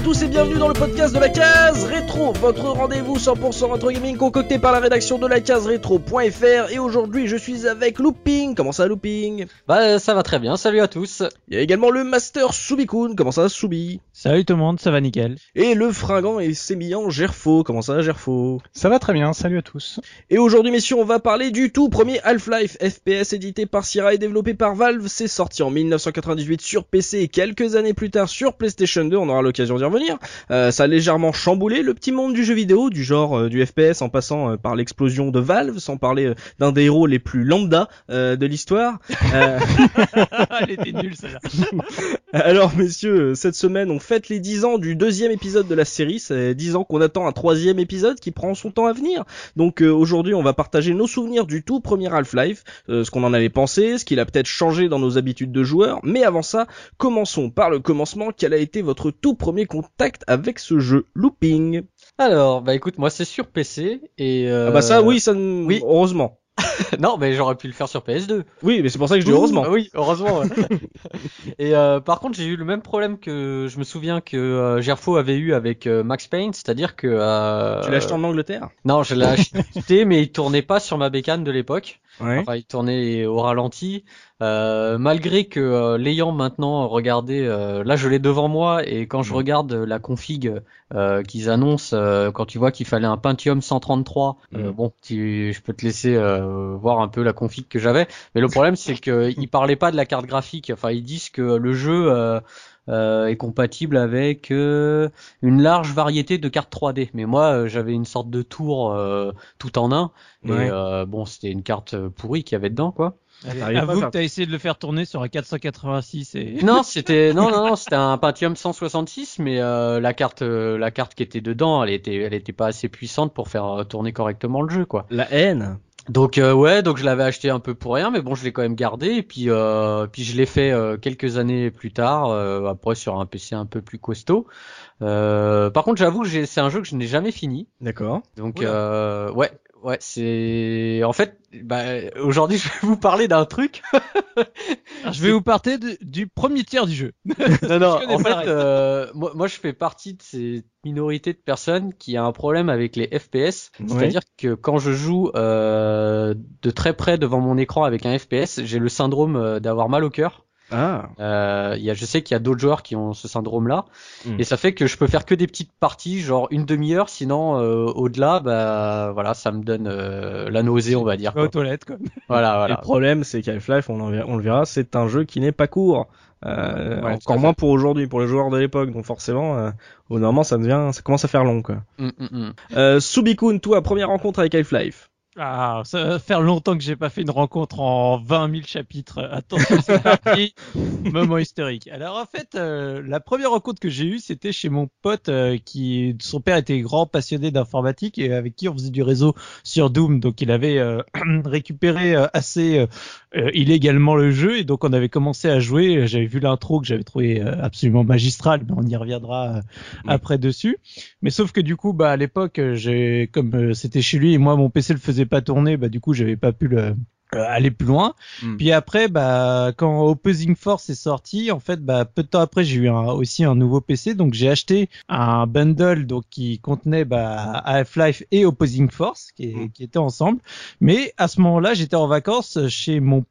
Bonjour à tous et bienvenue dans le podcast de la case rétro, votre rendez-vous 100% rétro gaming concocté par la rédaction de la case rétro.fr et aujourd'hui je suis avec Looping. Comment ça Looping? Bah ça va très bien, salut à tous. Il y a également le Master Subikun. Comment ça Subi Salut tout le monde, ça va nickel. Et le fringant et sémillant Gerfo. Comment ça Gerfo? Ça va très bien, salut à tous. Et aujourd'hui messieurs on va parler du tout premier Half-Life FPS édité par Sierra et développé par Valve. C'est sorti en 1998 sur PC et quelques années plus tard sur PlayStation 2. On aura l'occasion d'y Euh, ça a légèrement chamboulé le petit monde du jeu vidéo, du genre euh, du FPS en passant euh, par l'explosion de Valve, sans parler euh, d'un des héros les plus lambda euh, de l'histoire. Elle était nulle celle-là. Alors messieurs, cette semaine on fête les 10 ans du deuxième épisode de la série, c'est 10 ans qu'on attend un troisième épisode qui prend son temps à venir. Donc euh, aujourd'hui on va partager nos souvenirs du tout premier Half-Life, euh, ce qu'on en avait pensé, ce qu'il a peut-être changé dans nos habitudes de joueurs, mais avant ça, commençons par le commencement, quel a été votre tout premier contact avec ce jeu Looping? Alors, bah écoute, moi c'est sur PC et euh... Ah bah ça oui, ça oui. heureusement. non, mais j'aurais pu le faire sur PS2. Oui, mais c'est pour ça que je dis heureusement. Oui, heureusement. ouais. et euh, par contre, j'ai eu le même problème que je me souviens que euh, Gerfo avait eu avec euh, Max Payne, c'est-à-dire que euh, Tu l'as acheté en Angleterre? Non, je l'ai acheté, mais il tournait pas sur ma bécane de l'époque. Ouais. Enfin, il tournait au ralenti. Euh, malgré que euh, l'ayant maintenant regardé, euh, là je l'ai devant moi et quand je regarde la config euh, qu'ils annoncent, euh, quand tu vois qu'il fallait un Pentium 133, euh, Mhm. bon, tu, je peux te laisser euh, voir un peu la config que j'avais. Mais le problème c'est que ils parlaient pas de la carte graphique. Enfin, ils disent que le jeu euh, euh, est compatible avec euh, une large variété de cartes 3D. Mais moi, euh, j'avais une sorte de tour euh, tout en un. Et Ouais. euh, bon, c'était une carte euh, pourrie qu'il y avait dedans, quoi. Avoue que t'as essayé de le faire tourner sur un 486 et... Non, c'était non non non, c'était un Pentium 166, mais euh, la carte euh, la carte qui était dedans, elle était elle était pas assez puissante pour faire euh, tourner correctement le jeu, quoi. La haine. Donc euh, ouais, donc je l'avais acheté un peu pour rien, mais bon, je l'ai quand même gardé et puis euh, puis je l'ai fait euh, quelques années plus tard, euh, après sur un PC un peu plus costaud. Euh, par contre, j'avoue, j'ai- c'est un jeu que je n'ai jamais fini. D'accord. Donc euh, ouais, ouais, c'est en fait, bah, aujourd'hui, je vais vous parler d'un truc. Alors, je vais vous parler de- du premier tiers du jeu. non, non, Je en fait, euh, moi, moi, je fais partie de ces minorités de personnes qui a un problème avec les FPS. C'est-à-dire que quand je joue euh, de très près devant mon écran avec un FPS, j'ai le syndrome euh, d'avoir mal au cœur. Ah. Euh, il y a, je sais qu'il y a d'autres joueurs qui ont ce syndrome-là, Mm. et ça fait que je peux faire que des petites parties, genre une demi-heure. Sinon, euh, au-delà, bah voilà, ça me donne euh, la nausée, on va dire. Pas aux quoi. toilettes, quoi. Voilà, Et voilà. le problème, c'est qu'Half-Life, on, le verra, c'est un jeu qui n'est pas court. Euh, Ouais, encore moins pour aujourd'hui, pour les joueurs de l'époque. Donc forcément, euh, au moment, ça devient, ça commence à faire long, quoi. Mm, mm, mm. Euh, Subikun, toi, première rencontre avec Half-Life. Ah, ça va faire longtemps que j'ai pas fait une rencontre en 20 000 chapitres. Attention, c'est parti. Moment historique. Alors en fait, euh, la première rencontre que j'ai eue, c'était chez mon pote euh, qui, son père était grand passionné d'informatique et avec qui on faisait du réseau sur Doom. Donc il avait euh, récupéré euh, assez euh, euh, illégalement le jeu et donc on avait commencé à jouer. J'avais vu l'intro que j'avais trouvé euh, absolument magistral, mais on y reviendra après dessus. Mais sauf que du coup, bah à l'époque, j'ai comme euh, c'était chez lui et moi mon PC le faisait pas tourner, bah du coup j'avais pas pu le euh, aller plus loin. Mm. Puis après, bah quand Opposing Force est sorti, en fait, bah peu de temps après, j'ai eu un- aussi un nouveau PC, donc j'ai acheté un bundle donc qui contenait bah Half-Life et Opposing Force qui, qui étaient ensemble. Mais à ce moment-là, j'étais en vacances chez mon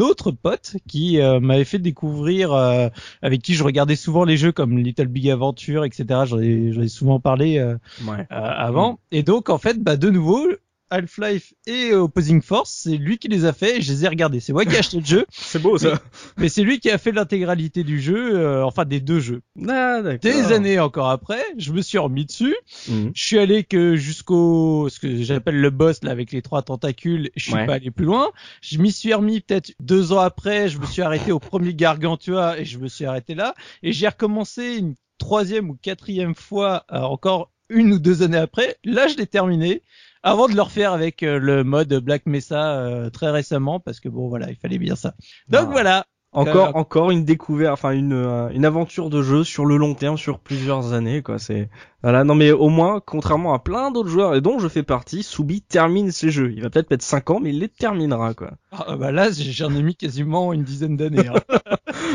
autre pote qui euh, m'avait fait découvrir euh, avec qui je regardais souvent les jeux comme Little Big Adventure etc j'en ai, souvent parlé Ouais. avant. Et donc, en fait, bah, de nouveau, Half-Life et Opposing Force, c'est lui qui les a fait et je les ai regardés. C'est moi qui ai acheté le jeu, C'est beau, ça. mais c'est lui qui a fait l'intégralité du jeu, euh, enfin des deux jeux. Ah. Des années encore après, je me suis remis dessus. Mhm. Je suis allé que jusqu'au ce que j'appelle le boss là avec les trois tentacules. Je suis Ouais. pas allé plus loin. Je m'y suis remis peut-être deux ans après. Je me suis arrêté au premier Gargantua et je me suis arrêté là. Et j'ai recommencé une troisième ou quatrième fois euh, encore une ou deux années après. Là, je l'ai terminé avant de le refaire avec euh, le mode Black Mesa euh, très récemment parce que bon voilà, il fallait bien ça. Donc Ah. voilà. Encore, Euh, encore une découverte, enfin une, une aventure de jeu sur le long terme, sur plusieurs années, quoi. C'est, Voilà, non mais au moins, contrairement à plein d'autres joueurs et dont je fais partie, Soubi termine ses jeux. Il va peut-être mettre 5 ans, mais il les terminera quoi. Ah, bah là, j'en ai mis quasiment une dizaine d'années. Hein.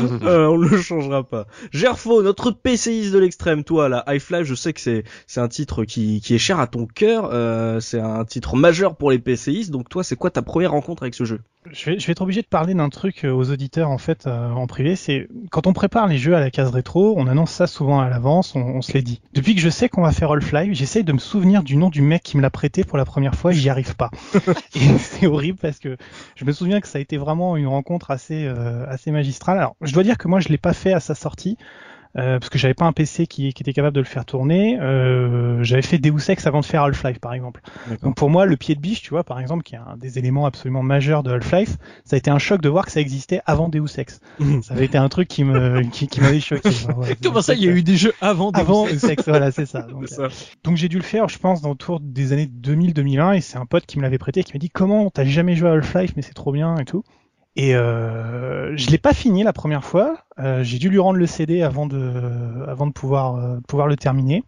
euh, on le changera pas. Gerfo, notre PCiste de l'extrême, toi, la High Fly, je sais que c'est c'est un titre qui qui est cher à ton cœur. Euh, c'est un titre majeur pour les PCistes. Donc toi, c'est quoi ta première rencontre avec ce jeu? Je vais, je vais être obligé de parler d'un truc euh, aux auditeurs en fait euh, en privé. C'est quand on prépare les jeux à la case rétro, on annonce ça souvent à l'avance, on, on se l'est dit. Depuis que je sais qu'on va faire Half-Life, j'essaye de me souvenir du nom du mec qui me l'a prêté pour la première fois, j'y arrive pas. Et c'est horrible parce que je me souviens que ça a été vraiment une rencontre assez euh, assez magistrale. Alors, je dois dire que moi je l'ai pas fait à sa sortie. Euh, parce que j'avais pas un PC qui, qui, était capable de le faire tourner. Euh, j'avais fait Deus Ex avant de faire Half-Life, par exemple. Donc pour moi, le pied de biche, tu vois, par exemple, qui est un des éléments absolument majeurs de Half-Life, ça a été un choc de voir que ça existait avant Deus Ex. ça avait été un truc qui me qui, qui m'avait choqué. Ouais, Comment ça, il y a eu des jeux avant Deus avant Deus Ex Voilà, c'est ça. Donc, ça. donc j'ai dû le faire, je pense, dans autour des années 2000-2001, et c'est un pote qui me l'avait prêté, qui m'a dit comment t'as jamais joué à Half-Life, mais c'est trop bien et tout. Et euh, je l'ai pas fini la première fois. Euh, j'ai dû lui rendre le CD avant de, avant de pouvoir, euh, pouvoir le terminer.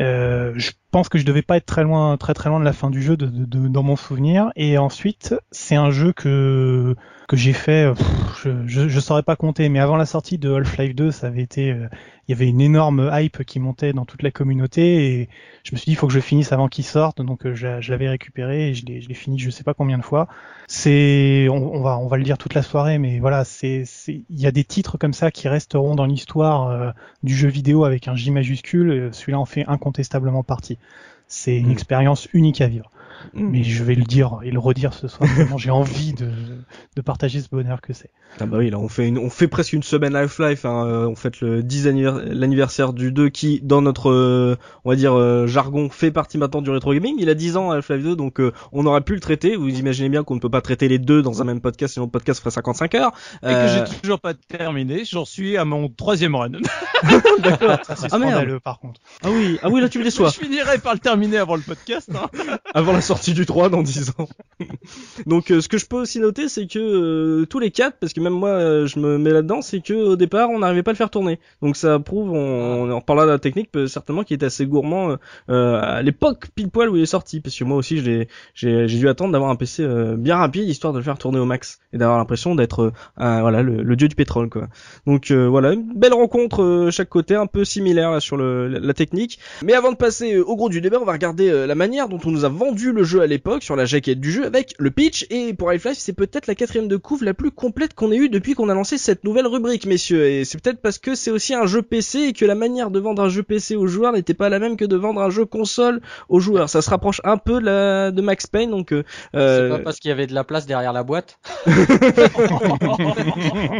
Euh, je pense que je devais pas être très loin, très très loin de la fin du jeu, de, de, de dans mon souvenir. Et ensuite, c'est un jeu que que j'ai fait, pff, je, je, je saurais pas compter, mais avant la sortie de Half-Life 2, ça avait été, euh, il y avait une énorme hype qui montait dans toute la communauté et je me suis dit il faut que je finisse avant qu'il sorte, donc euh, je, je l'avais récupéré et je l'ai, je l'ai fini je sais pas combien de fois. C'est, on, on, va, on va le dire toute la soirée, mais voilà, c'est, c'est, il y a des titres comme ça qui resteront dans l'histoire euh, du jeu vidéo avec un J majuscule. Celui-là en fait incontestablement partie. C'est une mmh. expérience unique à vivre. Mmh. Mais je vais le dire et le redire ce soir. J'ai envie de, de partager ce bonheur que c'est. Ah bah oui, là on fait une, on fait presque une semaine Half-Life. Hein. Euh, on fait le 10 l'anniversaire du 2 qui, dans notre, euh, on va dire euh, jargon, fait partie maintenant du rétro gaming. Il a 10 ans Half-Life 2, donc euh, on aurait pu le traiter. Vous imaginez bien qu'on ne peut pas traiter les deux dans un même podcast, sinon le podcast ferait 55 heures. Et que j'ai toujours pas terminé. J'en suis à mon troisième run. D'accord. ah merde. Par contre. Ah oui, ah oui, là tu me déçois. je finirai par le terminer avant le podcast. Hein. avant la sortie du 3 dans 10 ans. Donc euh, ce que je peux aussi noter c'est que euh, tous les quatre, parce que même moi euh, je me mets là-dedans, c'est que au départ on n'arrivait pas à le faire tourner. Donc ça prouve, on, on reparlera de la technique certainement qui est assez gourmand à l'époque pile poil où il est sorti, parce que moi aussi j'ai j'ai dû attendre d'avoir un PC bien rapide histoire de le faire tourner au max et d'avoir l'impression d'être voilà le, le, dieu du pétrole quoi. Donc voilà une belle rencontre chaque côté, un peu similaire là, sur le, la technique. Mais avant de passer au gros du débat, on va regarder la manière dont on nous a vendu le jeu à l'époque sur la jaquette du jeu avec le pitch et pour Half-Life c'est peut-être la quatrième de couve la plus complète qu'on ait eue depuis qu'on a lancé cette nouvelle rubrique messieurs. Et c'est peut-être parce que c'est aussi un jeu PC et que la manière de vendre un jeu PC aux joueurs n'était pas la même que de vendre un jeu console aux joueurs. Ça se rapproche un peu de, la, de Max Payne donc euh, c'est pas parce qu'il y avait de la place derrière la boîte.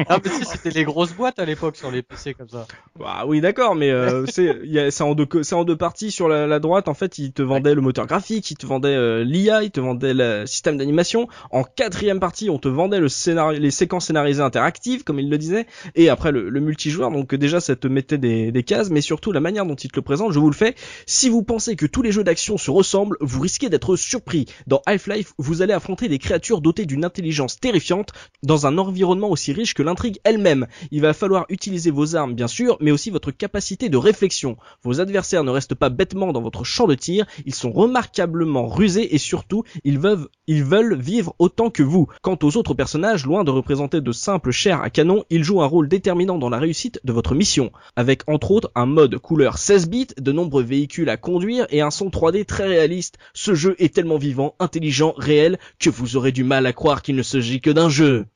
Ah mais si c'était les grosses boîtes à l'époque sur les PC comme ça. Bah oui d'accord mais euh, c'est en deux en deux parties. Sur la, la, droite en fait ils te vendaient le moteur graphique ils te vendaient euh, l'IA ils te vendaient le système d'animation. En quatrième partie on te vendait les séquences scénarisées interactives comme il le disait et après le, multijoueur. Donc déjà ça te mettait des, des cases mais surtout la manière dont il te le présente je vous le fais. Si vous pensez que tous les jeux d'action se ressemblent vous risquez d'être surpris. Dans Half-Life vous allez affronter des créatures dotées d'une intelligence terrifiante dans un environnement aussi riche que l'intrigue elle-même. Il va falloir utiliser vos armes bien sûr mais aussi votre capacité de réflexion. Vos adversaires ne restent pas bêtement dans votre champ de tir. Ils sont remarquablement rusés et surtout ils veulent, ils veulent vivre autant que vous. Quant aux autres personnages, loin de représenter de simples chairs à canon, ils jouent un rôle déterminant dans la réussite de votre mission, avec entre autres un mode couleur 16 bits, de nombreux véhicules à conduire et un son 3D très réaliste. Ce jeu est tellement vivant, intelligent, réel, que vous aurez du mal à croire qu'il ne s'agit que d'un jeu.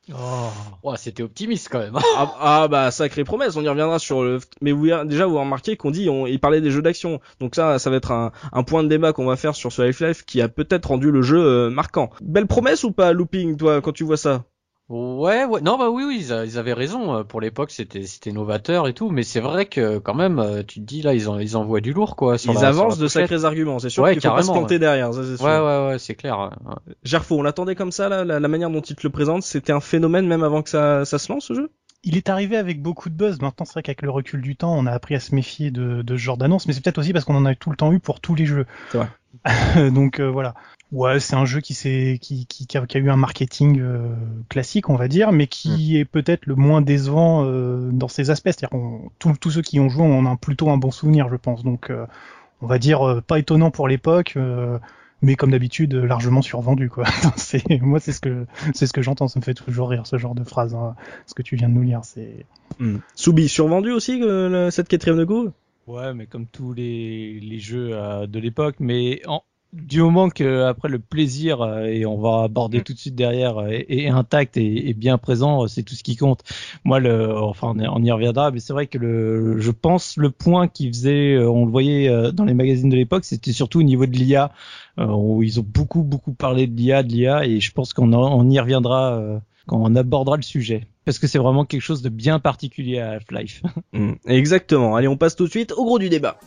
Oh, c'était optimiste quand même. ah, ah, bah sacrée promesse, on y reviendra sur le. Mais vous déjà vous remarquez qu'on dit, on, il parlait des jeux d'action, donc ça, ça va être un, un point de débat qu'on va faire sur ce Half-Life qui a peut-être rendu le jeu euh, marquant. Belle promesse ou pas, Looping, toi, quand tu vois ça? Ouais, ouais, non, bah oui, oui, ils, avaient raison. Pour l'époque, c'était, c'était novateur et tout, mais c'est vrai que quand même, euh, tu te dis là, ils, en, ils envoient du lourd, quoi. ils avancent de sacrés arguments, c'est sûr ouais, qu'il faut pas se planter ouais. derrière. Ça, c'est sûr. Ouais, ouais, ouais, c'est clair. Ouais. Gerfo, on l'attendait comme ça, là, la, la, manière dont il te le présente, c'était un phénomène même avant que ça, ça se lance, ce jeu? Il est arrivé avec beaucoup de buzz. Maintenant, c'est vrai qu'avec le recul du temps, on a appris à se méfier de, de ce genre d'annonce, mais c'est peut-être aussi parce qu'on en a tout le temps eu pour tous les jeux. C'est vrai. Donc euh, voilà. Ouais, c'est un jeu qui, qui, qui, qui, a, qui, a, eu un marketing euh, classique, on va dire, mais qui mmh. est peut-être le moins décevant euh, dans ses aspects. C'est-à-dire tous ceux qui ont joué, on a plutôt un bon souvenir, je pense. Donc on va dire pas étonnant pour l'époque mais comme d'habitude largement survendu quoi. c'est moi c'est ce que c'est ce que j'entends, ça me fait toujours rire ce genre de phrase hein. ce que tu viens de nous lire, c'est hmm. Soubi survendu aussi cette quatrième de go Ouais, mais comme tous les, les jeux euh, de l'époque, mais en, du moment que après le plaisir euh, et on va aborder mm. tout de suite derrière euh, est, intact et, bien présent, c'est tout ce qui compte. Moi, le, enfin, on y reviendra, mais c'est vrai que le, je pense le point qui faisait, on le voyait dans les magazines de l'époque, c'était surtout au niveau de l'IA, où ils ont beaucoup beaucoup parlé de l'IA, de l'IA, et je pense qu'on on y reviendra quand on abordera le sujet parce que c'est vraiment quelque chose de bien particulier à Half-Life. Mm. exactement. Allez, on passe tout de suite au gros du débat.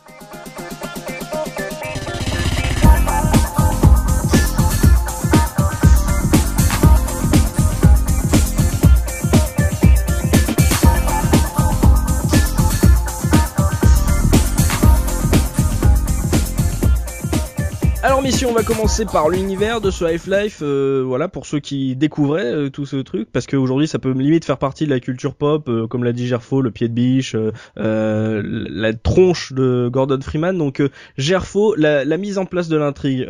On va commencer par l'univers de ce Half-Life, euh, voilà pour ceux qui découvraient euh, tout ce truc, parce qu'aujourd'hui ça peut limite faire partie de la culture pop, euh, comme l'a dit Gerfo, le pied de biche, la tronche de Gordon Freeman. Donc Gerfo, la, la, mise en place de l'intrigue,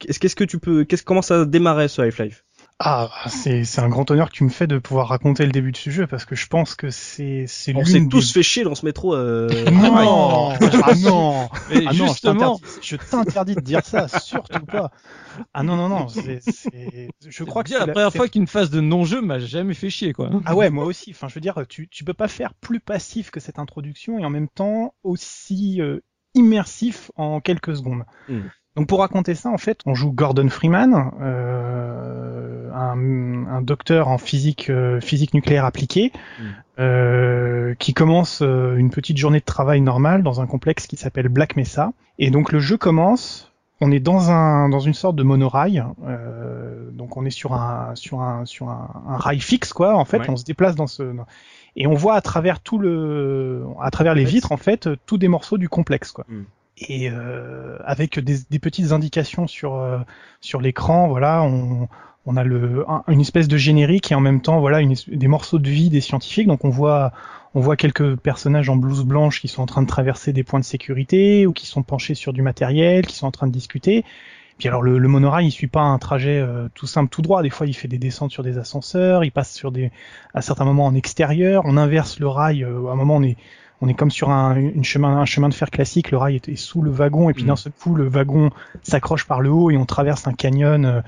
qu'est-ce que tu peux, qu'est-ce comment ça démarrait ce Half-Life? Ah, c'est c'est un grand honneur que tu me fais de pouvoir raconter le début de ce jeu parce que je pense que c'est c'est On s'est tous fait chier dans ce métro. Euh... non, ah non, ah non, je t'interdis de dire ça, surtout pas. Ah non non non, c'est je crois que c'est la première fois qu'une phase de non-jeu m'a jamais fait chier quoi. Ah ouais, moi aussi. Enfin, je veux dire, tu tu peux pas faire plus passif que cette introduction et en même temps aussi euh, immersif en quelques secondes. Hmm. Donc pour raconter ça, en fait, on joue Gordon Freeman, euh, un, un, docteur en physique, euh, physique nucléaire appliquée, mm. euh, qui commence euh, une petite journée de travail normale dans un complexe qui s'appelle Black Mesa. Et donc le jeu commence. On est dans un dans une sorte de monorail, euh, donc on est sur un sur un sur un, un rail fixe quoi. En fait, on se déplace dans ce et on voit à travers tout le à travers les vitres en fait tous des morceaux du complexe quoi. Mm et euh, avec des, des, petites indications sur euh, sur l'écran, voilà, on, on a le une espèce de générique et en même temps voilà des morceaux de vie des scientifiques. Donc on voit on voit quelques personnages en blouse blanche qui sont en train de traverser des points de sécurité ou qui sont penchés sur du matériel, qui sont en train de discuter. Puis alors le, le monorail il suit pas un trajet euh, tout simple tout droit. Des fois il fait des descentes sur des ascenseurs, il passe sur des à certains moments en extérieur. On inverse le rail. Euh, à un moment on est on est comme sur un, une chemin, un chemin de fer classique, le rail est, sous le wagon et puis mm. d'un seul coup le wagon s'accroche par le haut et on traverse un canyon. Euh,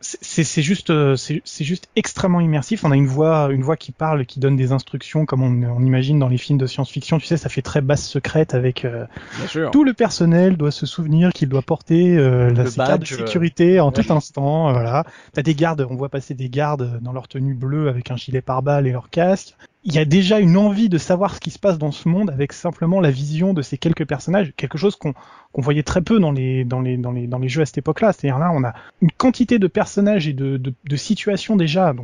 c'est juste, euh, c'est juste extrêmement immersif. On a une voix, une voix qui parle, qui donne des instructions comme on, imagine dans les films de science-fiction. Tu sais, ça fait très basse secrète avec euh, tout le personnel doit se souvenir qu'il doit porter la carte de sécurité en tout instant. Voilà, t'as des gardes, on voit passer des gardes dans leur tenue bleue avec un gilet pare-balles et leur casque il y a déjà une envie de savoir ce qui se passe dans ce monde avec simplement la vision de ces quelques personnages, quelque chose qu'on voyait très peu dans les, dans les, dans jeux à cette époque-là. C'est-à-dire là, on a une quantité de personnages et de, situations déjà.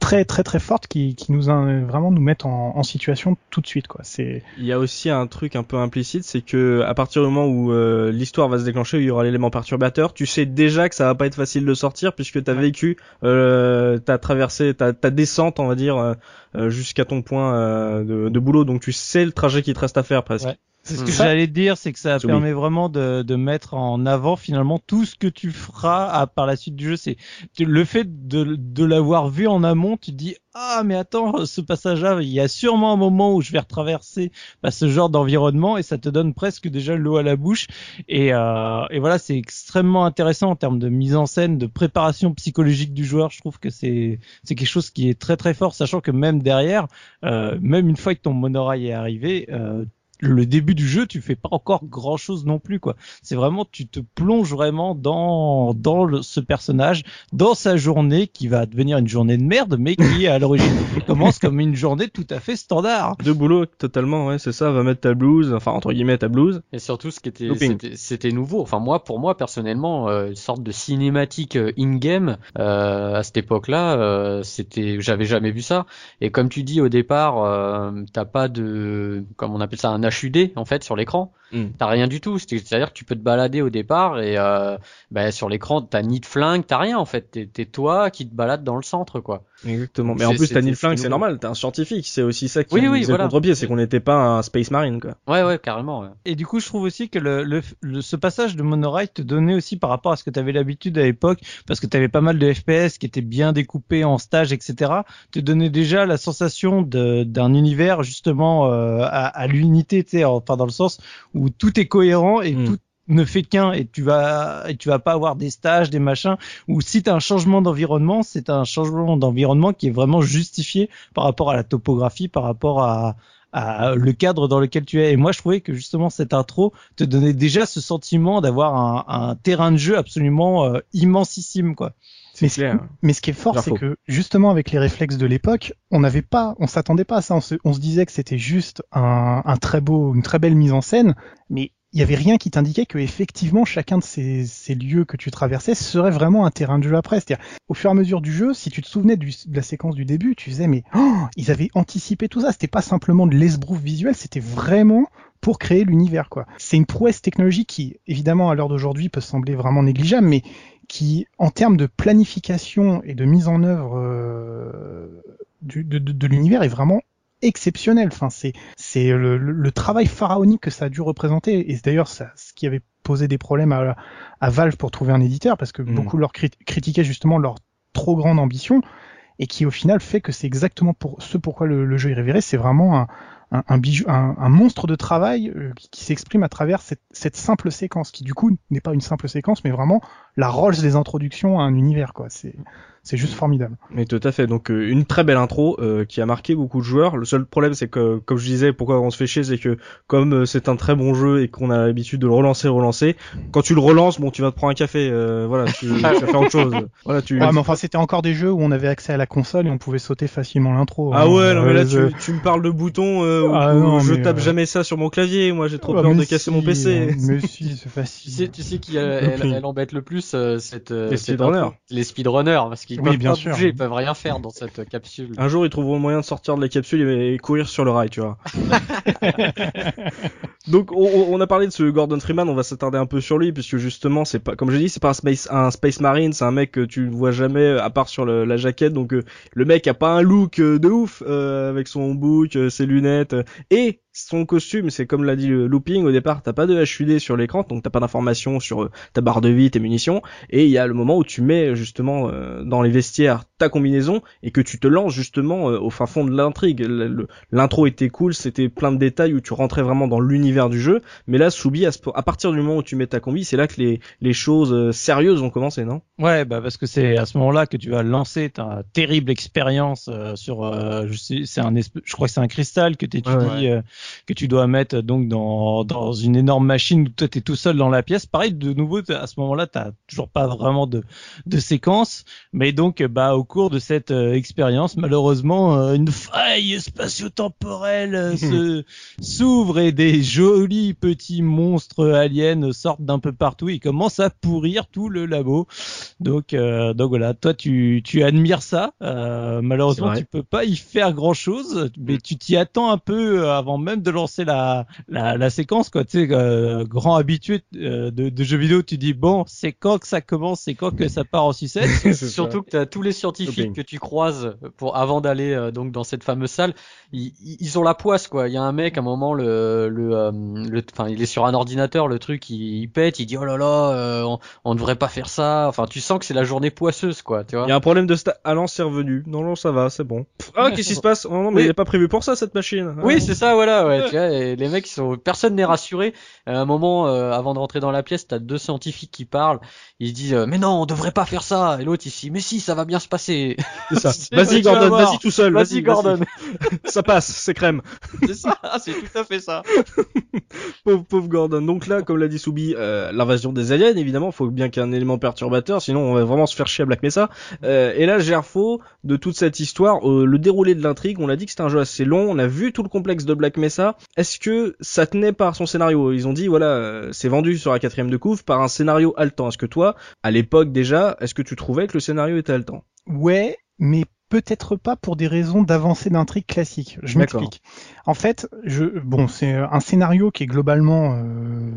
Très très très forte qui, qui nous a, vraiment nous mettent en, en, situation tout de suite quoi. C'est il y a aussi un truc un peu implicite, c'est que à partir du moment où euh, l'histoire va se déclencher, où il y aura l'élément perturbateur, tu sais déjà que ça va pas être facile de sortir puisque tu as vécu euh, t'as traversé ta, ta descente on va dire euh, euh, jusqu'à ton point euh, de, de, boulot, donc tu sais le trajet qui te reste à faire presque. C'est ce que j'allais dire, c'est que ça permet vraiment de, de, mettre en avant finalement tout ce que tu feras à, par la suite du jeu. C'est le fait de, de l'avoir vu en amont, tu te dis ah mais attends ce passage-là, il y a sûrement un moment où je vais retraverser bah, ce genre d'environnement et ça te donne presque déjà l'eau à la bouche. Et, euh, et voilà, c'est extrêmement intéressant en termes de mise en scène, de préparation psychologique du joueur. Je trouve que c'est c'est quelque chose qui est très très fort, sachant que même derrière, euh, même une fois que ton monorail est arrivé, euh, le début du jeu, tu fais pas encore grand chose non plus, quoi. C'est vraiment, tu te plonges vraiment dans, dans ce personnage, dans sa journée qui va devenir une journée de merde, mais qui, à l'origine, commence comme une journée tout à fait standard. De boulot, totalement, ouais, c'est ça, va mettre ta blouse, enfin, entre guillemets, ta blouse. Et surtout, ce qui était, c'était nouveau. Enfin, moi, pour moi, personnellement, euh, une sorte de cinématique euh, in-game, euh, à cette époque-là, euh, c'était, j'avais jamais vu ça. Et comme tu dis au départ, t'as pas de, comme on appelle ça, un HUD en fait sur l'écran. Mm. T'as rien du tout. C'est- C'est-à-dire que tu peux te balader au départ et euh, bah, sur l'écran t'as ni de flingue, t'as rien en fait. T'es toi qui te balades dans le centre quoi. Exactement. Mais en plus, t'as ni c'est flingue, c'est normal. T'es un scientifique. C'est aussi ça qui Oui, oui, faisait voilà. contre-pied, c'est qu'on n'était pas un Space Marine, quoi. Ouais ouais carrément. Ouais. Et du coup, je trouve aussi que le, le, le- ce passage de Monorail te donnait aussi par rapport à ce que tu avais l'habitude à l'époque, parce que tu avais pas mal de FPS qui étaient bien découpés en stage, etc. Te donnait déjà la sensation de- d'un univers justement euh, à, à l'unité, tu sais, enfin dans le sens où tout est cohérent et Mm. tout ne fait qu'un et tu vas et tu vas pas avoir des stages des machins ou si tu as un changement d'environnement c'est un changement d'environnement qui est vraiment justifié par rapport à la topographie par rapport à à le cadre dans lequel tu es. Et moi, je trouvais que justement cette intro te donnait déjà ce sentiment d'avoir un, un terrain de jeu absolument euh, immensissime, quoi. Mais ce-. Mais ce qui est fort, c'est que justement avec les réflexes de l'époque, on n'avait pas, on s'attendait pas à ça. On se, on se disait que c'était juste un, un très beau, une très belle mise en scène, mais il y avait rien qui t'indiquait que effectivement chacun de ces, ces lieux que tu traversais serait vraiment un terrain de jeu après. C'est-à-dire, au fur et à mesure du jeu, si tu te souvenais du- de la séquence du début, tu disais mais oh, ils avaient anticipé tout ça. C'était pas simplement de l'esbrouf visuel, c'était vraiment pour créer l'univers quoi. C'est une prouesse technologique qui, évidemment, à l'heure d'aujourd'hui, peut sembler vraiment négligeable, mais qui, en termes de planification et de mise en œuvre euh, du- de, de- de l'univers, est vraiment exceptionnel. Enfin, c'est c'est le, le- travail pharaonique que ça a dû représenter. Et c'est d'ailleurs ça, ce qui avait posé des problèmes à, à Valve pour trouver un éditeur, parce que Mhm. beaucoup leur crit- critiquaient justement leur trop grande ambition, et qui au final fait que c'est exactement pour ce pourquoi le, le jeu est révéré. C'est vraiment un, un, un bijou, un, un monstre de travail euh, qui, qui s'exprime à travers cette, cette simple séquence, qui du coup n'est pas une simple séquence, mais vraiment la Rolls des introductions à un univers. quoi. C'est c'est juste formidable. Mais tout à fait. Donc euh, une très belle intro euh, qui a marqué beaucoup de joueurs. Le seul problème, c'est que, comme je disais, pourquoi on se fait chier, c'est que comme euh, c'est un très bon jeu et qu'on a l'habitude de le relancer, relancer, quand tu le relances, bon, tu vas te prendre un café. euh, voilà, tu, tu vas faire autre chose. Voilà, tu. Ouais, mais enfin, c'était encore des jeux où on avait accès à la console et on pouvait sauter facilement l'intro. Ah hein. ouais, non mais là Euh, tu, tu me parles de boutons euh, où- Ah où non, je tape euh, jamais ça sur mon clavier. Moi j'ai trop Ah, peur de casser mon PC. Mais si, c'est Tu facile. sais, tu sais qui elle, elle embête le plus euh, cette euh, Les cette Les speedrunners parce qu'ils Oui, peuvent bien pas sûr. bouger, ils peuvent rien faire dans cette capsule. Un jour ils trouveront le moyen de sortir de la capsule et, courir sur le rail, tu vois. Donc on, on- a parlé de ce Gordon Freeman, on va s'attarder un peu sur lui puisque justement c'est pas, comme j'ai dit, c'est pas un space, un space marine, c'est un mec que tu ne vois jamais euh, à part sur le- la jaquette. Donc euh, le mec a pas un look euh, de ouf euh, avec son bouc, euh, ses lunettes euh, et son costume. C'est comme l'a dit le looping au départ, t'as pas de HUD sur l'écran, donc t'as pas d'informations sur euh, ta barre de vie, tes munitions. Et il y a le moment où tu mets justement euh, dans les vestiaires ta combinaison et que tu te lances justement euh, au fin fond de l'intrigue. Le- le- L'intro était cool, c'était plein de détails où tu rentrais vraiment dans l'univers du jeu. Mais là, Soubi, à, ce- à partir du moment où tu mets ta combi, c'est là que les, les choses euh, sérieuses ont commencé, non? Ouais, bah parce que c'est à ce moment-là que tu vas lancer ta terrible expérience euh, sur, euh, je sais, c'est un, je crois que c'est un cristal que tu étudies, Ouais, euh, que tu dois mettre donc dans dans une énorme machine où toi t'es tout seul dans la pièce. Pareil, de nouveau, à ce moment-là, t'as toujours pas vraiment de de séquence, mais donc bah au cours de cette euh, expérience, malheureusement, euh, une faille spatio-temporelle euh, se s'ouvre et des jolis petits monstres aliens sortent d'un peu partout et commencent à pourrir tout le labo. Donc, euh, donc voilà, toi tu, tu admires ça. Euh, malheureusement, tu peux pas y faire grand chose, mais tu t'y attends un peu avant même de lancer la, la, la séquence. Quoi. Tu sais, euh, grand habitué de, de jeux vidéo, tu dis bon, c'est quand que ça commence, c'est quand que ça part en sucette. C'est ça. Surtout que tu as tous les scientifiques Shopping. que tu croises pour avant d'aller euh, donc dans cette fameuse salle, ils, ils- ont la poisse quoi. Il y a un mec à un moment le le euh, enfin il est sur un ordinateur, le truc il, il pète, il dit oh là là, euh, on, on devrait pas faire ça. Enfin tu sens que c'est la journée poisseuse quoi, tu vois. Il y a un problème de sta... Ah non, c'est revenu. Non, non, ça va, c'est bon. Pff, Ah, qu'est-ce qui se passe? Oh non, mais Oui. il est pas prévu pour ça, cette machine. Ah. Oui, c'est ça, voilà, ouais, tu vois, et les mecs, ils sont, personne n'est rassuré. À un moment, euh, avant de rentrer dans la pièce, t'as deux scientifiques qui parlent. Ils disent, euh, mais non, on devrait pas faire ça. Et l'autre ici, mais si, ça va bien se passer. C'est ça. Vas-y, Gordon, vas-y tout seul. Vas-y, Gordon. ça passe, c'est crème. c'est ça, c'est tout à fait ça. pauvre, pauvre Gordon. Donc là, comme l'a dit Soubi, euh, l'invasion des aliens, évidemment, faut bien qu'il y ait un élément perturbateur, sinon on va vraiment se faire chier à Black Mesa. Euh, et là, Gerfo, de toute cette histoire, euh, le déroulé de l'intrigue, on l'a dit que c'était un jeu assez long, on a vu tout le complexe de Black Mesa. Est-ce que ça tenait par son scénario? Ils ont dit, voilà, c'est vendu sur la quatrième de couvre par un scénario haletant. Est-ce que toi, à l'époque déjà, est-ce que tu trouvais que le scénario était haletant? Ouais, mais peut-être pas pour des raisons d'avancée d'intrigue classique. Je m'explique. En fait, je, bon, c'est un scénario qui est globalement euh,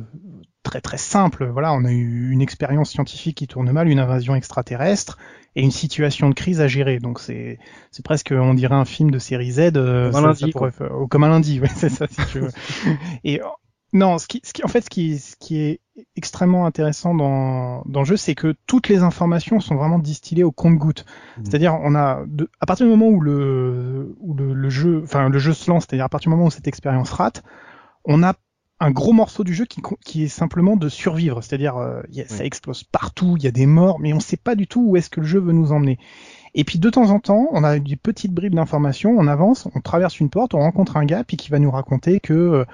très très simple. Voilà, on a eu une expérience scientifique qui tourne mal, une invasion extraterrestre et une situation de crise à gérer. Donc c'est c'est presque, on dirait un film de série Z. Euh, comme, un lundi, pourrait, comme un lundi, ouais, c'est ça si tu veux. et non, ce qui, ce qui, en fait, ce qui, ce qui est extrêmement intéressant dans, dans le jeu, c'est que toutes les informations sont vraiment distillées au compte-goutte. Mmh. C'est-à-dire, on a, de, à partir du moment où le, où le, le jeu, enfin, le jeu se lance, c'est-à-dire à partir du moment où cette expérience rate, on a un gros morceau du jeu qui, qui est simplement de survivre. C'est-à-dire, euh, ça explose partout, il y a des morts, mais on ne sait pas du tout où est-ce que le jeu veut nous emmener. Et puis de temps en temps, on a des petites bribes d'informations, on avance, on traverse une porte, on rencontre un gars, puis qui va nous raconter que euh,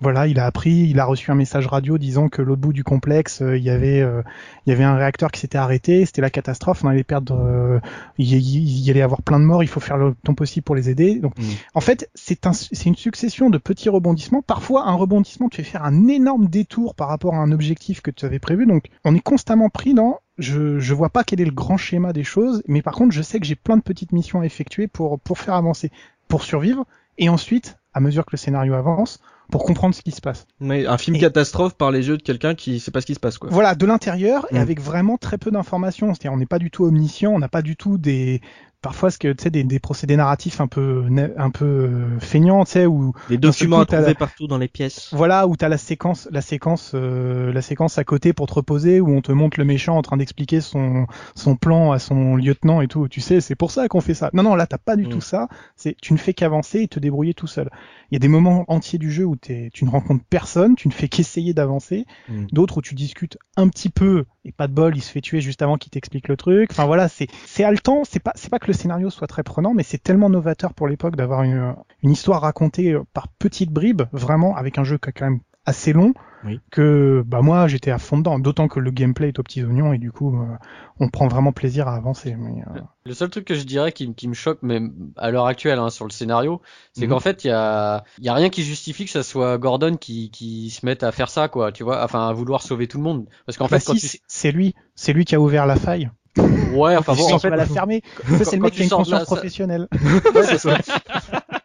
voilà, il a appris, il a reçu un message radio disant que l'autre bout du complexe, euh, il y avait, euh, il y avait un réacteur qui s'était arrêté, c'était la catastrophe, on allait perdre, euh, il, y allait avoir plein de morts, il faut faire le temps possible pour les aider. Donc, mmh. en fait, c'est un, c'est une succession de petits rebondissements. Parfois, un rebondissement te fait faire un énorme détour par rapport à un objectif que tu avais prévu. Donc, on est constamment pris dans je, je vois pas quel est le grand schéma des choses, mais par contre, je sais que j'ai plein de petites missions à effectuer pour, pour faire avancer, pour survivre, et ensuite, à mesure que le scénario avance, pour comprendre ce qui se passe. Mais un film catastrophe par les yeux de quelqu'un qui sait pas ce qui se passe quoi. Voilà, de l'intérieur et mm. avec vraiment très peu d'informations. C'est-à-dire on n'est pas du tout omniscient, on n'a pas du tout des parfois ce que tu sais des, des, procédés narratifs un peu un peu euh, feignants tu sais ou des documents à trouver partout dans les pièces. Voilà où t'as la séquence la séquence euh, la séquence à côté pour te reposer où on te montre le méchant en train d'expliquer son son plan à son lieutenant et tout. Tu sais c'est pour ça qu'on fait ça. Non non là t'as pas du mm. tout ça. C'est tu ne fais qu'avancer et te débrouiller tout seul. Il y a des moments entiers du jeu où tu ne rencontres personne tu ne fais qu'essayer d'avancer. Mm. d'autres où tu discutes un petit peu et pas de bol il se fait tuer juste avant qu'il t'explique le truc. Enfin voilà c'est c'est haletant c'est pas c'est pas que le scénario soit très prenant, mais c'est tellement novateur pour l'époque d'avoir une, une, histoire racontée euh, par petites bribes, vraiment, avec un jeu qui est quand même assez long, que bah moi j'étais à fond dedans, d'autant que le gameplay est aux petits oignons et du coup euh, on prend vraiment plaisir à avancer. Mais, euh, Le seul truc que je dirais qui, qui me choque, même à l'heure actuelle hein, sur le scénario, c'est mhm. qu'en fait il y a, y a rien qui justifie que ça soit Gordon qui, qui se mette à faire ça quoi, tu vois, enfin à vouloir sauver tout le monde, parce qu'en bah fait c'est lui, c'est lui qui a ouvert la faille. Ouais, enfin bon, en fait, la fermer. C'est le mec qui a une conscience professionnelle. Ouais, c'est ça.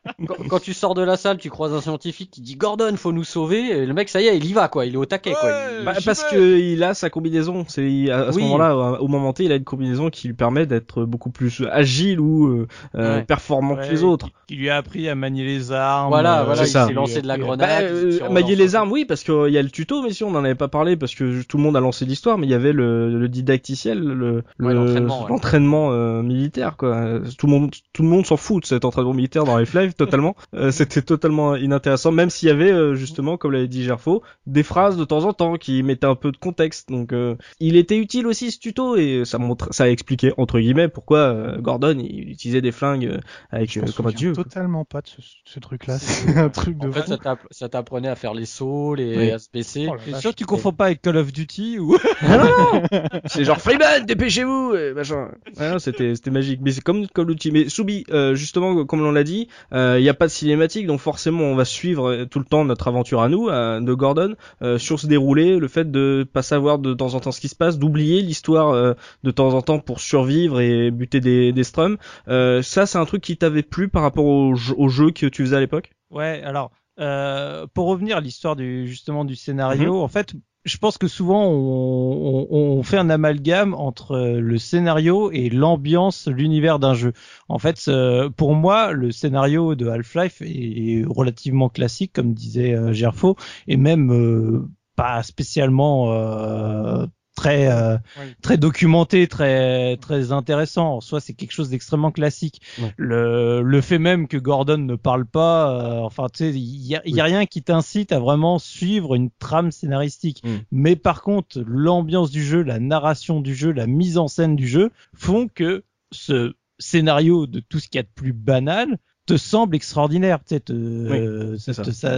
quand, tu sors de la salle, tu croises un scientifique qui dit Gordon, faut nous sauver. Et le mec, ça y est, il y va, quoi. Il est au taquet, quoi. Bah, parce que il a sa combinaison. C'est à, ce moment-là, au moment T, il a une combinaison qui lui permet d'être beaucoup plus agile ou euh, euh performant que les autres. Qui lui a appris à manier les armes. Voilà, euh, voilà. Il s'est lancé de la grenade. Bah, manier les armes, oui, parce qu'il y a le tuto, mais si on n'en avait pas parlé, parce que tout le monde a lancé l'histoire, mais il y avait le, le didacticiel, le l'entraînement euh, militaire, quoi. Tout le monde, tout le monde s'en fout de cet entraînement militaire dans Half-Life, totalement. c'était totalement inintéressant, même s'il y avait euh, justement, comme l'avait dit Gerfo, des phrases de temps en temps qui mettaient un peu de contexte. Donc, euh, il était utile aussi ce tuto et ça montre, ça expliquait entre guillemets pourquoi euh, Gordon il utilisait des flingues avec comme un dieu. Totalement pas de ce, truc-là. C'est un truc de. En fait, ça t'apprenait à faire les sauts, les à se baisser. Oh sûr que tu confonds pas avec Call of Duty ou ah non, C'est genre Freeman, dépêchez-vous, machin. Ah c'était c'était magique. Mais c'est comme Call of Duty. Mais Soubi, justement, comme on l'a dit, il n'y a pas de cinématique, donc forcément on va suivre tout le temps notre aventure à nous, de Gordon, euh, sur se dérouler, le fait de pas savoir de temps en temps ce qui se passe, d'oublier l'histoire euh, de temps en temps pour survivre et buter des, des strums. Euh, ça c'est un truc qui t'avait plu par rapport au, jeu que tu faisais à l'époque? Ouais, alors pour revenir à l'histoire du justement du scénario, mhm. en fait je pense que souvent on, on, fait un amalgame entre le scénario et l'ambiance, l'univers d'un jeu. En fait, pour moi, le scénario de Half-Life est relativement classique, comme disait euh, Gerfo, et même euh, pas spécialement euh, très euh, très documenté, très très intéressant. En soi, c'est quelque chose d'extrêmement classique. Le le fait même que Gordon ne parle pas, euh, enfin tu sais, il y a, y a rien qui t'incite à vraiment suivre une trame scénaristique. Mm. Mais par contre, l'ambiance du jeu, la narration du jeu, la mise en scène du jeu font que ce scénario de tout ce qu'il y a de plus banal te semble extraordinaire. Tu sais, euh,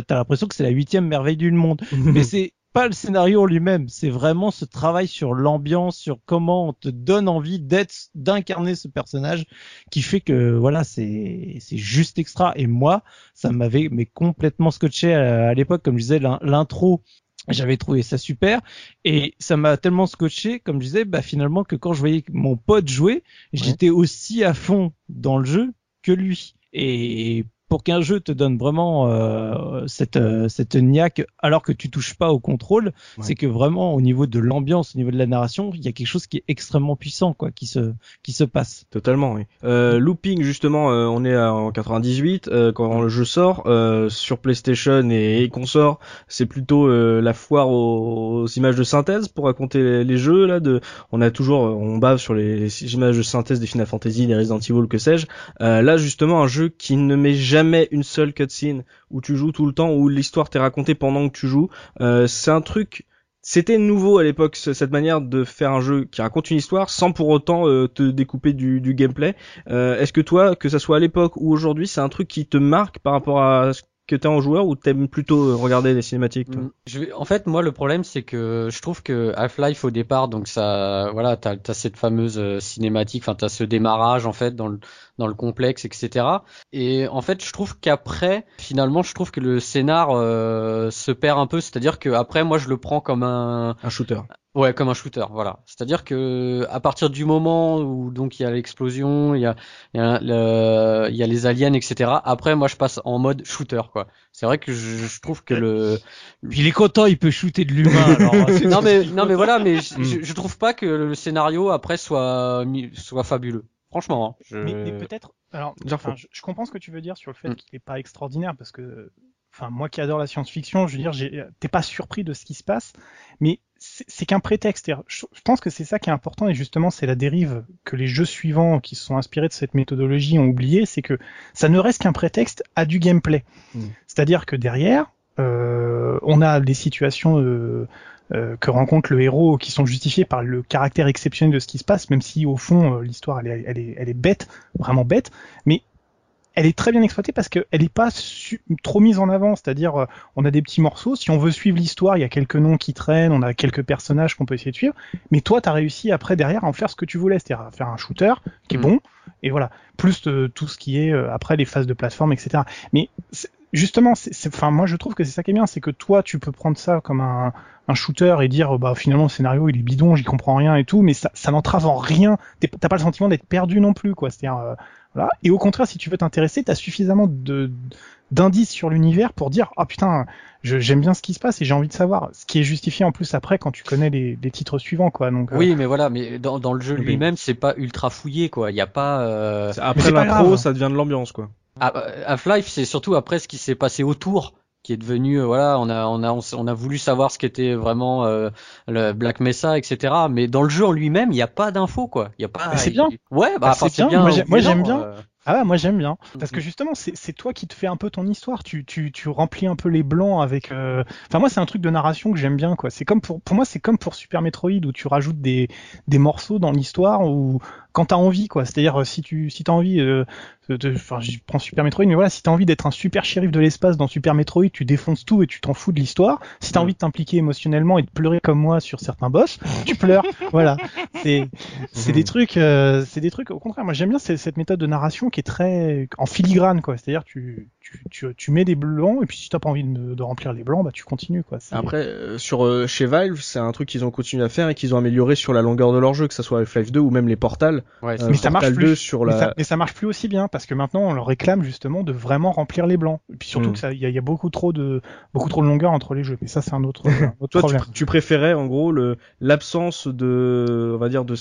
t'as l'impression que c'est la huitième merveille du monde. Mais c'est pas le scénario lui-même, c'est vraiment ce travail sur l'ambiance, sur comment on te donne envie d'être, d'incarner ce personnage, qui fait que voilà, c'est c'est juste extra. Et moi, ça m'avait mais complètement scotché à, l'époque, comme je disais, l'intro J'avais trouvé ça super et ça m'a tellement scotché, comme je disais, bah finalement que quand je voyais mon pote jouer, j'étais aussi à fond dans le jeu que lui. Et pour qu'un jeu te donne vraiment euh, cette euh, cette niaque alors que tu touches pas au contrôle, c'est que vraiment au niveau de l'ambiance, au niveau de la narration, il y a quelque chose qui est extrêmement puissant quoi, qui se qui se passe. Totalement. Oui. Euh, looping justement, euh, on est en 98 quand le jeu sort sur PlayStation et, et consort, c'est plutôt la foire aux, images de synthèse pour raconter les, jeux là. De, on a toujours, on bave sur les, les, images de synthèse des Final Fantasy, des Resident Evil, que sais-je. là justement un jeu qui ne met jamais jamais une seule cutscene où tu joues tout le temps, où l'histoire t'est racontée pendant que tu joues. Euh, c'est un truc c'était nouveau à l'époque cette manière de faire un jeu qui raconte une histoire sans pour autant euh, te découper du, gameplay. Euh, est-ce que toi, que ça soit à l'époque ou aujourd'hui, c'est un truc qui te marque par rapport à ce que t'es en joueur ou t'aimes plutôt regarder les cinématiques je En fait, moi, le problème, c'est que je trouve que Half-Life au départ, donc ça, voilà, t'as as cette fameuse cinématique, enfin t'as ce démarrage en fait dans le dans le complexe, etc. Et en fait, je trouve qu'après, finalement, je trouve que le scénar euh, se perd un peu. C'est-à-dire que après, moi, je le prends comme un un shooter. Ouais, comme un shooter, voilà. C'est-à-dire que à partir du moment où donc il y a l'explosion, il y a il y a, le, il y a les aliens, etc. Après, moi, je passe en mode shooter, quoi. C'est vrai que je, je, trouve que le il est content, il peut shooter de l'humain. non mais non mais voilà, mais je, hmm. je, trouve pas que le scénario après soit soit fabuleux. Franchement. Hein, je... Mais, peut-être. Alors, je, comprends ce que tu veux dire sur le fait hmm. qu'il n'est pas extraordinaire parce que enfin moi qui adore la science-fiction, je veux dire, t'es pas surpris de ce qui se passe, mais c'est qu'un prétexte. Je pense que c'est ça qui est important et justement c'est la dérive que les jeux suivants qui se sont inspirés de cette méthodologie ont oublié, c'est que ça ne reste qu'un prétexte à du gameplay. Mm. C'est-à-dire que derrière, euh, on a des situations euh, que rencontre le héros qui sont justifiées par le caractère exceptionnel de ce qui se passe, même si au fond l'histoire elle est, elle, est, elle est bête, vraiment bête, mais elle est très bien exploitée parce qu'elle n'est pas trop mise en avant. C'est-à-dire, euh, on a des petits morceaux. Si on veut suivre l'histoire, il y a quelques noms qui traînent, on a quelques personnages qu'on peut essayer de suivre. Mais toi, tu as réussi après derrière à en faire ce que tu voulais, c'est-à-dire à faire un shooter qui est mm. bon. Et voilà. Plus euh, tout ce qui est euh, après les phases de plateforme, etc. Mais justement, c'est, enfin, moi je trouve que c'est ça qui est bien, c'est que toi, tu peux prendre ça comme un, un shooter et dire, bah finalement le scénario il est bidon, j'y comprends rien et tout, mais ça, ça n'entrave en rien. T'as pas le sentiment d'être perdu non plus, quoi. C'est-à-dire, et au contraire, si tu veux t'intéresser, tu as suffisamment de d'indices sur l'univers pour dire ah putain j'aime bien ce qui se passe et j'ai envie de savoir. Ce qui est justifié en plus après quand tu connais les, les titres suivants quoi. Donc oui euh, mais voilà mais dans, dans le jeu lui-même c'est pas ultra fouillé quoi. Il y a pas euh... après l'intro ça devient de l'ambiance quoi. euh, Half-Life c'est surtout après ce qui s'est passé autour qui est devenu euh, voilà on a on a on a voulu savoir ce qu'était vraiment euh, le Black Mesa etc mais dans le jeu en lui-même il n'y a pas d'infos quoi il y a pas c'est bien ouais bah, bah c'est bien. moi j'aime bien euh. Ah moi j'aime bien parce que justement c'est toi qui te fais un peu ton histoire, tu tu tu remplis un peu les blancs avec. Euh, enfin moi c'est un truc de narration que j'aime bien quoi. C'est comme pour pour moi c'est comme pour Super Metroid où tu rajoutes des des morceaux dans l'histoire ou quand t'as envie quoi. C'est-à-dire si tu si t'as envie euh, enfin je prends Super Metroid mais voilà si t'as envie d'être un super shérif de l'espace dans Super Metroid tu défonces tout et tu t'en fous de l'histoire. Si t'as envie de t'impliquer émotionnellement et de pleurer comme moi sur certains boss, tu pleures. voilà. C'est c'est des trucs euh, c'est des trucs au contraire moi j'aime bien cette méthode de narration qui est très en filigrane quoi. C'est-à-dire tu, tu, tu, tu, mets des blancs et puis si t'as pas envie de, de, remplir les blancs, bah tu continues quoi. Après euh, sur euh, chez Valve, c'est un truc qu'ils ont continué à faire et qu'ils ont amélioré sur la longueur de leur jeu, que ça soit Half-Life 2 ou même les Portals. Ouais, euh, mais ça marche plus. sur la... mais, ça, mais, ça, marche plus aussi bien parce que maintenant on leur réclame justement de vraiment remplir les blancs. Et puis surtout hmm. que ça, il y, y, a beaucoup trop de beaucoup trop de longueur entre les jeux. Mais ça c'est un autre, autre problème. Tu, tu, préférais en gros le l'absence de, on va dire de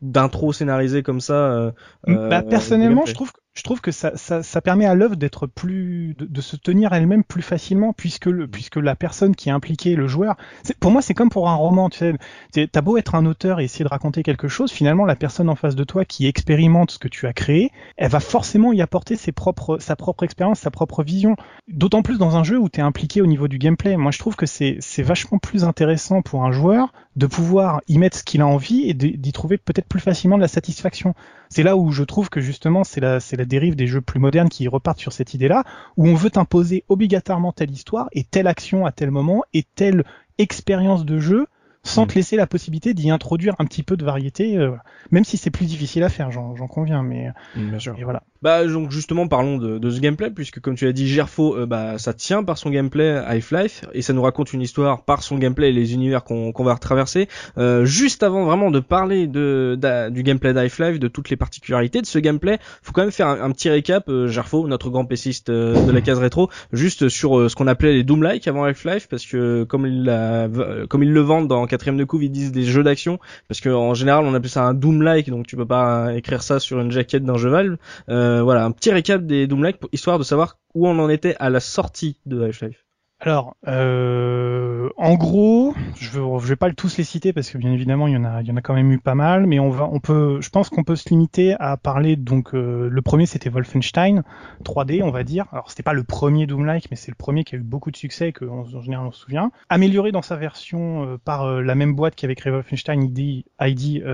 d'intro scénarisé comme ça. bah, personnellement, je trouve je trouve que ça, ça, ça permet à l'œuvre d'être plus, de, de, se tenir elle-même plus facilement, puisque le, puisque la personne qui est impliquée, le joueur, pour moi c'est comme pour un roman, tu sais, t'as beau être un auteur et essayer de raconter quelque chose, finalement la personne en face de toi qui expérimente ce que tu as créé, elle va forcément y apporter ses propres, sa propre expérience, sa propre vision. D'autant plus dans un jeu où tu es impliqué au niveau du gameplay. Moi je trouve que c'est, c'est vachement plus intéressant pour un joueur de pouvoir y mettre ce qu'il a envie et d'y trouver peut-être plus facilement de la satisfaction. C'est là où je trouve que justement c'est la, dérive des jeux plus modernes qui repartent sur cette idée-là, où on veut imposer obligatoirement telle histoire et telle action à tel moment et telle expérience de jeu sans Mm. te laisser la possibilité d'y introduire un petit peu de variété, euh, voilà. même si c'est plus difficile à faire, j'en j'en conviens, mais Bien sûr. et voilà. Bah donc justement parlons de, de ce gameplay puisque comme tu l'as dit Gerfo euh, bah ça tient par son gameplay Half-Life et ça nous raconte une histoire par son gameplay et les univers qu'on qu'on va retraverser. Euh, juste avant vraiment de parler de, d'a- du gameplay d'Half-Life, de toutes les particularités de ce gameplay, faut quand même faire un, un petit récap euh, Gerfo, notre grand euh, de la case rétro, juste sur euh, ce qu'on appelait les Doom-like avant Half-Life parce que comme ils la, comme ils le vendent dans quatrième de couve, ils disent des jeux d'action parce que en général on appelle ça un Doom-like donc tu peux pas écrire ça sur une jaquette d'un jeu Valve. Euh, voilà, un petit récap des Doom-like histoire de savoir où on en était à la sortie de Half-Life. Alors, euh, en gros, je je vais pas tous les citer parce que bien évidemment il y en a, il y en a quand même eu pas mal, mais on va, on peut, je pense qu'on peut se limiter à parler donc euh, le premier c'était Wolfenstein 3D, on va dire. Alors c'était pas le premier Doom-like, mais c'est le premier qui a eu beaucoup de succès et que en général on se souvient. Amélioré dans sa version euh, par la même boîte qui avait créé Wolfenstein ID, ID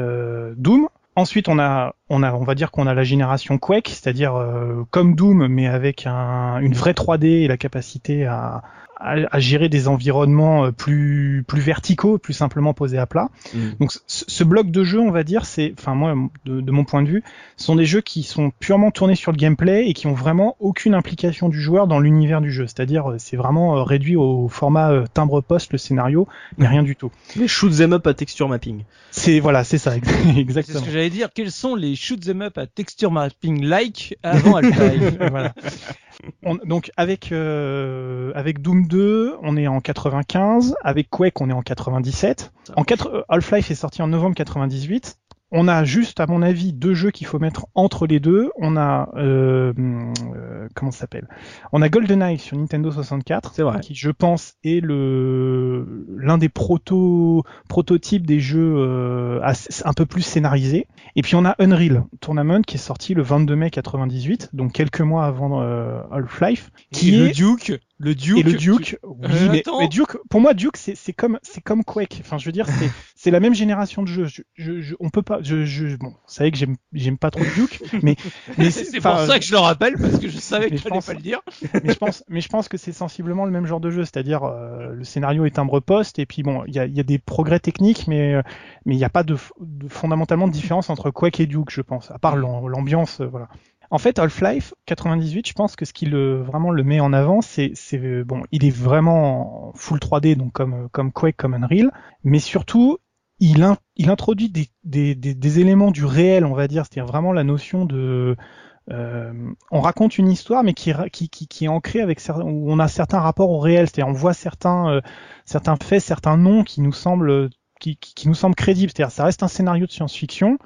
Doom. Ensuite, on a, on a, on va dire qu'on a la génération Quake, c'est-à-dire comme Doom, mais avec un, une vraie 3D et la capacité à, à, à gérer des environnements euh, plus, plus verticaux, plus simplement posés à plat. Donc, ce, ce bloc de jeu, on va dire, c'est, enfin moi, de, de mon point de vue, ce sont des jeux qui sont purement tournés sur le gameplay et qui ont vraiment aucune implication du joueur dans l'univers du jeu. C'est-à-dire, euh, c'est vraiment euh, réduit au format euh, timbre-poste, le scénario, mais rien du tout. Les shoot 'em up à texture mapping. C'est voilà, c'est ça, ex- C'est ce exactement. que j'allais dire. Quels sont les shoot 'em up à texture mapping like avant Half-Life? Voilà. On- donc avec euh, avec Doom 2, on est en 95, avec Quake, on est en 97. En quatre- euh, Half-Life est sorti en novembre 98. On a juste, à mon avis, deux jeux qu'il faut mettre entre les deux. On a euh, euh, comment ça s'appelle? On a GoldenEye sur Nintendo 64, C'est vrai. qui, je pense, est le l'un des proto prototypes des jeux euh, un peu plus scénarisés. Et puis on a Unreal Tournament qui est sorti le 22 mai 98, donc quelques mois avant euh, Half-Life, qui Et est le Duke, le Duke, et le Duke, oui, Euh, mais, Duke, pour moi, Duke, c'est c'est comme c'est comme Quake. Enfin, je veux dire, c'est c'est la même génération de jeux. Je, je, je- on peut pas. Je, je bon, vous savez que j'aime j'aime pas trop Duke, mais mais C'est pour ça que je le rappelle parce que je savais que je pense- pas le dire. mais je pense, mais je pense que c'est sensiblement le même genre de jeu, c'est-à-dire euh, le scénario est timbre poste et puis bon, il y a, il y a des progrès techniques, mais euh, mais il n'y a pas de, de fondamentalement de différence entre Quake et Duke, je pense, à part l'am- l'ambiance, euh, voilà. En fait, Half-Life 98, je pense que ce qui le vraiment le met en avant, c'est euh, bon, il est vraiment en full 3D, donc comme euh, comme Quake, comme Unreal, mais surtout il, il introduit des, des, des, éléments du réel, on va dire, c'est-à-dire vraiment la notion de euh, on raconte une histoire, mais qui, qui, qui est ancrée avec certains, où on a certains rapports au réel, c'est-à-dire on voit certains, euh, certains faits, certains noms qui nous semblent, qui, qui, qui nous semblent crédibles. C'est-à-dire ça reste un scénario de science-fiction,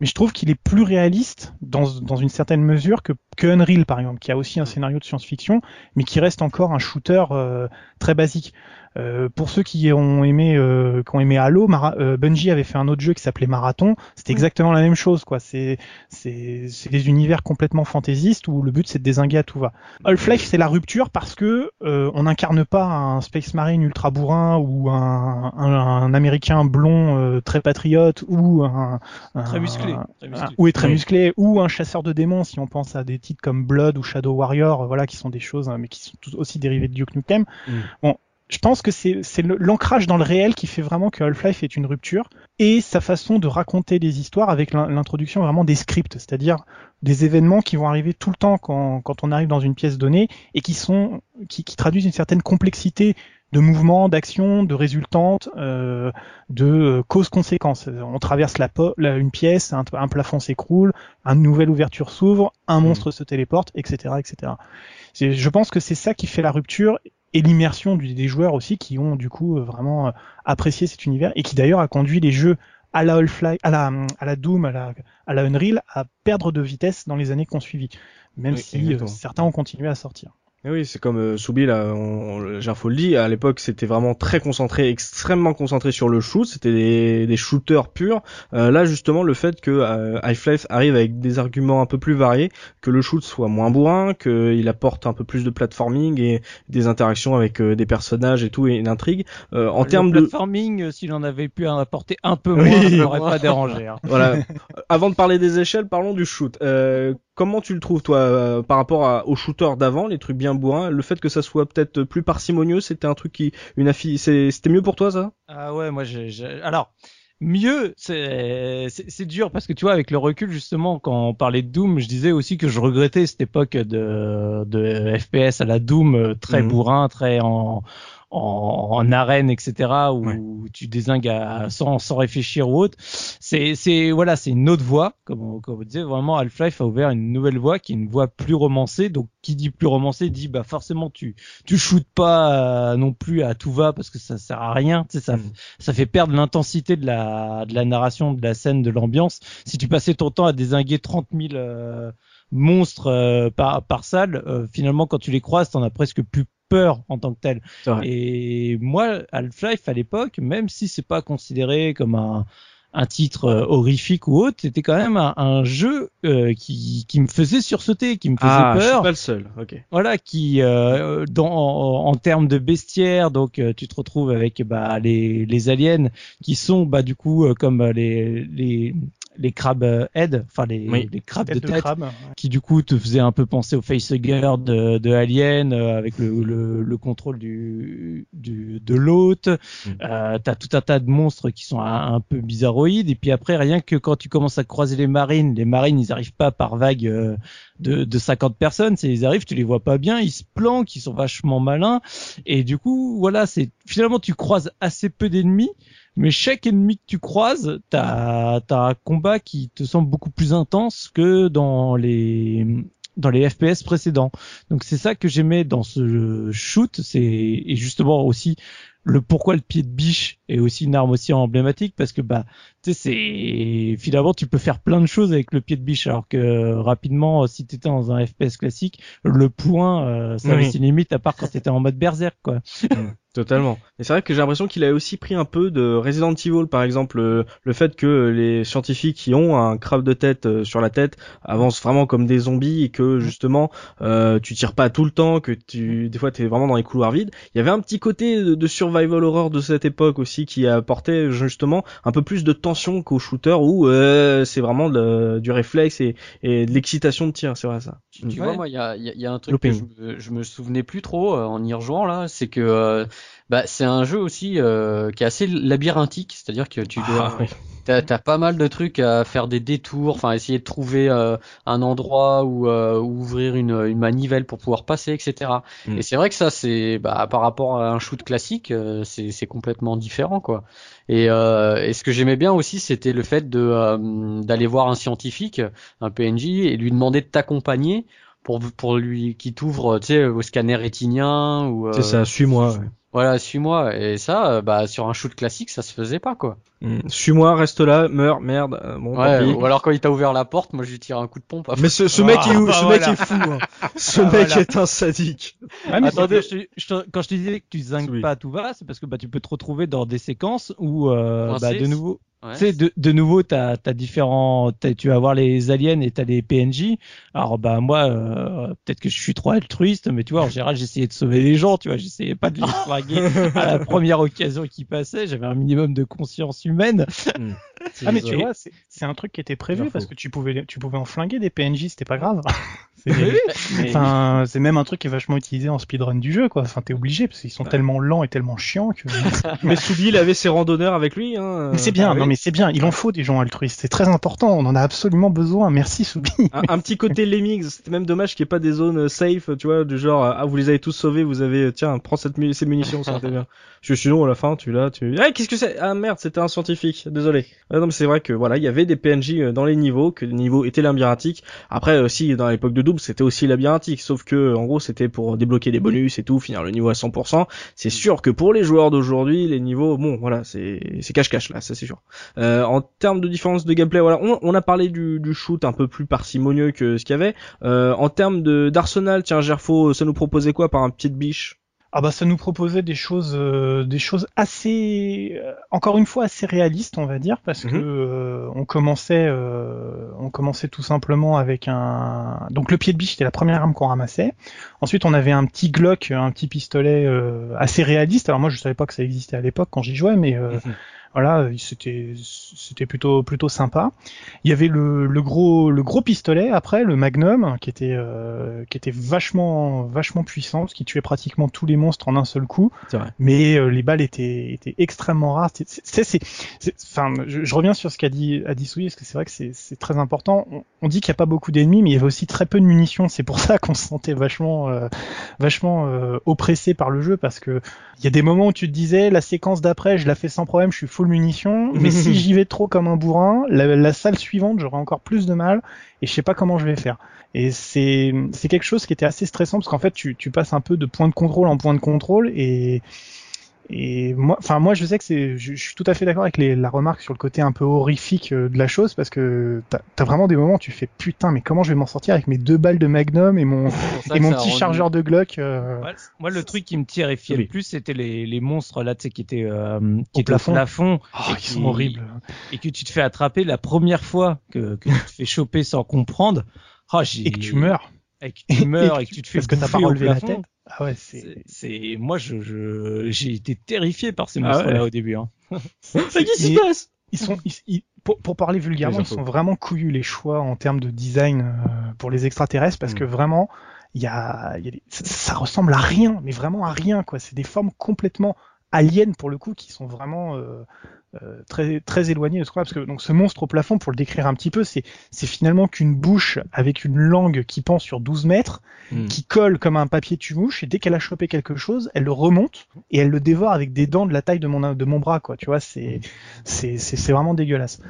mais je trouve qu'il est plus réaliste dans, dans une certaine mesure que, que Unreal par exemple, qui a aussi un scénario de science-fiction, mais qui reste encore un shooter euh, très basique. Euh, pour ceux qui ont aimé, euh, qui ont aimé Halo, Mara- euh, Bungie avait fait un autre jeu qui s'appelait Marathon. C'était exactement la même chose, quoi. C'est, c'est, c'est des univers complètement fantaisistes où le but c'est de désinguer à tout va. Half-Life c'est la rupture parce que euh, on n'incarne pas un Space Marine ultra bourrin ou un, un, un Américain blond euh, très patriote ou un, un- Très musclé. un- très musclé. un- ou est très Oui. musclé ou un chasseur de démons si on pense à des titres comme Blood ou Shadow Warrior, euh, voilà qui sont des choses hein, mais qui sont tout aussi dérivées de Duke Nukem. Mm. Bon, je pense que c'est l'ancrage dans le réel qui fait vraiment que Half-Life est une rupture et sa façon de raconter des histoires avec l'in- l'introduction vraiment des scripts, c'est-à-dire des événements qui vont arriver tout le temps quand, quand on arrive dans une pièce donnée et qui sont qui, qui traduisent une certaine complexité de mouvements, d'actions, de résultantes, euh, de euh, causes-conséquences. On traverse la, une pièce, un, un plafond s'écroule, une nouvelle ouverture s'ouvre, un monstre se téléporte, etc., etc. Je pense que c'est ça qui fait la rupture et l'immersion des joueurs aussi qui ont du coup euh, vraiment euh, apprécié cet univers et qui d'ailleurs a conduit les jeux à la Half-Life, à la, à la Doom, à la, à la Unreal à perdre de vitesse dans les années qui ont suivi, même Oui, si euh, exactement. certains ont continué à sortir. Et oui, c'est comme euh, Soubi là, on, on, Gerfo le dit, à l'époque c'était vraiment très concentré, extrêmement concentré sur le shoot, c'était des, des shooters purs. Euh, là justement le fait que euh, Half-Life arrive avec des arguments un peu plus variés, que le shoot soit moins bourrin, qu'il apporte un peu plus de platforming et des interactions avec euh, des personnages et tout et une intrigue. Euh, en termes de platforming, euh, s'il en avait pu en apporter un peu Oui. moins, ça m'aurait pas dérangé. hein. voilà. Avant de parler des échelles, parlons du shoot. Comment tu le trouves toi euh, par rapport à, aux shooters d'avant, les trucs bien bourrins, le fait que ça soit peut-être plus parcimonieux, c'était un truc qui une affi c'était mieux pour toi ça? Ah ouais, moi j'ai alors mieux, c'est c'est dur parce que tu vois avec le recul justement quand on parlait de Doom, je disais aussi que je regrettais cette époque de de FPS à la Doom euh, très mhm. bourrin, très en en, arène, etc., où tu désingues à, sans, sans réfléchir ou autre. C'est, c'est, voilà, c'est une autre voie, comme, comme vous disiez, vraiment, Half-Life a ouvert une nouvelle voie qui est une voie plus romancée. Donc, qui dit plus romancée dit, bah, forcément, tu, tu shootes pas euh, non plus à tout va parce que ça sert à rien. Tu sais, ça, mm. ça fait perdre l'intensité de la, de la narration, de la scène, de l'ambiance. Si tu passais ton temps à désinguer 30 000 euh, monstres euh, par, par salle, finalement, quand tu les croises, t'en as presque plus peur en tant que tel. Et moi, Half-Life à l'époque, même si c'est pas considéré comme un, un titre euh, horrifique ou autre, c'était quand même un, jeu euh, qui, qui me faisait sursauter, qui me faisait ah, peur. Je suis pas le seul. Ok. Voilà, qui euh, dans en, en, termes de bestiaire, donc tu te retrouves avec bah les les aliens qui sont bah du coup comme les les les crabes euh, head, enfin les, les crabes de tête, qui du coup te faisaient un peu penser au facehugger de, de Alien euh, avec le, le, le, contrôle du, du de l'hôte. Mm. Euh, T'as tout un tas de monstres qui sont un, peu bizarroïdes. Et puis après, rien que quand tu commences à croiser les marines, les marines ils arrivent pas par vague euh, de, de 50 personnes. C'est ils arrivent, tu les vois pas bien, ils se planquent, ils sont vachement malins. Et du coup, voilà, c'est finalement tu croises assez peu d'ennemis mais chaque ennemi que tu croises, t'as as un combat qui te semble beaucoup plus intense que dans les dans les FPS précédents. Donc c'est ça que j'aimais dans ce shoot, c'est et justement aussi le pourquoi le pied de biche est aussi une arme aussi emblématique parce que bah tu sais c'est finalement tu peux faire plein de choses avec le pied de biche alors que rapidement si tu étais dans un FPS classique le point euh, ça avait ses limites à part quand tu étais en mode berserk quoi. Mm. Totalement. Et c'est vrai que j'ai l'impression qu'il a aussi pris un peu de Resident Evil, par exemple, euh, le, fait que les scientifiques qui ont un crabe de tête euh, sur la tête avancent vraiment comme des zombies et que justement euh, tu tires pas tout le temps, que tu des fois t'es vraiment dans les couloirs vides. Il y avait un petit côté de, survival horror de cette époque aussi qui apportait justement un peu plus de tension qu'au shooter où euh, c'est vraiment du réflexe et, et de l'excitation de tir, c'est vrai ça. Tu, vois, moi il y a, y a, un truc que je me, je me souvenais plus trop en y rejoignant là, c'est que bah, c'est un jeu aussi euh, qui est assez labyrinthique, c'est-à-dire que tu dois, ah, t'as, pas mal de trucs à faire des détours, enfin essayer de trouver euh, un endroit où, euh, ouvrir une, une, manivelle pour pouvoir passer, etc. Mm. Et c'est vrai que ça, c'est bah, par rapport à un shoot classique, c'est, c'est complètement différent, quoi. Et, et ce que j'aimais bien aussi, c'était le fait de d'aller voir un scientifique, un PNJ, et lui demander de t'accompagner pour pour lui qui t'ouvre, tu sais, au scanner rétinien ou. C'est ça, suis-moi. Ouais. Voilà, suis-moi. Et ça, euh, bah, sur un shoot classique, ça se faisait pas, quoi. Hmm. Suis-moi, reste là, meurs, merde. Euh, bon, ouais, ou alors quand il t'a ouvert la porte, moi je lui tire un coup de pompe. Mais ce, ce mec, ah, ce mec est fou. Hein. Ce ah, mec est un sadique. Ah, Attendez, je, quand je te disais que tu zingues pas tout va, c'est parce que bah tu peux te retrouver dans des séquences où euh, bah, de nouveau. Tu sais, de, de nouveau, t'as as différents, tu vas avoir les aliens et t'as les PNJ. Alors bah moi, euh, peut-être que je suis trop altruiste, mais tu vois, en général, j'essayais de sauver les gens. Tu vois, j'essayais pas de les flaguer à la première occasion qui passait. J'avais un minimum de conscience humaine. Hmm. ah mais tu vois, c'est un truc qui était prévu parce que tu pouvais, tu pouvais en flinguer des PNJ, c'était pas grave. Enfin, c'est même un truc qui est vachement utilisé en speedrun du jeu, quoi. Enfin, t'es obligé parce qu'ils sont tellement lents et tellement chiants que. mais Soubi, il avait ses randonneurs avec lui. Hein. Mais c'est bien, ah non mais c'est bien. Il en faut des gens altruistes. C'est très important. On en a absolument besoin. Merci Soubi. un, petit côté lemmings. C'était même dommage qu'il n'y ait pas des zones euh, safe, tu vois, du genre ah vous les avez tous sauvés, vous avez euh, tiens prends cette ces munitions, ça bien. Je sinon à la fin tu l'as, tu. Ah qu'est-ce que c'est? Ah merde, c'était un scientifique. Désolé. Ah, non mais c'est vrai que voilà, il y avait des PNJ euh, dans les niveaux, que les niveaux étaient labyrinthiques. Après aussi dans l'époque de Doom, c'était aussi labyrinthique, sauf que en gros c'était pour débloquer des bonus et tout, finir le niveau à 100%. C'est sûr que pour les joueurs d'aujourd'hui, les niveaux, bon voilà, c'est cache-cache là, ça c'est sûr. Euh, en termes de différence de gameplay, voilà, on, a parlé du, du, shoot un peu plus parcimonieux que ce qu'il y avait. Euh, en termes d'arsenal, tiens Gerfo, ça nous proposait quoi par un de biche? Ah bah ça nous proposait des choses, euh, des choses assez, euh, encore une fois assez réalistes, on va dire, parce mhm. que euh, on commençait, on commençait tout simplement avec un, donc le pied de biche c'était la première arme qu'on ramassait. Ensuite on avait un petit Glock, un petit pistolet assez réaliste. Alors moi je savais pas que ça existait à l'époque quand j'y jouais, mais mhm. Voilà, c'était c'était plutôt plutôt sympa. Il y avait le, le gros le gros pistolet après, le Magnum, qui était euh, qui était vachement vachement puissant, parce qu'il tuait pratiquement tous les monstres en un seul coup. Vrai. Mais euh, les balles étaient étaient extrêmement rares. C'est c'est enfin, je, je, reviens sur ce qu'a dit a dit Souy, parce que c'est vrai que c'est très important. On, on dit qu'il n'y a pas beaucoup d'ennemis, mais il y avait aussi très peu de munitions. C'est pour ça qu'on se sentait vachement euh, vachement euh, oppressé par le jeu, parce que il y a des moments où tu te disais la séquence d'après, je la fais sans problème, je suis full munitions, mais si j'y vais trop comme un bourrin, la, la salle suivante, j'aurai encore plus de mal et je sais pas comment je vais faire. Et c'est c'est quelque chose qui était assez stressant parce qu'en fait tu, tu passes un peu de point de contrôle en point de contrôle et et moi, enfin moi, je sais que c'est, je, je, suis tout à fait d'accord avec les, la remarque sur le côté un peu horrifique euh, de la chose parce que t'as as vraiment des moments où tu fais putain, mais comment je vais m'en sortir avec mes deux balles de Magnum et mon et mon petit chargeur de Glock. Euh... Ouais, moi, le truc qui me terrifiait oui. le plus, c'était les, les monstres là, tu sais, qui étaient euh, qui au étaient plafond. au plafond. Oh, et qui, sont horribles. Et que tu te fais attraper la première fois que, que tu te fais choper sans comprendre. Oh, et que tu meurs. Et que tu meurs et que tu te fais parce que t'as pas relevé la tête. Ah ouais, c'est. C'est moi, je, je, j'ai été terrifié par ces monstres-là ah ouais. au début. Hein. Qu'est-ce qui se passe? Ils sont, ils, ils, pour, pour, parler vulgairement, ils sont vraiment couillus les choix en termes de design euh, pour les extraterrestres parce mmh. que vraiment, il y a, y a des, ça, ça, ressemble à rien, mais vraiment à rien quoi. C'est des formes complètement aliens pour le coup qui sont vraiment euh, euh, très très éloigné de ce qu'on parce que donc ce monstre au plafond pour le décrire un petit peu c'est c'est finalement qu'une bouche avec une langue qui pend sur 12 mètres mm. qui colle comme un papier de mouche et dès qu'elle a chopé quelque chose elle le remonte et elle le dévore avec des dents de la taille de mon de mon bras quoi tu vois c'est c'est c'est vraiment dégueulasse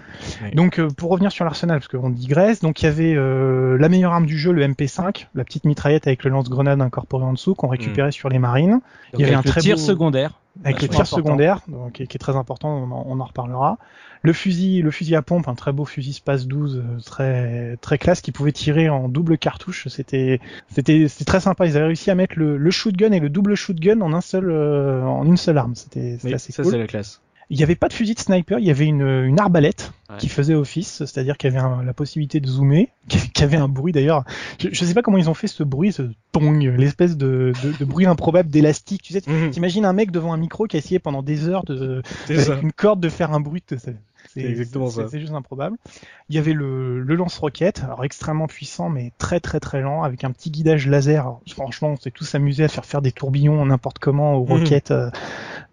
oui. donc euh, pour revenir sur l'arsenal parce qu'on digresse donc il y avait euh, la meilleure arme du jeu le MP5 la petite mitraillette avec le lance-grenade incorporé en dessous qu'on récupérait mm. sur les marines donc il y avait un très tir beau... secondaire avec le tir secondaire, donc, qui, est, qui, est très important, on en, on en, reparlera. Le fusil, le fusil à pompe, un très beau fusil Space 12, très très classe, qui pouvait tirer en double cartouche. C'était c'était c'était très sympa. Ils avaient réussi à mettre le, le shootgun et le double shootgun en un seul euh, en une seule arme. C'était oui, assez ça, cool. c'est la classe. Il n'y avait pas de fusil de sniper, il y avait une, une arbalète ouais. qui faisait office, c'est-à-dire qu'il y avait un, la possibilité de zoomer, qui avait un bruit d'ailleurs. Je, ne sais pas comment ils ont fait ce bruit, ce tong, l'espèce de, de, de, bruit improbable d'élastique. Tu sais, mmh. t'imagines un mec devant un micro qui a essayé pendant des heures de, avec une corde de faire un bruit. C'est exactement ça. C'est juste improbable. Il y avait le, le lance-roquette, alors extrêmement puissant, mais très très très lent, avec un petit guidage laser. Alors, franchement, on s'est tous amusés à faire faire des tourbillons n'importe comment aux roquettes mmh. euh,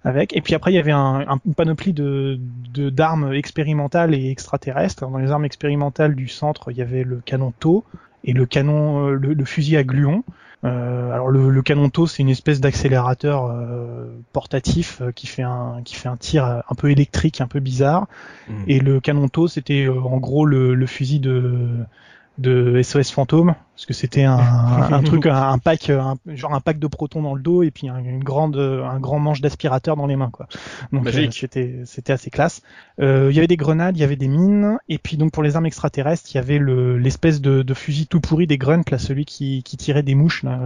avec. Et puis après, il y avait un, un, une panoplie de d'armes expérimentales et extraterrestres. Dans les armes expérimentales du centre, il y avait le canon TOW et le canon, euh, le, le fusil à gluon. Euh, alors le, le canon TOW c'est une espèce d'accélérateur euh, portatif euh, qui fait un qui fait un tir un peu électrique, un peu bizarre. Mmh. Et le canon TOW c'était euh, en gros le, le, fusil de de SOS fantôme parce que c'était un, un, truc un, pack un, genre un pack de protons dans le dos et puis un, une grande un grand manche d'aspirateur dans les mains quoi. Donc euh, c'était c'était assez classe. Euh, il y avait des grenades il y avait des mines et puis donc pour les armes extraterrestres il y avait le l'espèce de, de, fusil tout pourri des grunts là celui qui, qui tirait des mouches là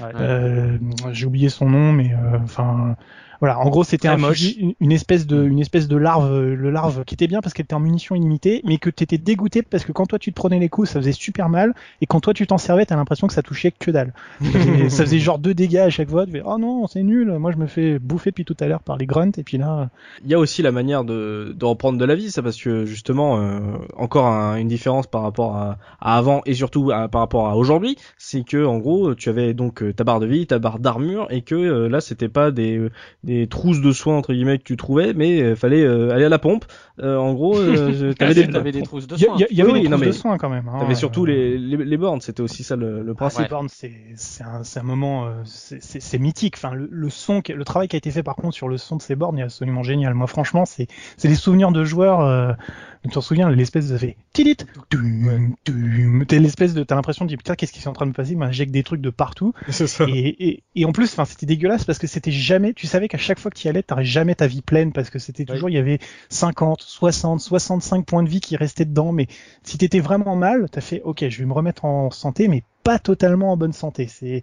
ouais, euh, j'ai oublié son nom mais euh, enfin voilà, en gros, c'était un fusil, une espèce de, une espèce de larve, le larve qui était bien parce qu'elle était en munitions illimitées, mais que t'étais dégoûté parce que quand toi tu te prenais les coups, ça faisait super mal, et quand toi tu t'en servais, t'as l'impression que ça touchait que dalle. ça faisait genre deux dégâts à chaque fois. Tu fais, oh non, c'est nul. Moi, je me fais bouffer depuis tout à l'heure par les grunts, et puis là. Il y a aussi la manière de, de reprendre de la vie, ça parce que justement, euh, encore un, une différence par rapport à, à avant et surtout à, par rapport à aujourd'hui, c'est que en gros, tu avais donc euh, ta barre de vie, ta barre d'armure, et que euh, là, c'était pas des des trousses de soins entre guillemets que tu trouvais, mais euh, fallait euh, aller à la pompe. Euh, en gros, t'avais des, avais des trousses de soins. Il y, avait oui, des trousses non, de soins quand même. Hein, t'avais surtout les, les, les, bornes, c'était aussi ça le, le principe. Ah, les bornes, c'est c'est un, un moment, c'est mythique. Enfin, le, le, son, le travail qui a été fait par contre sur le son de ces bornes est absolument génial. Moi, franchement, c'est c'est des souvenirs de joueurs. Tu t'en souviens, l'espèce de fait tilit, t'es l'espèce de, t'as l'impression de dire putain qu'est-ce qui est en train de me passer, m'injecte des trucs de partout. Ça. Et, et, et en plus, enfin c'était dégueulasse parce que c'était jamais, tu savais qu'à chaque fois que tu y allais, t'aurais jamais ta vie pleine parce que c'était toujours, il y avait 50, 60, 65 points de vie qui restaient dedans. Mais si t'étais vraiment mal, t'as fait ok, je vais me remettre en santé, mais pas totalement en bonne santé. C'est,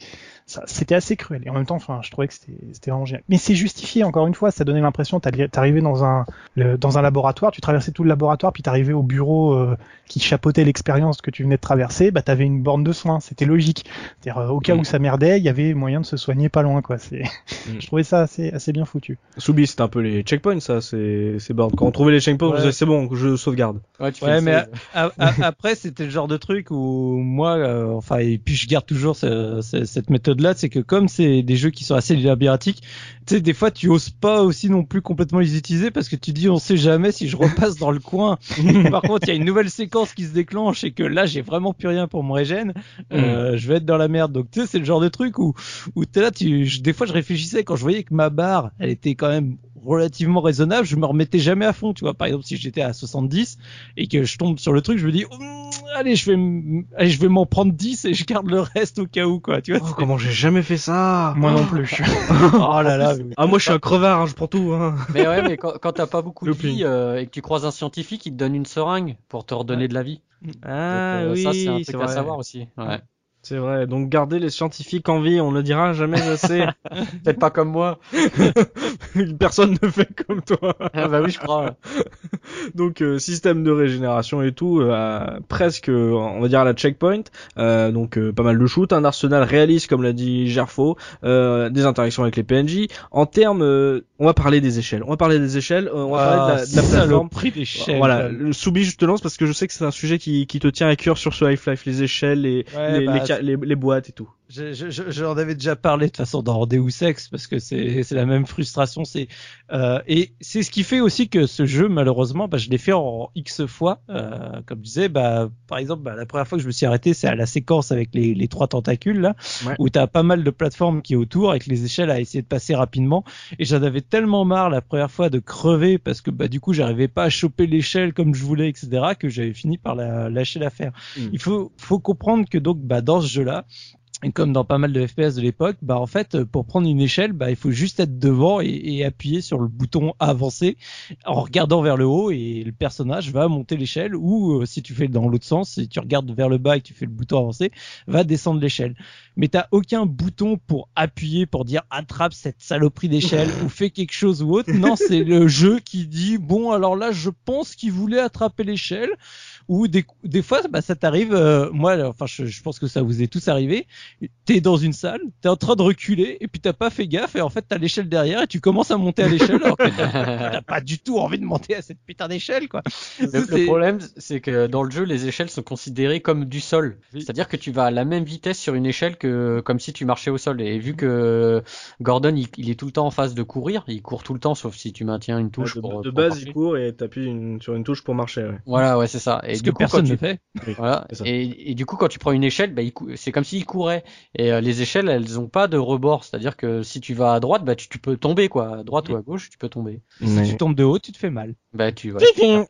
c'était assez cruel. Et en même temps, enfin, je trouvais que c'était, c'était vraiment génial. Mais c'est justifié encore une fois. Ça donnait l'impression, t'arrivais dans un, dans un laboratoire, tu traversais tout le laboratoire, puis t'arrivais au bureau euh, qui chapeautait l'expérience que tu venais de traverser. Bah, t'avais une borne de soins. C'était logique. C'est-à-dire, euh, au cas où mm. ça merdait, il y avait moyen de se soigner pas loin, quoi. C'est, mm. je trouvais ça assez, assez bien foutu. Soubi, c'était un peu les checkpoints, ça. C'est, c'est bornes. Quand on trouvait les checkpoints, c'est bon, je sauvegarde. Ouais, mais après, c'était le genre de truc où moi, euh, enfin, et puis je garde toujours cette méthode-là, c'est que comme c'est des jeux qui sont assez labyrinthiques, tu sais, des fois tu oses pas aussi non plus complètement les utiliser parce que tu dis on sait jamais si je repasse dans le coin. Par contre, il y a une nouvelle séquence qui se déclenche et que là j'ai vraiment plus rien pour mon régène, euh, mm. je vais être dans la merde. Donc tu sais, c'est le genre de truc où où t'es là, tu, des fois je réfléchissais quand je voyais que ma barre, elle était quand même relativement raisonnable, je me remettais jamais à fond, tu vois. Par exemple, si j'étais à 70 et que je tombe sur le truc, je me dis, oh, allez, je vais, allez, je vais m'en prendre 10 et je garde le reste au cas où, quoi. Tu vois. Oh, comment j'ai jamais fait ça Moi non plus. oh là là. Ah moi je suis un crevard, hein, je prends tout. Hein. Mais ouais, mais quand, quand t'as pas beaucoup de vie euh, et que tu croises un scientifique, il te donne une seringue pour te redonner de la vie. Ah oui, euh, ça c'est un truc à savoir aussi. Ouais. C'est vrai. Donc garder les scientifiques en vie, on ne dira jamais assez. Peut-être pas comme moi. Personne ne fait comme toi. ah bah oui, je crois. donc euh, système de régénération et tout, euh, presque, on va dire à la checkpoint. Euh, donc pas mal de shoot, un arsenal réaliste comme l'a dit Gerfo, des interactions avec les PNJ. En termes, on va parler des échelles. On va parler des échelles. on va parler de la, de la ah, plateforme. prix d'échelle. Voilà. Le Soubi, je te lance parce que je sais que c'est un sujet qui, qui te tient à cœur sur ce Half-Life, les échelles, les, les bah, les, les boîtes et tout. J'en avais déjà parlé de toute façon dans Deus Ex parce que c'est la même frustration. C'est euh, et c'est ce qui fait aussi que ce jeu malheureusement, bah, je l'ai fait en x fois. Euh, comme je disais, bah, par exemple, bah, la première fois que je me suis arrêté, c'est à la séquence avec les, les trois tentacules là, où tu as pas mal de plateformes qui est autour avec les échelles à essayer de passer rapidement. Et j'en avais tellement marre la première fois de crever parce que bah du coup j'arrivais pas à choper l'échelle comme je voulais, etc. Que j'avais fini par la, lâcher l'affaire. Hmm. Il faut faut comprendre que donc bah dans ce jeu là et comme dans pas mal de FPS de l'époque, bah en fait pour prendre une échelle, bah il faut juste être devant et, appuyer sur le bouton avancer en regardant vers le haut et le personnage va monter l'échelle ou euh, si tu fais dans l'autre sens, si tu regardes vers le bas et que tu fais le bouton avancer, va descendre l'échelle. Mais t'as aucun bouton pour appuyer pour dire attrape cette saloperie d'échelle ou fais quelque chose ou autre. Non, c'est le jeu qui dit bon alors là je pense qu'il voulait attraper l'échelle ou des, des fois bah, ça t'arrive euh, moi enfin je, je, pense que ça vous est tous arrivé t'es dans une salle t'es en train de reculer et puis t'as pas fait gaffe et en fait t'as l'échelle derrière et tu commences à monter à l'échelle alors que t'as pas du tout envie de monter à cette putain d'échelle quoi le, problème c'est que dans le jeu les échelles sont considérées comme du sol c'est à dire que tu vas à la même vitesse sur une échelle que comme si tu marchais au sol et vu que Gordon il, est tout le temps en phase de courir il court tout le temps sauf si tu maintiens une touche de, pour, de base il court et t'appuies une, sur une touche pour marcher ouais. voilà ouais c'est ça et que personne ne fait. Voilà. Et, et, du coup, quand tu prends une échelle, bah, c'est comme s'il courait. Et euh, les échelles, elles ont pas de rebord. C'est-à-dire que si tu vas à droite, bah, tu, tu peux tomber, quoi. À droite ou à gauche, tu peux tomber. Si tu tombes de haut, tu te fais mal. Bah, tu vas.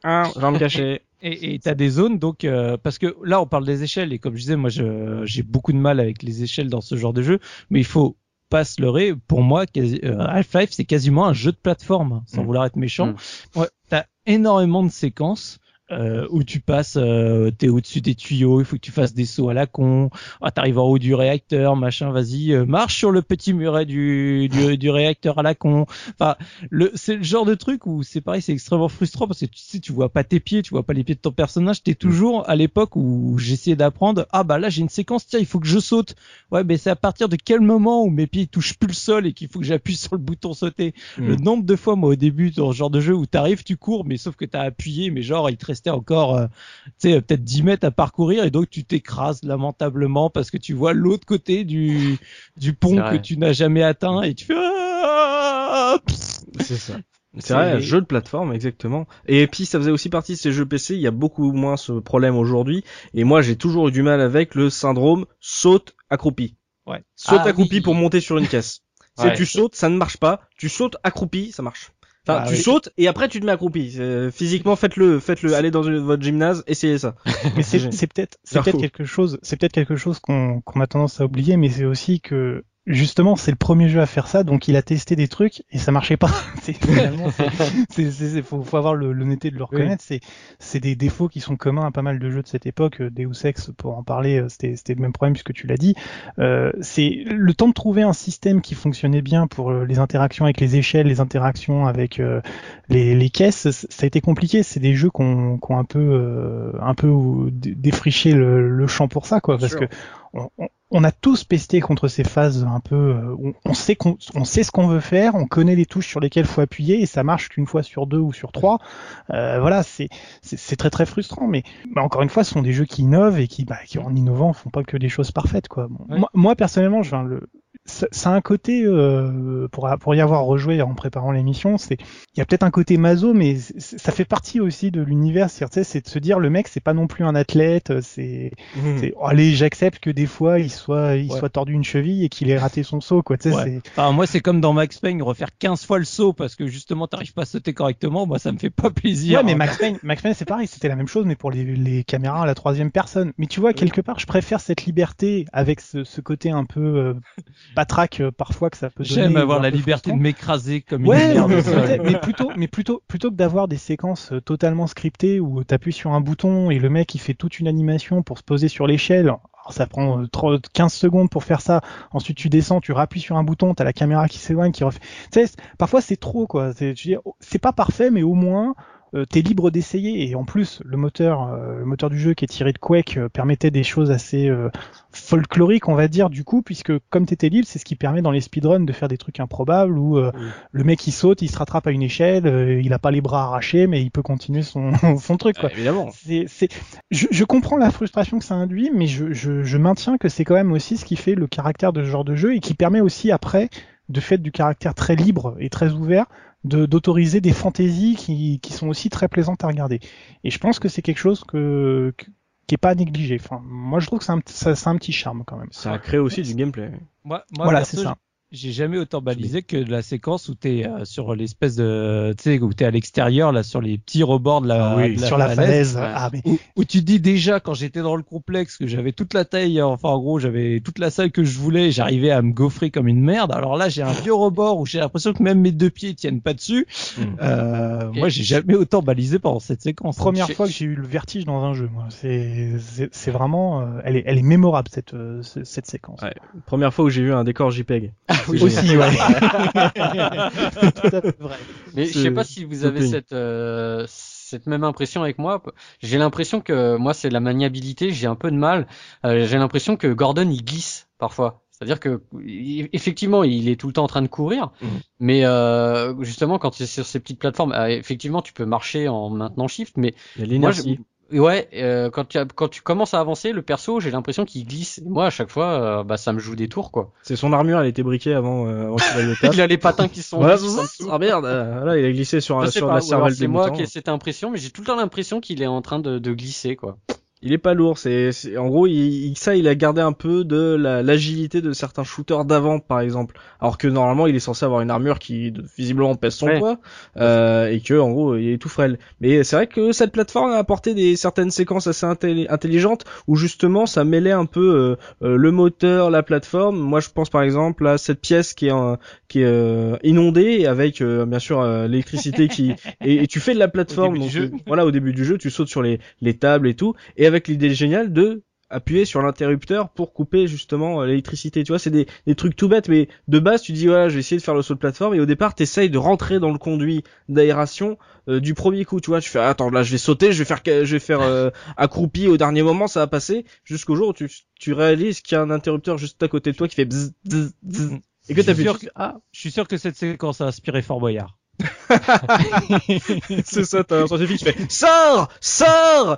Ah, me cacher. Et tu as des zones, donc euh, parce que là on parle des échelles et comme je disais, moi j'ai beaucoup de mal avec les échelles dans ce genre de jeu, mais il faut pas se leurrer. Pour moi, euh, Half-Life c'est quasiment un jeu de plateforme, sans mm. vouloir être méchant. Mm. Ouais, t'as énormément de séquences euh, où tu passes, euh, t'es au-dessus des tuyaux, il faut que tu fasses des sauts à la con, ah, t'arrives en haut du réacteur, machin, vas-y, euh, marche sur le petit muret du, du, du réacteur à la con. Enfin, le, c'est le genre de truc où c'est pareil, c'est extrêmement frustrant parce que tu sais, tu vois pas tes pieds, tu vois pas les pieds de ton personnage, t'es toujours à l'époque où j'essayais d'apprendre, ah bah là j'ai une séquence, tiens, il faut que je saute. Ouais, mais c'est à partir de quel moment où mes pieds touchent plus le sol et qu'il faut que j'appuie sur le bouton sauter? Hmm. Le nombre de fois, moi, au début, dans ce genre de jeu où t'arrives, tu cours, mais sauf que t'as appuyé, mais genre, il te restait encore, euh, tu sais, peut-être 10 mètres à parcourir et donc tu t'écrases lamentablement parce que tu vois l'autre côté du, du pont que tu n'as jamais atteint et tu fais, ah c'est ça. C'est vrai, un jeu de plateforme, exactement. Et puis ça faisait aussi partie de ces jeux PC, il y a beaucoup moins ce problème aujourd'hui. Et moi j'ai toujours eu du mal avec le syndrome saute accroupi. Ouais. Saute ah accroupi pour monter sur une caisse. Si tu sautes, ça ne marche pas. Tu sautes accroupi, ça marche. Enfin, ah tu sautes et après tu te mets accroupi. Physiquement, faites-le, faites-le. Allez dans votre gymnase, essayez ça. c'est peut-être, c'est peut-être quelque chose, c'est peut-être quelque chose qu'on qu'on a tendance à oublier, mais c'est aussi que justement, c'est le premier jeu à faire ça, donc il a testé des trucs et ça marchait pas. c'est faut, faut avoir l'honnêteté de le reconnaître. C'est, c'est des défauts qui sont communs à pas mal de jeux de cette époque. Deus Ex, pour en parler, euh, c'était, c'était le même problème puisque tu l'as dit. Euh, c'est le temps de trouver un système qui fonctionnait bien pour euh, les interactions avec les échelles, les interactions avec euh, les, les, caisses. Ça a été compliqué. C'est des jeux qui ont, un peu, un peu défriché le, le champ pour ça, quoi, parce que on, on a tous pesté contre ces phases un peu euh, on, sait qu'on on sait ce qu'on veut faire, on connaît les touches sur lesquelles faut appuyer et ça marche qu'une fois sur deux ou sur trois. Euh, voilà, c'est c'est très très frustrant, mais encore une fois, ce sont des jeux qui innovent et qui, bah, qui en innovant font pas que des choses parfaites quoi. moi, moi, personnellement, je, le, ça, ça, a un côté euh, pour pour y avoir rejoué en préparant l'émission, c'est il y a peut-être un côté maso, mais ça fait partie aussi de l'univers. C'est de se dire le mec c'est pas non plus un athlète, c'est mmh. oh, allez j'accepte que des fois il soit il soit tordu une cheville et qu'il ait raté son saut quoi. Ouais. Enfin, moi c'est comme dans Max Payne refaire 15 fois le saut parce que justement t'arrives pas à sauter correctement, moi ça me fait pas plaisir. Ouais mais Max Payne Max Payne c'est pareil, c'était la même chose mais pour les, les caméras à la troisième personne. Mais tu vois quelque part je préfère cette liberté avec ce, ce côté un peu euh, batraque euh, parfois que ça peut donner. J'aime avoir la liberté de m'écraser comme ouais, une mais, mais plutôt, mais plutôt, plutôt que d'avoir des séquences euh, totalement scriptées où tu appuies sur un bouton et le mec il fait toute une animation pour se poser sur l'échelle. ça prend 15 euh, secondes pour faire ça. Ensuite, tu descends, tu rappuies sur un bouton, t'as la caméra qui s'éloigne, qui refait. Tu sais, parfois c'est trop quoi. C'est pas parfait, mais au moins euh, t'es libre d'essayer. Et en plus le moteur euh, le moteur du jeu qui est tiré de Quake euh, permettait des choses assez folkloriques on va dire du coup puisque comme t'étais libre c'est ce qui permet dans les speedruns de faire des trucs improbables où le mec il saute il se rattrape à une échelle il a pas les bras arrachés mais il peut continuer son, son truc quoi. évidemment. C'est, c'est... Je, je, comprends la frustration que ça induit mais je, je, je maintiens que c'est quand même aussi ce qui fait le caractère de ce genre de jeu et qui permet aussi après de fait du caractère très libre et très ouvert d'autoriser des fantaisies qui, qui sont aussi très plaisantes à regarder. Et je pense que c'est quelque chose que, qui est pas négligé. Enfin, moi je trouve que c'est un, un petit charme quand même. Ça crée aussi du gameplay. Moi, moi voilà, c'est ça j'ai jamais autant balisé que la séquence où t'es euh, sur l'espèce de, tu sais, où t'es à l'extérieur là, sur les petits rebords de la, ah sur la falaise, ah, mais... où, tu dis déjà quand j'étais dans le complexe que j'avais toute la taille, enfin en gros j'avais toute la salle que je voulais, j'arrivais à me gaufrer comme une merde. Alors là j'ai un vieux rebord où j'ai l'impression que même mes deux pieds tiennent pas dessus. Hmm. Euh, Moi j'ai jamais autant balisé pendant cette séquence. Première fois que j'ai eu le vertige dans un jeu, moi. C'est c'est vraiment, euh, elle est elle est mémorable cette euh, cette séquence. Ouais. Première fois où j'ai vu un décor JPEG. oui, aussi, ouais. Mais je sais pas si vous avez cette euh, cette même impression avec moi. J'ai l'impression que moi c'est la maniabilité, j'ai un peu de mal. Euh, j'ai l'impression que Gordon il glisse parfois. C'est-à-dire que effectivement, il est tout le temps en train de courir, mmh. mais euh, justement quand c'est sur ces petites plateformes, effectivement, tu peux marcher en maintenant shift, mais moi, Ouais, euh, quand tu quand tu commences à avancer, le perso, j'ai l'impression qu'il glisse. moi, à chaque fois, euh, bah ça me joue des tours quoi. C'est son armure, elle était briquée avant, euh, avant qu'il il a les patins qui sont. ah merde, là il a glissé sur, sur la cervelle C'est moi qui ai cette impression, mais j'ai tout le temps l'impression qu'il est en train de, de glisser quoi il est pas lourd. C'est, en gros, il, ça, il a gardé un peu de l'agilité de certains shooters d'avant, par exemple. Alors que normalement, il est censé avoir une armure qui visiblement pèse son poids euh, et que en gros, il est tout frêle. Mais c'est vrai que cette plateforme a apporté des certaines séquences assez intelligentes où justement, ça mêlait un peu euh, euh, le moteur, la plateforme. Moi, je pense par exemple à cette pièce qui est qui est euh, inondée avec bien sûr l'électricité qui et, tu fais de la plateforme. Donc, voilà, au début du jeu, tu sautes sur les les tables et tout. Et avec l'idée géniale de appuyer sur l'interrupteur pour couper justement euh, l'électricité. Tu vois, c'est des, des, trucs tout bêtes, mais de base, tu dis voilà, je vais essayer de faire le saut de plateforme, et au départ, t'essayes de rentrer dans le conduit d'aération euh, du premier coup. Tu vois, tu fais attends, là, je vais sauter, je vais faire, je vais faire euh, accroupi au dernier moment, ça va passer, jusqu'au jour où tu, tu réalises qu'il y a un interrupteur juste à côté de toi qui fait bzz, bzz, bzz, et que t'appuies. Ah, je suis sûr que cette séquence a inspiré Fort Boyard. c'est ça, t'as un scientifique qui fait sors, sors.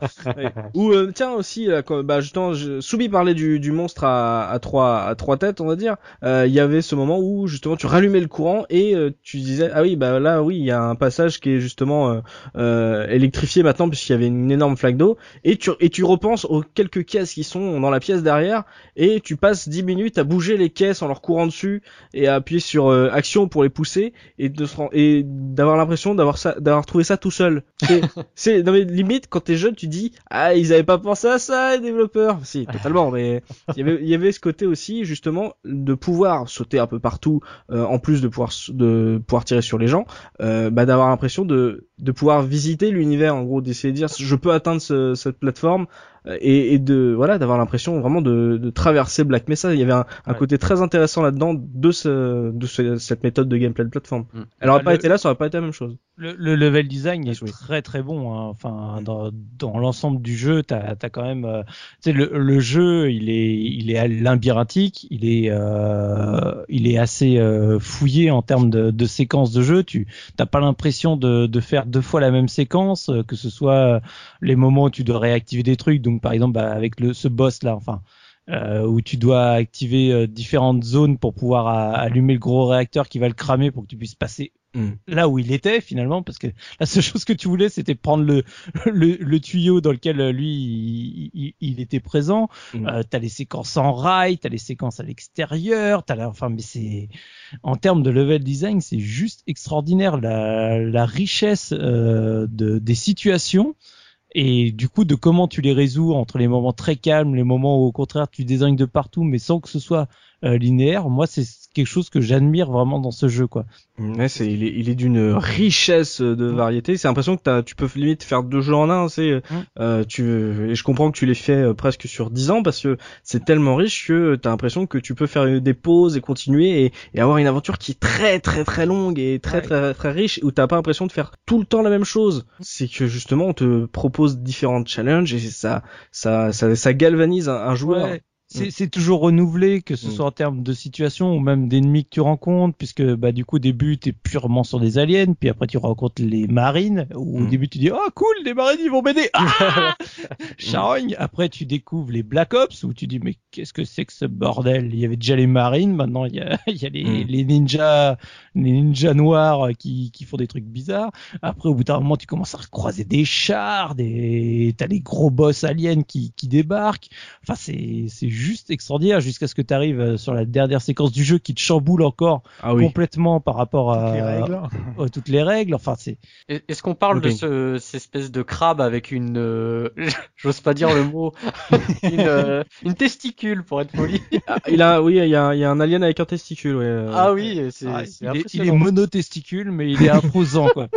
Ou euh, tiens aussi, là, bah justement, je, Soubi parlait du, du monstre à, à trois à trois têtes, on va dire. Euh, il y avait ce moment où justement tu rallumais le courant et euh, tu disais ah oui bah là oui il y a un passage qui est justement électrifié maintenant puisqu'il y avait une énorme flaque d'eau et tu et tu repenses aux quelques caisses qui sont dans la pièce derrière et tu passes 10 minutes à bouger les caisses en leur courant dessus et à appuyer sur action pour les pousser et de et d'avoir l'impression d'avoir ça, d'avoir trouvé ça tout seul. C'est, non mais limite quand t'es jeune, tu dis ah ils avaient pas pensé à ça les développeurs. Si totalement, mais il y avait, il y avait ce côté aussi justement de pouvoir sauter un peu partout, euh, en plus de pouvoir de pouvoir tirer sur les gens, euh, bah d'avoir l'impression de de pouvoir visiter l'univers en gros, d'essayer de dire je peux atteindre ce, cette plateforme et, et de voilà d'avoir l'impression vraiment de, de, traverser Black Mesa. Il y avait un, un côté très intéressant là-dedans de, ce, de ce, cette méthode de gameplay de plateforme. Mm. Elle aurait bah, pas été là, ça aurait pas été la même chose. Le, le level design est très très bon. Hein. Enfin, dans, dans l'ensemble du jeu, t'as as quand même, euh, tu sais, le, le, jeu, il est il est labyrinthique, il est euh, il est assez euh, fouillé en termes de, de séquences de jeu. Tu t'as pas l'impression de, de faire deux fois la même séquence, que ce soit les moments où tu dois réactiver des trucs. Donc par exemple, bah, avec le, ce boss là, enfin euh, où tu dois activer euh, différentes zones pour pouvoir allumer le gros réacteur qui va le cramer pour que tu puisses passer hmm. là où il était finalement parce que la seule chose que tu voulais c'était prendre le, le, tuyau dans lequel euh, lui il, était présent mm. euh, t'as les séquences en rail t'as les séquences à l'extérieur t'as la, enfin mais c'est en termes de level design c'est juste extraordinaire la, la richesse euh, de, des situations et du coup de comment tu les résous entre les moments très calmes, les moments où au contraire tu désignes de partout, mais sans que ce soit euh, linéaire. Moi, c'est quelque chose que j'admire vraiment dans ce jeu, quoi. Ouais, c'est il est, il est d'une richesse de variété. C'est l'impression que tu peux limite faire deux jeux en un. C'est euh, tu et je comprends que tu les fais euh, presque sur dix ans parce que c'est tellement riche que t'as l'impression que tu peux faire des pauses et continuer et, et, avoir une aventure qui est très très très longue et très très très riche où t'as pas l'impression de faire tout le temps la même chose. C'est que justement on te propose différents challenges et ça ça ça, ça galvanise un, joueur. Mm. C'est toujours renouvelé, que ce mm. soit en termes de situation ou même d'ennemis que tu rencontres, puisque bah du coup au début t'es purement sur des aliens, puis après tu rencontres les marines, où au mm. début tu dis oh cool les marines ils vont m'aider, ah charogne. Après tu découvres les Black Ops où tu dis mais qu'est-ce que c'est que ce bordel? Il y avait déjà les marines, maintenant il y a, il y a les, les, ninjas, les ninjas noirs qui, qui font des trucs bizarres. Après au bout d'un moment tu commences à croiser des chars, des t'as les gros boss aliens qui, qui débarquent. Enfin c'est c'est juste extraordinaire jusqu'à ce que tu arrives euh, sur la dernière séquence du jeu qui te chamboule encore ah complètement par rapport à, toutes les règles. Enfin, c'est. Est-ce qu'on parle de ce, cette espèce de crabe avec une, euh, j'ose pas dire le mot, une, euh, une, testicule pour être poli? Ah, il a, oui, il y a, il y a un alien avec un testicule. Ouais. Ah oui, c'est. Ah, il, est, il est monotesticule, mais il est imposant quoi.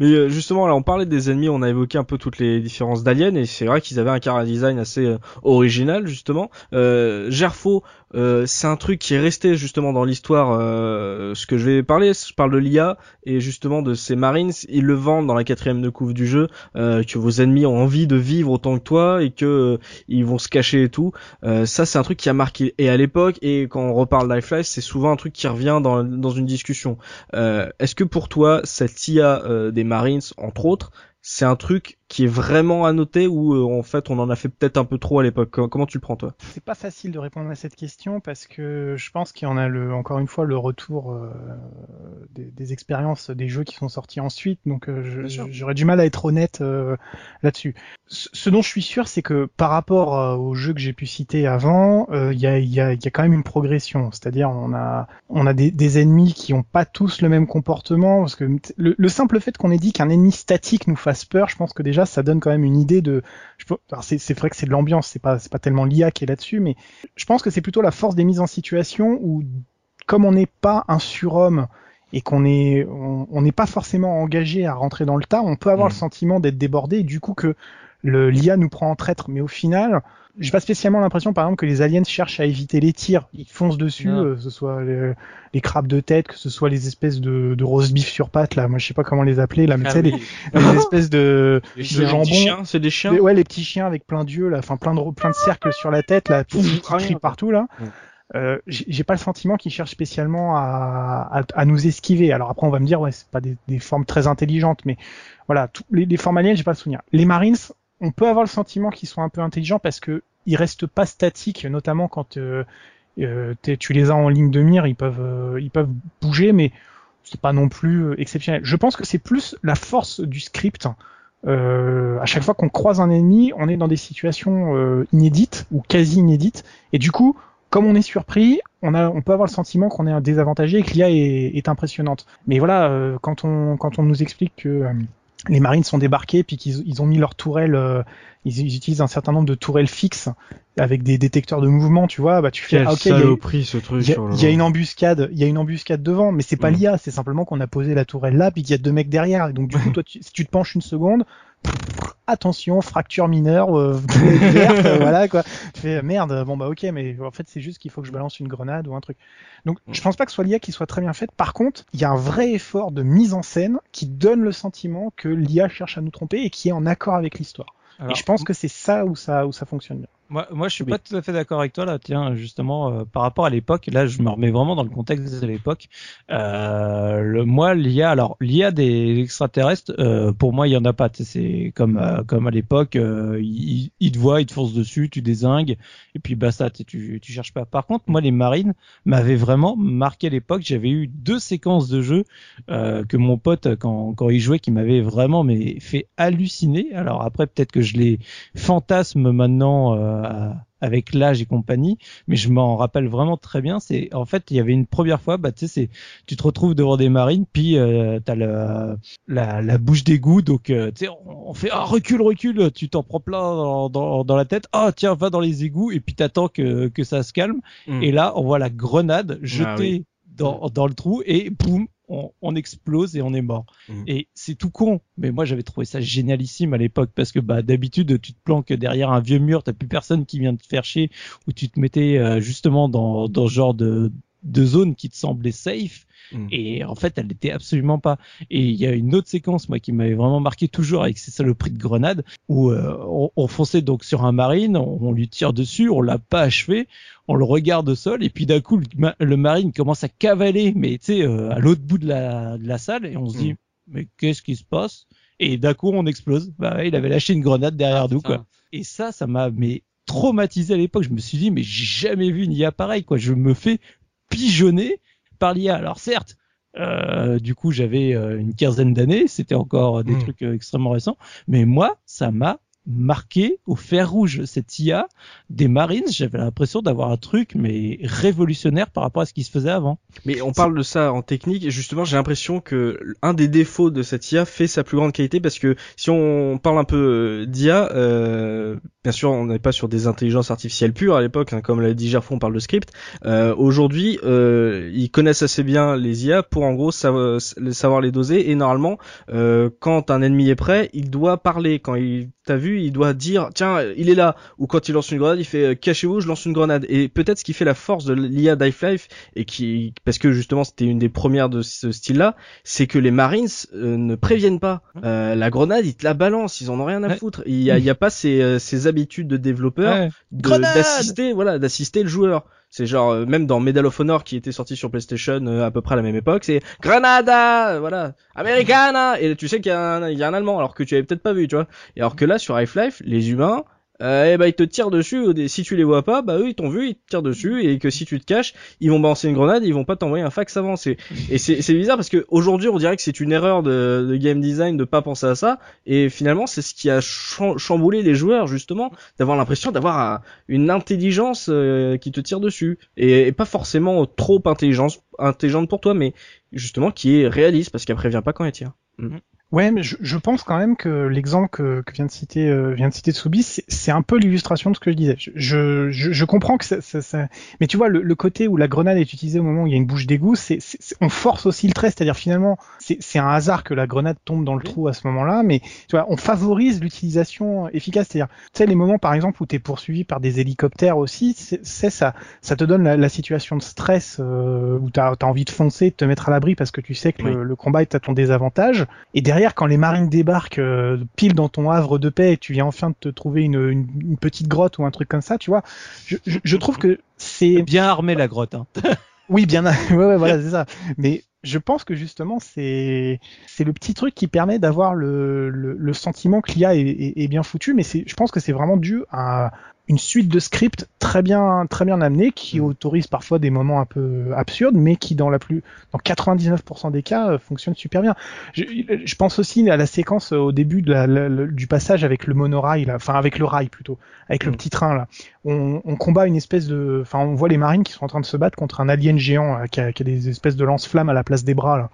mais justement, là, on parlait des ennemis, on a évoqué un peu toutes les différences d'aliens et c'est vrai qu'ils avaient un car design assez original justement. Euh, Gerfo, euh, c'est un truc qui est resté justement dans l'histoire. Euh, ce que je vais parler, je parle de l'IA et justement de ces Marines. Ils le vendent dans la quatrième de du jeu euh, que vos ennemis ont envie de vivre autant que toi et que ils vont se cacher et tout. Ça, c'est un truc qui a marqué et à l'époque et quand on reparle Life, c'est souvent un truc qui revient dans dans une discussion. Est-ce que pour toi cette IA des Marines, entre autres, c'est un truc qui est vraiment à noter ou euh, en fait on en a fait peut-être un peu trop à l'époque? Comment tu le prends toi? C'est pas facile de répondre à cette question parce que je pense qu'il y en a le, encore une fois le retour euh, des, des, expériences des jeux qui sont sortis ensuite, donc euh, j'aurais du mal à être honnête là-dessus. Ce dont je suis sûr, c'est que par rapport aux jeux que j'ai pu citer avant, il y a, y, a, y, a, quand même une progression. C'est-à-dire on a on a des, des, ennemis qui ont pas tous le même comportement parce que le, le simple fait qu'on ait dit qu'un ennemi statique nous fasse peur, je pense que déjà ça donne quand même une idée de. C'est vrai que c'est de l'ambiance, c'est pas, pas tellement l'IA qui est là-dessus, mais je pense que c'est plutôt la force des mises en situation où, comme on n'est pas un surhomme et qu'on est, on n'est pas forcément engagé à rentrer dans le tas, on peut avoir le mmh. sentiment d'être débordé et du coup que l'IA nous prend en traître. Mais au final, j'ai pas spécialement l'impression, par exemple, que les aliens cherchent à éviter les tirs. Ils foncent dessus, euh, que ce soit les, crabes de tête, que ce soit les espèces de, de roast beef sur pattes, là. Moi, je sais pas comment les appeler, là, mais tu sais, les, espèces de, de jambon. C'est des chiens. ouais, les petits chiens avec plein d'yeux, là, enfin, plein de, plein de cercles sur la tête, là, tout, qui crient partout, là. Euh, j'ai pas le sentiment qu'ils cherchent spécialement à, à, à, nous esquiver. Alors après, on va me dire, ouais, c'est pas des, des, formes très intelligentes, mais voilà, les, les formes aliens, j'ai pas le souvenir. Les Marines, on peut avoir le sentiment qu'ils sont un peu intelligents parce que ils restent pas statiques, notamment quand euh, euh tu les as en ligne de mire, ils peuvent euh, bouger, mais c'est pas non plus exceptionnel. Je pense que c'est plus la force du script. à chaque fois qu'on croise un ennemi, on est dans des situations inédites ou quasi inédites, et du coup, comme on est surpris, on peut avoir le sentiment qu'on est désavantagé et que l'IA est, impressionnante. Mais voilà, quand on, nous explique que les marines sont débarqués puis qu'ils ils ont mis leurs tourelles, euh, ils, ils, utilisent un certain nombre de tourelles fixes avec des détecteurs de mouvement, tu vois, bah tu fais ah, ok, il oh y a une embuscade, il y a une embuscade devant, mais c'est pas mm. l'IA, c'est simplement qu'on a posé la tourelle là puis qu'il y a deux mecs derrière, et donc du coup toi tu, si tu te penches une seconde, attention, fracture mineure, euh, verte, euh, voilà quoi. Tu fais merde, bon bah ok, mais en fait c'est juste qu'il faut que je balance une grenade ou un truc. Donc je pense pas que ce soit l'IA qui soit très bien faite. Par contre, il y a un vrai effort de mise en scène qui donne le sentiment que l'IA cherche à nous tromper et qui est en accord avec l'histoire. Et je pense que c'est ça où ça où ça fonctionne bien. Moi, moi, je suis pas tout à fait d'accord avec toi là. Tiens, justement, euh, par rapport à l'époque, là, je me remets vraiment dans le contexte de l'époque. Euh, le, moi, l'IA, alors l'IA des extraterrestres, euh, pour moi, il y en a pas. C'est comme euh, comme à l'époque, euh, ils, ils, te voient, ils te foncent dessus, tu désingues, et puis basta, tu tu cherches pas. Par contre, moi, les marines m'avaient vraiment marqué à l'époque. J'avais eu deux séquences de jeu que mon pote, quand quand il jouait, qui m'avait vraiment mais fait halluciner. Alors après, peut-être que je les fantasme maintenant avec l'âge et compagnie, mais je m'en rappelle vraiment très bien. C'est en fait, il y avait une première fois, bah tu sais, tu te retrouves devant des marines, puis euh, t'as la, la, la bouche d'égout, donc euh, tu sais, on, fait ah recule recule, tu t'en prends plein dans, dans, dans, la tête, ah tiens va dans les égouts, et puis t'attends que que ça se calme, mm. et là on voit la grenade jetée. Ah dans, dans le trou et boum, on, on, explose et on est mort. Mm. Et c'est tout con, mais moi j'avais trouvé ça génialissime à l'époque parce que bah d'habitude tu te planques derrière un vieux mur, t'as plus personne qui vient te faire chier ou tu te mettais euh, justement dans dans ce genre de de zone qui te semblait safe Mm. Et en fait, elle n'était absolument pas. Et il y a une autre séquence, moi, qui m'avait vraiment marqué toujours avec ces saloperies de grenades, où euh, on, on, fonçait donc sur un marine, on, lui tire dessus, on l'a pas achevé, on le regarde au sol, et puis d'un coup, le, marine commence à cavaler, mais tu sais, euh, à l'autre bout de la, de la salle, et on se dit, mm. mais qu'est-ce qui se passe? Et d'un coup, on explose. Bah, il avait lâché une grenade derrière ah, nous, quoi. Et ça, ça m'a mais traumatisé à l'époque. Je me suis dit, mais j'ai jamais vu une IA pareille, quoi. Je me fais pigeonner par l'IA. Alors certes, euh, du coup, j'avais euh, une quinzaine d'années, c'était encore des hmm. trucs euh, extrêmement récents, mais moi, ça m'a marqué au fer rouge cette IA des Marines. J'avais l'impression d'avoir un truc mais révolutionnaire par rapport à ce qui se faisait avant. Mais on parle de ça en technique et justement j'ai l'impression que un des défauts de cette IA fait sa plus grande qualité parce que si on parle un peu d'IA, euh, bien sûr on n'est pas sur des intelligences artificielles pures à l'époque, hein, comme l'a dit Gerfond, on parle de script. Euh, Aujourd'hui, euh, ils connaissent assez bien les IA pour en gros savoir, savoir les doser et normalement euh, quand un ennemi est prêt, il doit parler quand il t'as vu, il doit dire tiens, il est là. Ou quand il lance une grenade, il fait euh, cachez-vous, je lance une grenade. Et peut-être ce qui fait la force de l'IA Life et qui, parce que justement c'était une des premières de ce style-là, c'est que les Marines euh, ne préviennent pas. Euh, la grenade, ils te la balancent, ils en ont rien à foutre. Il y a, il y a pas ces, ces habitudes de développeurs d'assister, voilà, d'assister le joueur. C'est genre euh, même dans Medal of Honor qui était sorti sur PlayStation euh, à peu près à la même époque, c'est Granada, voilà, Americana, et tu sais qu'il y, a un, il y a un allemand alors que tu avais peut-être pas vu, tu vois. Et alors que là sur Half-Life, les humains, euh, et bah ils te tirent dessus. Si tu les vois pas, bah eux ils t'ont vu, ils te tirent dessus et que si tu te caches, ils vont balancer une grenade, ils vont pas t'envoyer un fax avant. Et c'est bizarre parce que aujourd'hui on dirait que c'est une erreur de, de, game design de pas penser à ça. Et finalement c'est ce qui a chamboulé les joueurs justement, d'avoir l'impression d'avoir une intelligence euh, qui te tire dessus et, pas forcément trop intelligente, intelligente pour toi, mais justement qui est réaliste parce qu'elle prévient pas quand elle tire. Mm. Ouais, mais je, je, pense quand même que l'exemple que, que, vient de citer euh, vient de citer c'est un peu l'illustration de ce que je disais. Je, je, je comprends que ça, ça, ça, mais tu vois le, le, côté où la grenade est utilisée au moment où il y a une bouche d'égout, c'est on force aussi le trait, c'est-à-dire finalement c'est un hasard que la grenade tombe dans le trou à ce moment-là, mais tu vois on favorise l'utilisation efficace, c'est-à-dire tu sais les moments par exemple où tu es poursuivi par des hélicoptères aussi, c'est ça, ça te donne la, la situation de stress euh, où tu as, as, envie de foncer, de te mettre à l'abri parce que tu sais que le, le combat est à ton désavantage, et derrière quand les marines débarquent euh, pile dans ton havre de paix et tu viens enfin de te trouver une, une, petite grotte ou un truc comme ça, tu vois, je, je, je trouve que c'est bien armé la grotte. Hein. oui, bien, ouais, ouais voilà, c'est ça. Mais je pense que justement c'est c'est le petit truc qui permet d'avoir le, le, le, sentiment que l'IA est, est, est, bien foutu, mais c'est je pense que c'est vraiment dû à une suite de scripts très bien très bien amenés qui Mm. autorisent parfois des moments un peu absurdes mais qui dans la plus dans 99% des cas euh, fonctionnent super bien. Je, je pense aussi à la séquence euh, au début de la, la- le- du passage avec le monorail là, enfin avec le rail plutôt, avec le Mm. petit train là. On, on combat une espèce de enfin on voit les marines qui sont en train de se battre contre un alien géant là, qui, a, qui a des espèces de lance-flammes à la place des bras là.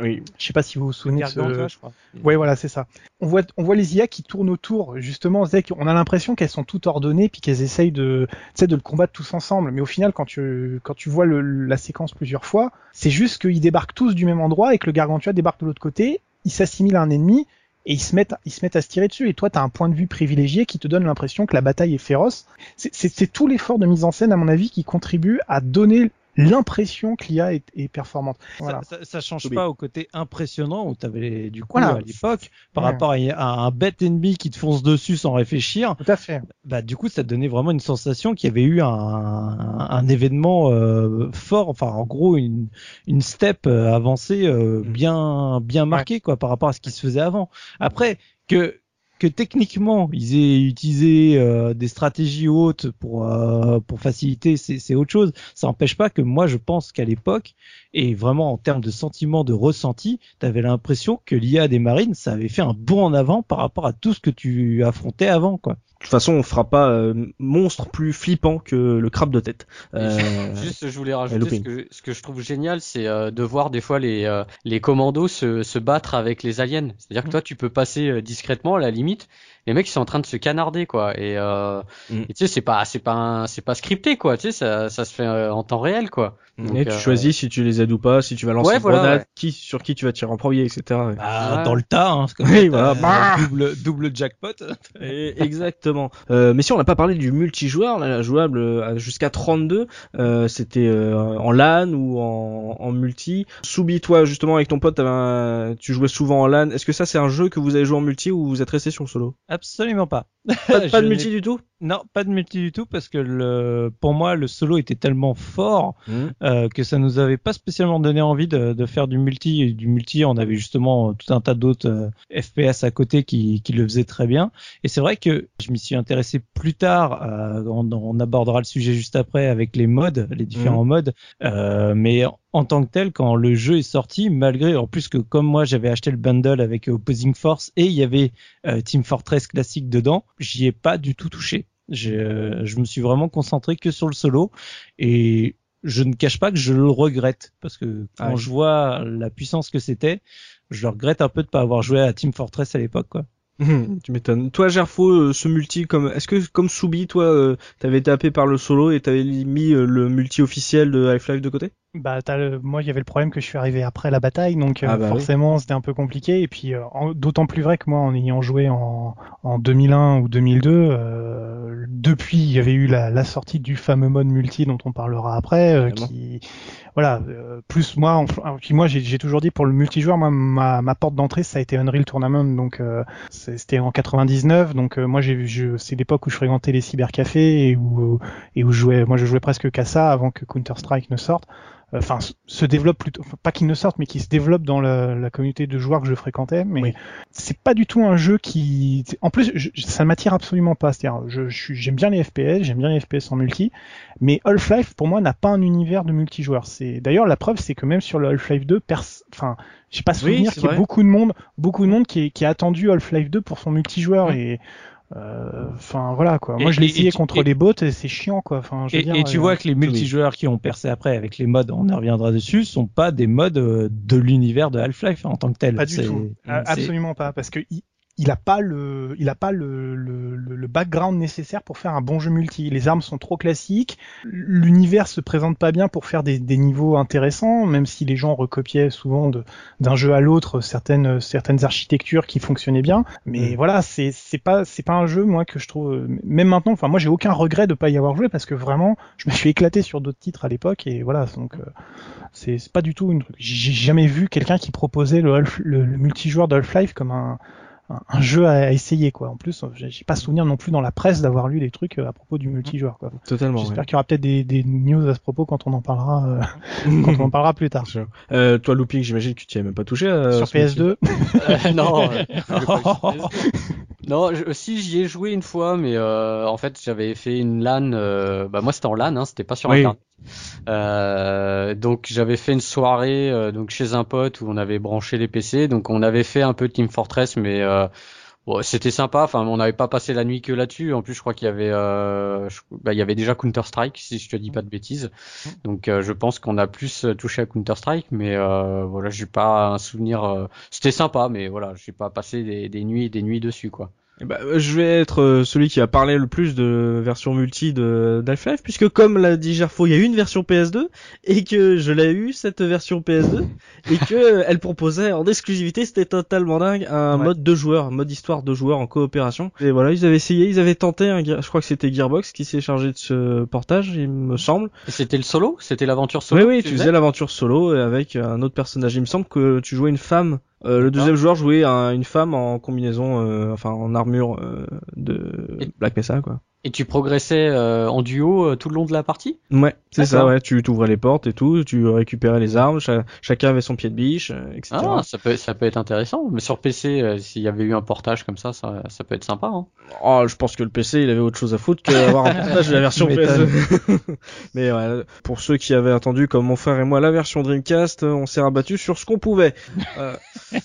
Oui. Je sais pas si vous vous souvenez de ce... Gargantua, je crois. Ouais, voilà, c'est ça. On voit, on voit les IA qui tournent autour. Justement, c'est qu'on a l'impression qu'elles sont toutes ordonnées puis qu'elles essayent de, tu sais, de le combattre tous ensemble. Mais au final, quand tu, quand tu vois le, la séquence plusieurs fois, c'est juste qu'ils débarquent tous du même endroit et que le Gargantua débarque de l'autre côté. Ils s'assimilent à un ennemi et ils se mettent, ils se mettent à se tirer dessus. Et toi, t'as un point de vue privilégié qui te donne l'impression que la bataille est féroce. C'est- C'est c'est tout l'effort de mise en scène, à mon avis, qui contribue à donner l'impression que l'IA est, est performante. Voilà. Ça, ça, ça change Oui. pas au côté impressionnant où t'avais du coup Voilà. à l'époque par Ouais. rapport à, à un bête ennemi qui te fonce dessus sans réfléchir. Tout à fait. Bah du coup ça te donnait vraiment une sensation qu'il y avait eu un, un, un événement euh, fort, enfin en gros une une step euh, avancée euh, Mm. bien bien marquée quoi par rapport à ce qui se faisait avant. Après que que techniquement ils aient utilisé euh, des stratégies hautes pour euh, pour faciliter c'est autre chose. Ça n'empêche pas que moi je pense qu'à l'époque et vraiment en termes de sentiments de ressenti t'avais l'impression que l'IA des marines ça avait fait un bond en avant par rapport à tout ce que tu affrontais avant quoi De toute façon, on fera pas euh, monstre plus flippant que le crabe de tête. Euh, Juste, je voulais rajouter ce que, ce que je trouve génial, c'est euh, de voir des fois les, euh, les commandos se, se battre avec les aliens. C'est-à-dire que toi, tu peux passer euh, discrètement, à la limite. Les mecs, ils sont en train de se canarder, quoi. Et, euh, Mm. et tu sais, c'est pas, c'est pas, c'est pas scripté, quoi. Tu sais, ça, ça se fait euh, en temps réel, quoi. Donc, et tu euh, choisis si tu les aides ou pas, si tu vas lancer Ouais, une voilà, grenade, ouais. qui, sur qui tu vas tirer en premier, etc. ouais. Bah, Ouais. dans le tas hein, comme Oui, voilà. Bah. double double jackpot Et- exactement. Euh, mais si on n'a pas parlé du multijoueur, là, jouable euh, jusqu'à 32, euh, c'était euh, en LAN ou en, en multi. Soubi, toi justement avec ton pote, un- tu jouais souvent en LAN. Est-ce que ça c'est un jeu que vous avez joué en multi ou vous êtes resté sur le solo? Absolument pas. Pas, de- pas de Je multi du tout? Non pas de multi du tout parce que le pour moi le solo était tellement fort euh, que ça nous avait pas spécialement donné envie de, de faire du multi. Et du multi, on avait justement tout un tas d'autres euh, FPS à côté qui, qui le faisaient très bien. Et c'est vrai que je m'y suis intéressé plus tard. euh, on, on abordera le sujet juste après avec les modes, les différents modes. Euh, mais en tant que tel, quand le jeu est sorti, malgré en plus que comme moi j'avais acheté le bundle avec Opposing Force et il y avait euh, Team Fortress classique dedans, j'y ai pas du tout touché. Je, je me suis vraiment concentré que sur le solo et je ne cache pas que je le regrette parce que quand Ah je vois la puissance que c'était, je le regrette un peu de pas avoir joué à Team Fortress à l'époque quoi. Tu m'étonnes. Toi, Gerfo, euh, ce multi, comme est-ce que comme Soubi, toi, euh, t'avais tapé par le solo et t'avais mis euh, le multi officiel de Half-Life de côté? Bah, t'as le- moi, il y avait le problème que je suis arrivé après la bataille, donc euh, Ah bah forcément, c'était un peu compliqué. Et puis, euh, d'autant plus vrai que moi, en ayant joué en, en 2001 ou 2002, euh, depuis, il y avait eu la, la sortie du fameux mode multi dont on parlera après, euh, qui, voilà, euh, plus moi, en- puis moi, j'ai toujours dit pour le multijoueur, moi, ma, ma porte d'entrée, ça a été Unreal Tournament, donc euh, c'était en 99, donc euh, moi, j'ai, je, c'est l'époque où je fréquentais les cybercafés et où et où je jouais, moi, je jouais presque qu'à ça avant que Counter Strike ne sorte enfin se développe plutôt enfin, pas qu'il ne sorte mais qui se développe dans la, la communauté de joueurs que je fréquentais mais Oui. c'est pas du tout un jeu qui en plus je- ça m'attire absolument pas. C'est-à-dire je j'aime bien les FPS j'aime bien les FPS en multi mais Half-Life pour moi n'a pas un univers de multijoueur. C'est d'ailleurs la preuve c'est que même sur le Half-Life 2 pers... enfin j'ai pas souvenir qu'il y ait beaucoup de monde beaucoup de monde qui, est- qui a attendu Half-Life 2 pour son multijoueur et euh, enfin voilà quoi Et- moi je l'ai essayé tu- contre et- les bots et c'est chiant quoi enfin je veux Et, dire, et tu euh, vois que les multijoueurs qui ont percé après avec les modes, on y reviendra dessus, sont pas des modes euh, de l'univers de Half-Life en tant que tel. Pas du C'est- tout. Euh, c'est- Absolument pas, parce que il, il a pas le, il a pas le, le, le- background nécessaire pour faire un bon jeu multi. Les armes sont trop classiques. L'univers se présente pas bien pour faire des, des niveaux intéressants, même si les gens recopiaient souvent d'un jeu à l'autre certaines, certaines architectures qui fonctionnaient bien. Mais Mm. voilà, c'est, c'est pas, c'est pas un jeu, moi, que je trouve, même maintenant, enfin, moi, j'ai aucun regret de pas y avoir joué parce que vraiment, je me suis éclaté sur d'autres titres à l'époque et voilà, donc, euh, c'est pas du tout une. J'ai jamais vu quelqu'un qui proposait le, le, le multijoueur de Half-Life comme un, un, un jeu à, essayer quoi. En plus, j'ai pas souvenir non plus dans la presse d'avoir lu des trucs euh, à propos du multijoueur quoi. Totalement. J'espère qu'il y aura peut-être des, des news à ce propos quand on en parlera euh, quand on en parlera plus tard. Euh, toi, Looping, j'imagine que tu t'y as même pas touché. euh, Sur ce multi. PS2, Euh, non. Non, je, si j'y ai joué une fois, mais euh, en fait j'avais fait une LAN. Euh, bah moi c'était en LAN, hein, c'était pas sur Oui. internet. Euh, donc j'avais fait une soirée euh, donc chez un pote où on avait branché les PC. Donc on avait fait un peu Team Fortress, mais euh, bon, c'était sympa. Enfin, on n'avait pas passé la nuit que là-dessus. En plus, je crois qu'il y avait, euh, je- bah, il y avait déjà Counter Strike, si je te dis pas de bêtises. Donc euh, je pense qu'on a plus euh, touché à Counter Strike, mais euh, voilà, j'ai pas un souvenir. euh, C'était sympa, mais voilà, j'ai pas passé des, des nuits, des nuits dessus quoi. Eh ben, euh, je vais être euh, celui qui a parlé le plus de version multi de d'Half-Life, puisque comme l'a dit Gerfo, il y a eu une version PS2, et que je l'ai eu, cette version PS2, et que elle proposait en exclusivité, c'était totalement dingue, un Ouais. mode deux joueurs, un mode histoire deux joueurs en coopération. Et voilà, ils avaient essayé, ils avaient tenté, un, je crois que c'était Gearbox qui s'est chargé de ce portage, il me semble. C'était le solo, c'était l'aventure solo. oui, oui, tu faisais? faisais l'aventure solo euh, avec un autre personnage. Il me semble que tu jouais une femme. Euh, le deuxième joueur jouait un- une femme en combinaison, euh, enfin en armure euh, de Black Mesa, quoi. Et tu progressais euh, en duo euh, tout le long de la partie? Ouais, c'est ça, ouais. Tu t'ouvrais les portes et tout, tu récupérais les armes, cha- chacun avait son pied de biche, euh, etc. Ah, ça peut, ça peut être intéressant. Mais sur PC, euh, s'il y avait eu un portage comme ça, ça, ça peut être sympa. Hein. Oh, je pense que le PC, il avait autre chose à foutre que d'avoir un portage de la version. PS2. Mais ouais, pour ceux qui avaient attendu, comme mon frère et moi, la version Dreamcast, euh, on s'est rabattu sur ce qu'on pouvait. Euh,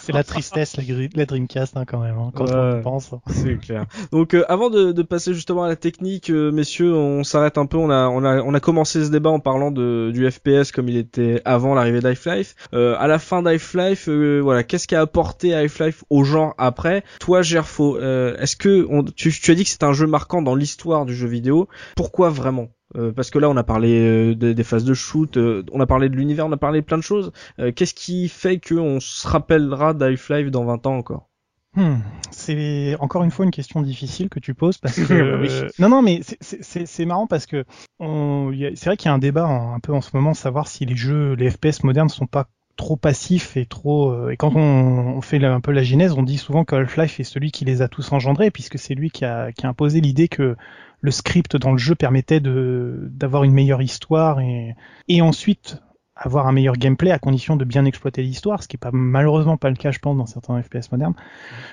C'est la tristesse, la, Dreamcast, hein, quand même, hein, quand Ouais. on y pense. C'est clair. Donc euh, avant de, de passer justement à la technique, euh, messieurs, on s'arrête un peu. On a, on a, on a commencé ce débat en parlant de, du FPS comme il était avant l'arrivée d'Half-Life. Euh, à la fin d'Half-Life, euh, voilà, qu'est-ce qu'a apporté Half-Life au genre après? Toi, Gerfo, euh, est-ce que on, tu, tu as dit que c'est un jeu marquant dans l'histoire du jeu vidéo Pourquoi vraiment? Euh, parce que là, on a parlé euh, des, des phases de shoot, euh, on a parlé de l'univers, on a parlé de plein de choses. Euh, Qu'est-ce qui fait qu'on se rappellera d'Half-Life dans 20 ans encore? Hmm, C'est encore une fois une question difficile que tu poses parce que Oui. non non mais c'est- marrant parce que on- c'est vrai qu'il y a un débat en- un peu en ce moment savoir si les jeux les FPS modernes sont pas trop passifs et trop euh, et quand on, on fait un peu la genèse on dit souvent que Half-Life est celui qui les a tous engendrés puisque c'est lui qui a, qui a imposé l'idée que le script dans le jeu permettait de d'avoir une meilleure histoire et et ensuite avoir un meilleur gameplay à condition de bien exploiter l'histoire, ce qui est pas malheureusement pas le cas, je pense, dans certains FPS modernes.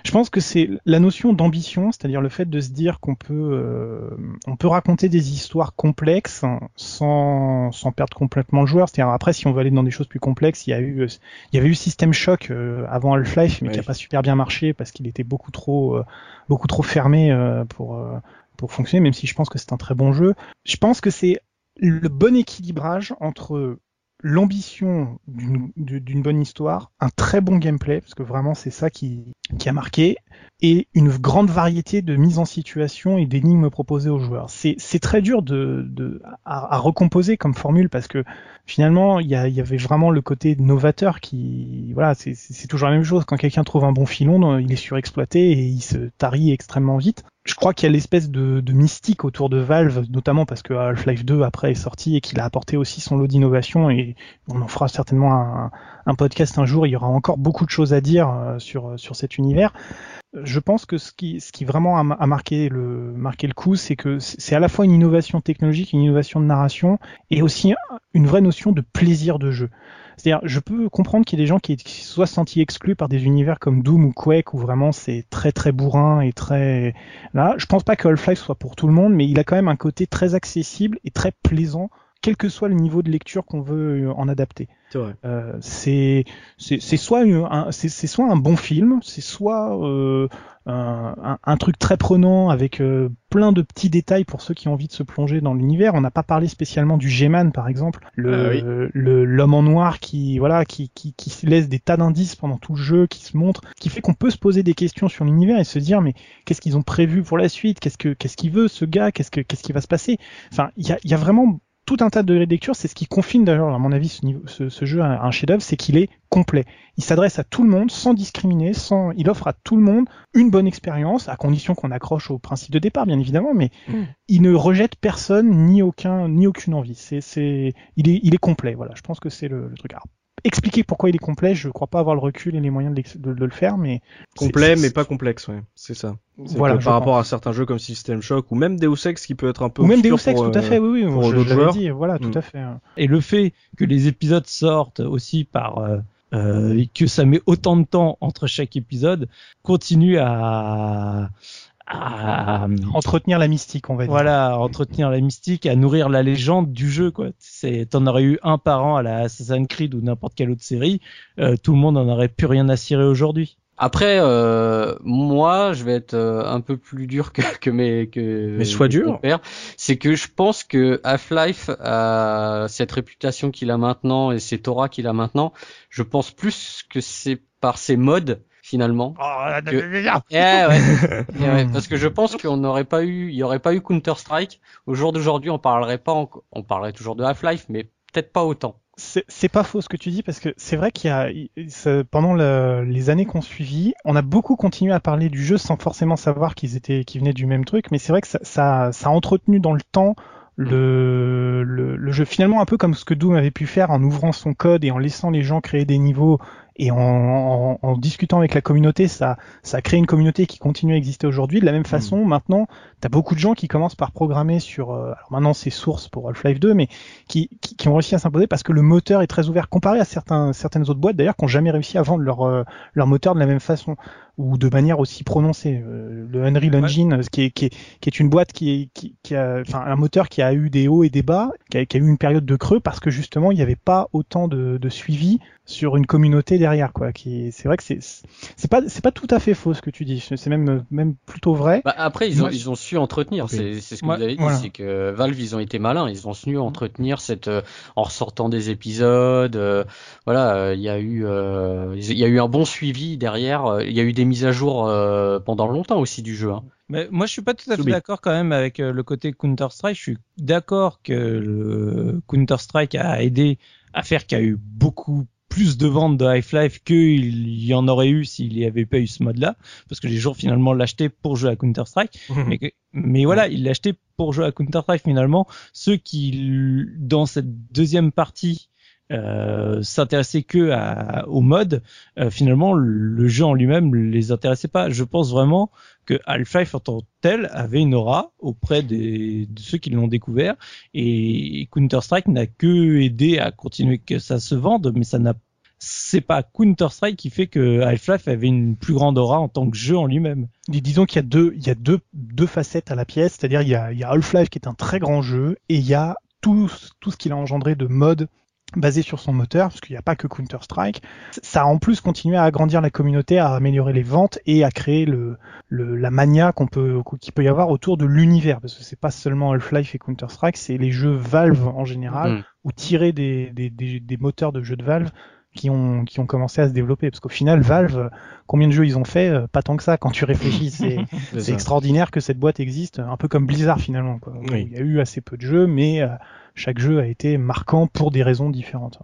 Je pense que c'est la notion d'ambition, c'est-à-dire le fait de se dire qu'on peut, euh, on peut raconter des histoires complexes sans, sans perdre complètement le joueur. C'est-à-dire après, si on veut aller dans des choses plus complexes, il y a eu, il y avait eu System Shock euh, avant Half-Life, mais qui a pas super bien marché parce qu'il était beaucoup trop, euh, beaucoup trop fermé euh, pour euh, pour fonctionner. Même si je pense que c'est un très bon jeu, je pense que c'est le bon équilibrage entre l'ambition d'une du- d'une bonne histoire, un très bon gameplay, parce que vraiment c'est ça qui, qui a marqué, et une grande variété de mise en situation et d'énigmes proposées aux joueurs. C'est très dur de, de à, recomposer comme formule parce que finalement il y, avait vraiment le côté novateur qui voilà c'est toujours la même chose quand quelqu'un trouve un bon filon il est surexploité et il se tarit extrêmement vite je crois qu'il y a l'espèce de, mystique autour de Valve, notamment parce que Half-Life 2 après est sorti et qu'il a apporté aussi son lot d'innovation et on en fera certainement un, un podcast un jour. Il y aura encore beaucoup de choses à dire euh, sur sur cet univers. Je pense que ce qui ce qui vraiment a, ma- a marqué le marqué le coup, c'est que c'est à la fois une innovation technologique, une innovation de narration et aussi une vraie notion de plaisir de jeu. C'est-à-dire, je peux comprendre qu'il y ait des gens qui, qui soient sentis exclus par des univers comme Doom ou Quake où vraiment c'est très très bourrin et très Là, je pense pas que Half-Life soit pour tout le monde, mais il a quand même un côté très accessible et très plaisant, quel que soit le niveau de lecture qu'on veut euh, en adapter. C'est. Euh, c'est c'est soit un c'est c'est soit un bon film, c'est soit euh, un, truc très prenant avec euh, plein de petits détails pour ceux qui ont envie de se plonger dans l'univers. On n'a pas parlé spécialement du G-Man par exemple, le Ah oui. le- l'homme en noir qui voilà qui qui qui se laisse des tas d'indices pendant tout le jeu, qui se montre, qui fait qu'on peut se poser des questions sur l'univers et se dire mais qu'est-ce qu'ils ont prévu pour la suite? Qu'est-ce que qu'est-ce qu'il veut ce gars? Qu'est-ce que qu'est-ce qui va se passer? Enfin, il y a, il y a vraiment tout un tas de degrés de lecture. C'est ce qui confine d'ailleurs, à mon avis, ce, niveau, ce, ce jeu à un chef-d'œuvre, c'est qu'il est complet. Il s'adresse à tout le monde, sans discriminer, sans, il offre à tout le monde une bonne expérience, à condition qu'on accroche au principe de départ, bien évidemment, mais Mm. il ne rejette personne ni aucun, ni aucune envie. C'est, c'est, il est, il est complet. Voilà, je pense que c'est le, le truc. Alors, expliquer pourquoi il est complet, je crois pas avoir le recul et les moyens de, l'ex- de- de le faire, mais Complet, mais pas complexe, ouais. C'est ça. Voilà, par pense. rapport à certains jeux comme System Shock ou même Deus Ex qui peut être un peu ou même Deus Ex, pour, tout à euh, fait, oui, oui, pour je, d'autres je l'avais joueurs. dit, voilà, tout Mm. à fait. Et le fait que les épisodes sortent aussi par euh, euh, et que ça met autant de temps entre chaque épisode, continue à, à entretenir la mystique, on va dire. Voilà, entretenir la mystique, à nourrir la légende du jeu, quoi. C'est, t'en aurais eu un par an à la Assassin's Creed ou n'importe quelle autre série, euh, tout le monde en aurait plus rien à cirer aujourd'hui. Après, euh, moi, je vais être euh, un peu plus dur que, que mes que mais sois dur. C'est que je pense que Half-Life a cette réputation qu'il a maintenant et cette aura qu'il a maintenant. Je pense plus que c'est par ses modes finalement. Oh, que... ouais. ouais, parce que je pense qu'on n'aurait pas eu, il y aurait pas eu Counter Strike. Au jour d'aujourd'hui, on parlerait pas, on parlerait toujours de Half-Life, mais peut-être pas autant c'est pas faux ce que tu dis parce que c'est vrai qu'il y a pendant les années qu'on suivit, on a beaucoup continué à parler du jeu sans forcément savoir qu'ils étaient qu'ils venaient du même truc, mais c'est vrai que ça, ça, ça, a entretenu dans le temps le, le, le, jeu finalement un peu comme ce que Doom avait pu faire en ouvrant son code et en laissant les gens créer des niveaux et en, en, discutant avec la communauté, ça, ça a créé une communauté qui continue à exister aujourd'hui. De la même hmm. façon, maintenant, tu as beaucoup de gens qui commencent par programmer sur, euh, alors maintenant c'est source pour Half-Life 2, mais qui, qui, qui, ont réussi à s'imposer parce que le moteur est très ouvert comparé à certains, certaines autres boîtes d'ailleurs qui n'ont jamais réussi à vendre leur, euh, leur moteur de la même façon ou de manière aussi prononcée. Euh, le Unreal Engine, qui, est, qui, est, qui est une boîte qui, est, qui, qui a, enfin un moteur qui a eu des hauts et des bas, qui a, qui a eu une période de creux parce que justement il n'y avait pas autant de, de suivi sur une communauté derrière quoi qui c'est vrai que c'est c'est pas c'est pas tout à fait faux ce que tu dis. C'est même même plutôt vrai. Bah après ils ont ils ont su entretenir. C'est c'est ce que vous avez dit c'est que Valve ils ont été malins. Ils ont su entretenir cette euh, en ressortant des épisodes euh, voilà il y a eu euh, il y a eu un bon suivi derrière il y a eu des mises à jour pendant longtemps aussi du jeu hein. Mais moi, je suis pas tout à fait d'accord quand même avec le côté Counter Strike. Je suis d'accord que le Counter Strike a aidé à faire qu'il y a eu beaucoup plus de ventes de Half-Life qu'il y en aurait eu s'il n'y avait pas eu ce mode-là, parce que les gens finalement l'achetaient pour jouer à Counter-Strike. mais, mais voilà, ils l'achetaient pour jouer à Counter-Strike finalement. Ceux qui, dans cette deuxième partie, euh, s'intéressaient que à, au mode, euh, finalement le jeu en lui-même les intéressait pas. Je pense vraiment que Half-Life en tant que tel avait une aura auprès des, de ceux qui l'ont découvert et Counter-Strike n'a que aidé à continuer que ça se vende, mais ça n'a c'est pas Counter-Strike qui fait que Half-Life avait une plus grande aura en tant que jeu en lui-même. Disons qu'il y a deux, il y a deux, deux facettes à la pièce, c'est-à-dire il y a, il a Half-Life qui est un très grand jeu et il y a tout, tout ce qu'il a engendré de mode basé sur son moteur, parce qu'il n'y a pas que Counter-Strike. Ça a en plus continué à agrandir la communauté, à améliorer les ventes et à créer le, le la mania qu'on peut, qu'il peut y avoir autour de l'univers, parce que c'est pas seulement Half-Life et Counter-Strike, c'est les jeux Valve en général, mm. ou tirer des, des, des, des, moteurs de jeux de Valve qui ont, qui ont commencé à se développer. Parce qu'au final, Valve, combien de jeux ils ont fait euh, Pas tant que ça. Quand tu réfléchis, c'est extraordinaire que cette boîte existe, un peu comme Blizzard finalement. Quoi. Il y a eu assez peu de jeux, mais euh, chaque jeu a été marquant pour des raisons différentes.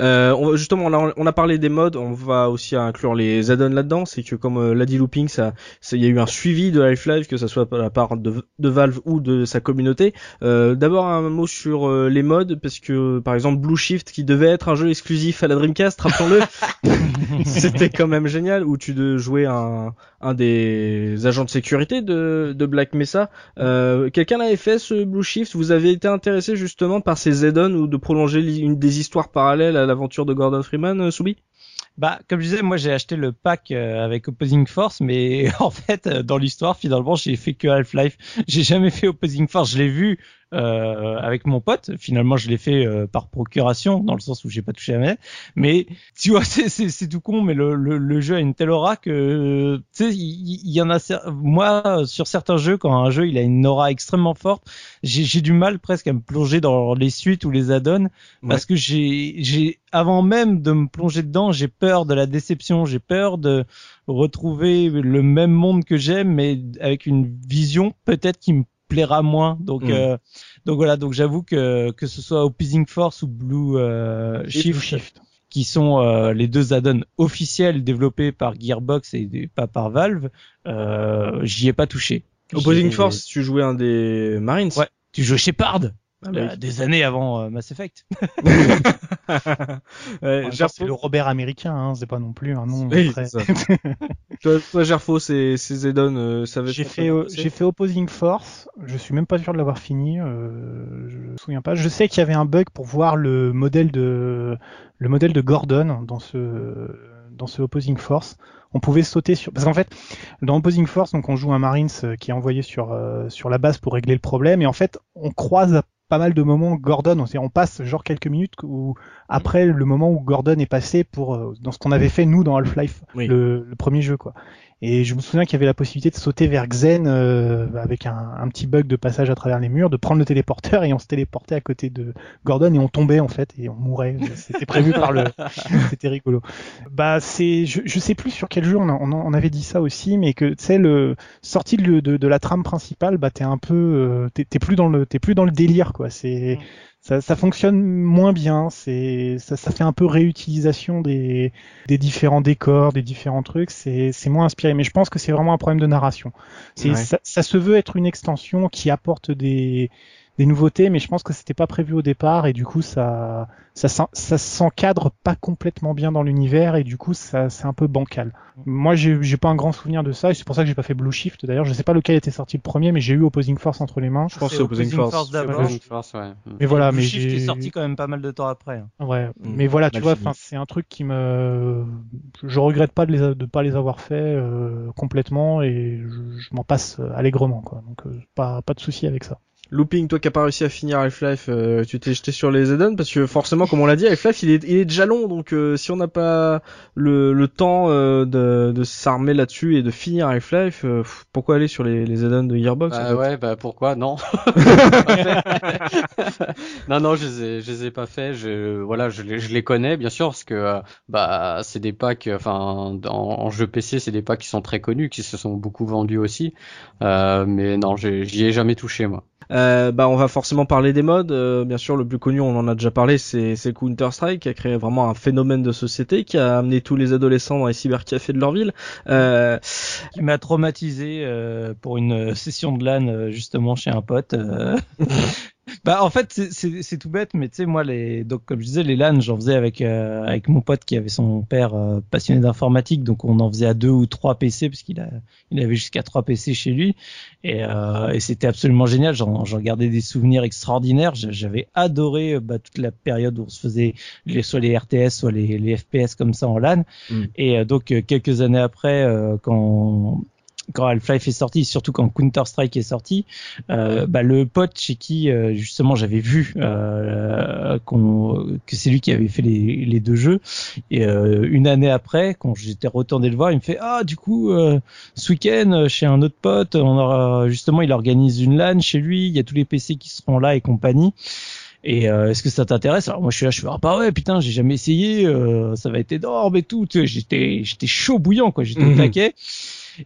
Euh, justement, on a, parlé des modes, on va aussi inclure les add-ons là-dedans. C'est que comme euh, l'a dit Looping, ça, il y a eu un suivi de Half-Life, que ça soit de la part de, Valve ou de sa communauté. Euh, D'abord un mot sur euh, les modes, parce que par exemple Blue Shift, qui devait être un jeu exclusif à la Dreamcast, rappelons-le, c'était quand même génial, où tu de jouer un, un des agents de sécurité de, de Black Mesa. Euh, Quelqu'un avait fait ce Blue Shift? Vous avez été intéressé justement par ces add-ons ou de prolonger une des histoires parallèles à l'aventure de Gordon Freeman, euh, Soubi? Bah, comme je disais, moi j'ai acheté le pack euh, avec Opposing Force, mais en fait, euh, dans l'histoire, finalement, j'ai fait que Half-Life. J'ai jamais fait Opposing Force. Je l'ai vu euh, avec mon pote. Finalement, je l'ai fait euh, par procuration, dans le sens où j'ai pas touché à mes. Mais tu vois, c'est tout con, mais le, le, le, jeu a une telle aura que tu sais, il y, en a. Moi, sur certains jeux, quand un jeu il a une aura extrêmement forte, j'ai du mal presque à me plonger dans les suites ou les add-ons parce que j'ai j'ai avant même de me plonger dedans, j'ai peur de la déception, j'ai peur de retrouver le même monde que j'aime, mais avec une vision peut-être qui me plaira moins. Donc, mm. euh, donc voilà. Donc j'avoue que que ce soit Opposing Force ou Blue euh, Shift, qui sont euh, les deux add-ons officiels développés par Gearbox et pas par Valve, j'y ai pas touché. Opposing Force, tu jouais un des Marines? Ouais. Tu jouais Shepard? Ah bah, des années avant euh, Mass Effect. ouais, c'est le Robert américain, hein, c'est pas non plus un nom oui, très... toi, toi, Gerfo, c'est Zedon, euh, ça J'ai fait, j'ai fait Opposing Force. Je suis même pas sûr de l'avoir fini. Euh, je me souviens pas. Je sais qu'il y avait un bug pour voir le modèle de le modèle de Gordon dans ce dans ce Opposing Force on pouvait sauter sur parce qu'en fait dans Opposing Force donc on joue un Marines qui est envoyé sur sur la base pour régler le problème et en fait on croise pas mal de moments Gordon, on, on passe genre quelques minutes ou après le moment où Gordon est passé pour euh, dans ce qu'on avait fait nous dans Half-Life, le, le, premier jeu quoi. Et je me souviens qu'il y avait la possibilité de sauter vers Xen euh, avec un, un, petit bug de passage à travers les murs, de prendre le téléporteur et on se téléportait à côté de Gordon et on tombait en fait et on mourait. C'était prévu par le. C'était rigolo. Bah c'est, je, je sais plus sur quel jeu on, on, on avait dit ça aussi, mais que tu sais le sorti de, de, de, la trame principale, bah t'es un peu, euh, t'es plus dans le, t'es plus dans le délire quoi. C'est mm ça, ça, fonctionne moins bien. C'est ça, ça, fait un peu réutilisation des, des différents décors, des différents trucs. C'est moins inspiré. Mais je pense que c'est vraiment un problème de narration. Ça, ça, se veut être une extension qui apporte des des nouveautés, mais je pense que c'était pas prévu au départ et du coup ça ça, ça s'encadre pas complètement bien dans l'univers et du coup ça c'est un peu bancal. Moi j'ai j'ai pas un grand souvenir de ça et c'est pour ça que j'ai pas fait Blue Shift d'ailleurs. Je sais pas lequel était sorti le premier, mais j'ai eu Opposing Force entre les mains. Je pense c'est Opposing, Force. Force ouais. Mais voilà, Blue mais Shift est sorti quand même pas mal de temps après. Hein. Ouais, mm. mais voilà, tu vois, enfin c'est un truc qui me je regrette pas de les de pas les avoir fait euh, complètement et je, je m'en passe allègrement quoi. Donc euh, pas pas de souci avec ça. Looping, toi qui n'as pas réussi à finir Half-Life, euh, tu t'es jeté sur les add parce que forcément, comme on l'a dit, Half-Life il est, il est déjà long, donc euh, si on n'a pas le, le temps euh, de, de s'armer là-dessus et de finir Half-Life, pourquoi aller sur les, les add de Gearbox Bah ouais, bah pourquoi? Non. non, non, je les ai, je les ai pas fait. Je, voilà, je les, je les connais bien sûr parce que bah c'est des packs, enfin en, en, jeu PC, c'est des packs qui sont très connus, qui se sont beaucoup vendus aussi. mais non, j'y ai jamais touché moi. Euh, bah on va forcément parler des modes. Euh, bien sûr, le plus connu, on en a déjà parlé, c'est Counter Strike qui a créé vraiment un phénomène de société, qui a amené tous les adolescents dans les cybercafés de leur ville. Euh... Qui m'a traumatisé euh, pour une session de LAN justement chez un pote. Bah en fait c'est tout bête, mais tu sais moi les donc comme je disais les LAN j'en faisais avec euh, avec mon pote qui avait son père euh, passionné d'informatique, donc on en faisait à deux ou trois PC parce qu'il a il avait jusqu'à trois PC chez lui et, euh, et c'était absolument génial. J'en gardais des souvenirs extraordinaires. J'avais adoré bah, toute la période où on se faisait les, soit les RTS soit les, les FPS comme ça en LAN. Mm. Et donc quelques années après quand quand Half-Life est sorti, surtout quand Counter Strike est sorti, euh, bah, le pote chez qui euh, justement j'avais vu euh, que c'est lui qui avait fait les, les deux jeux, et euh, une année après, quand j'étais retourné le voir, il me fait ah du coup euh, ce week-end chez un autre pote, on aura justement il organise une LAN chez lui, il y a tous les PC qui seront là et compagnie. Et euh, est-ce que ça t'intéresse? Alors moi je suis là, je fais ah bah ouais putain j'ai jamais essayé, ça va être énorme et tout. J'étais j'étais chaud bouillant quoi, j'étais au mhm. taquet.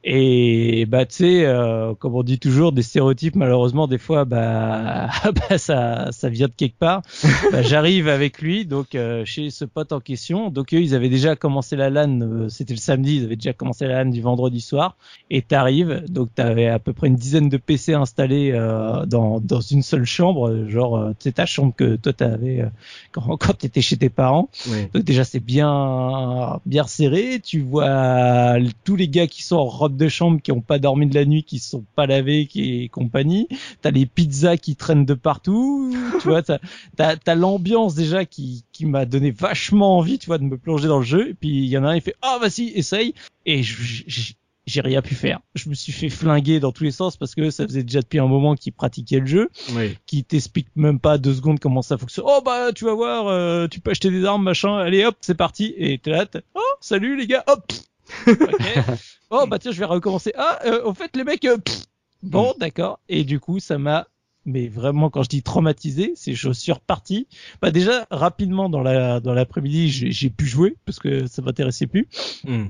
Et bah tu sais, euh, comme on dit toujours, des stéréotypes malheureusement des fois bah, bah ça ça vient de quelque part. bah, J'arrive avec lui donc euh, chez ce pote en question. Donc eux ils avaient déjà commencé la LAN, euh, c'était le samedi, ils avaient déjà commencé la LAN du vendredi soir. Et t'arrives donc t'avais à peu près une dizaine de PC installés dans dans une seule chambre, genre tu sais ta chambre que toi t'avais quand quand t'étais chez tes parents. Donc déjà c'est bien bien serré. Tu vois tous les gars qui sont en robes de chambre qui ont pas dormi de la nuit, qui se sont pas lavés, qui et compagnie. T'as les pizzas qui traînent de partout. Tu vois, t'as as, l'ambiance déjà qui qui m'a donné vachement envie, tu vois, de me plonger dans le jeu. Et puis il y en a un, il fait ah vas-y essaye. Et j'ai rien pu faire. Je me suis fait flinguer dans tous les sens parce que ça faisait déjà depuis un moment qu'il pratiquait le jeu, oui. qui t'explique même pas deux secondes comment ça fonctionne. Oh bah tu vas voir, euh, tu peux acheter des armes machin. Allez hop c'est parti. Et t'es là, oh salut les gars, hop. oh bah tiens, je vais recommencer. Ah, euh, au fait les mecs, euh, bon mm. d'accord. Et du coup, ça m'a mais vraiment quand je dis traumatisé, c'est je suis reparti. Bah déjà rapidement dans la dans l'après-midi, j'ai pu jouer parce que ça m'intéressait plus. Mm.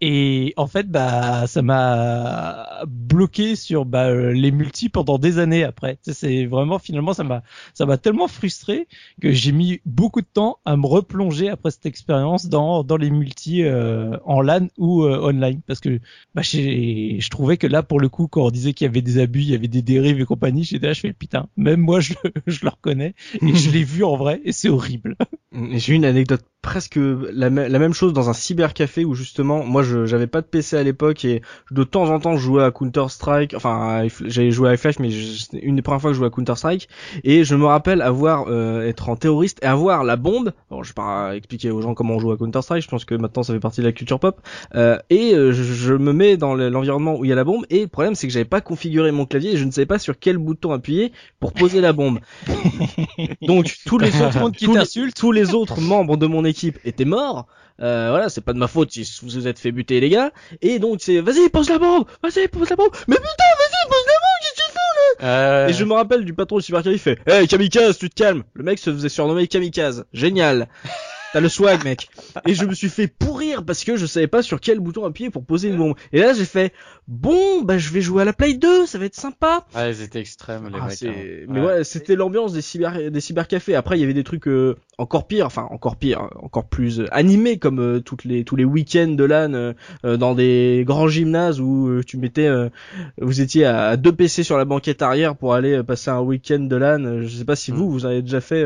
Et en fait, bah, ça m'a bloqué sur bah, euh, les multi pendant des années après. C'est vraiment finalement ça m'a ça m'a tellement frustré que j'ai mis beaucoup de temps à me replonger après cette expérience dans dans les multi euh, en LAN ou euh, online parce que bah, je trouvais que là pour le coup quand on disait qu'il y avait des abus, il y avait des dérives et compagnie, j'étais là je fais putain, même moi je je le reconnais et je l'ai vu en vrai et c'est horrible. J'ai une anecdote presque la, la, même chose dans un cybercafé où justement moi je j'avais pas de PC à l'époque et de temps en temps je jouais à Counter Strike enfin j'avais joué à Flash mais une des premières fois que je jouais à Counter Strike et je me rappelle avoir euh, être en terroriste et avoir la bombe. Bon je vais pas expliquer aux gens comment on joue à Counter Strike je pense que maintenant ça fait partie de la culture pop. Euh, et euh, je, me mets dans l'environnement où il y a la bombe. Et le problème c'est que j'avais pas configuré mon clavier et je ne savais pas sur quel bouton appuyer pour poser la bombe. Donc tous les autres tous, tous les autres membres de mon équipe équipe était mort. Euh, voilà, c'est pas de ma faute si vous vous êtes fait buter les gars. Et donc c'est, vas-y, pose la bombe, vas-y, pose la bombe. Mais putain, vas-y, pose la bombe, qu'est-ce que tu fais là? Euh... Et je me rappelle du patron du cybercafé, il fait, hey kamikaze, tu te calmes. Le mec se faisait surnommer kamikaze. Génial. T'as le swag, mec. Et je me suis fait pourrir parce que je savais pas sur quel bouton appuyer pour poser une bombe. Et là, j'ai fait, bon, bah, je vais jouer à la Play 2, ça va être sympa. Ouais, ils étaient extrêmes, les ah, mecs. Hein. Mais ouais, c'était l'ambiance des cyber, des cybercafés. Après, il y avait des trucs euh, encore pire, enfin, encore pire, encore plus euh, animés, comme euh, toutes les, tous les week-ends de LAN dans des grands gymnases où tu mettais, vous étiez à deux PC sur la banquette arrière pour aller passer un week-end de LAN. Je sais pas si mm. vous, vous avez déjà fait.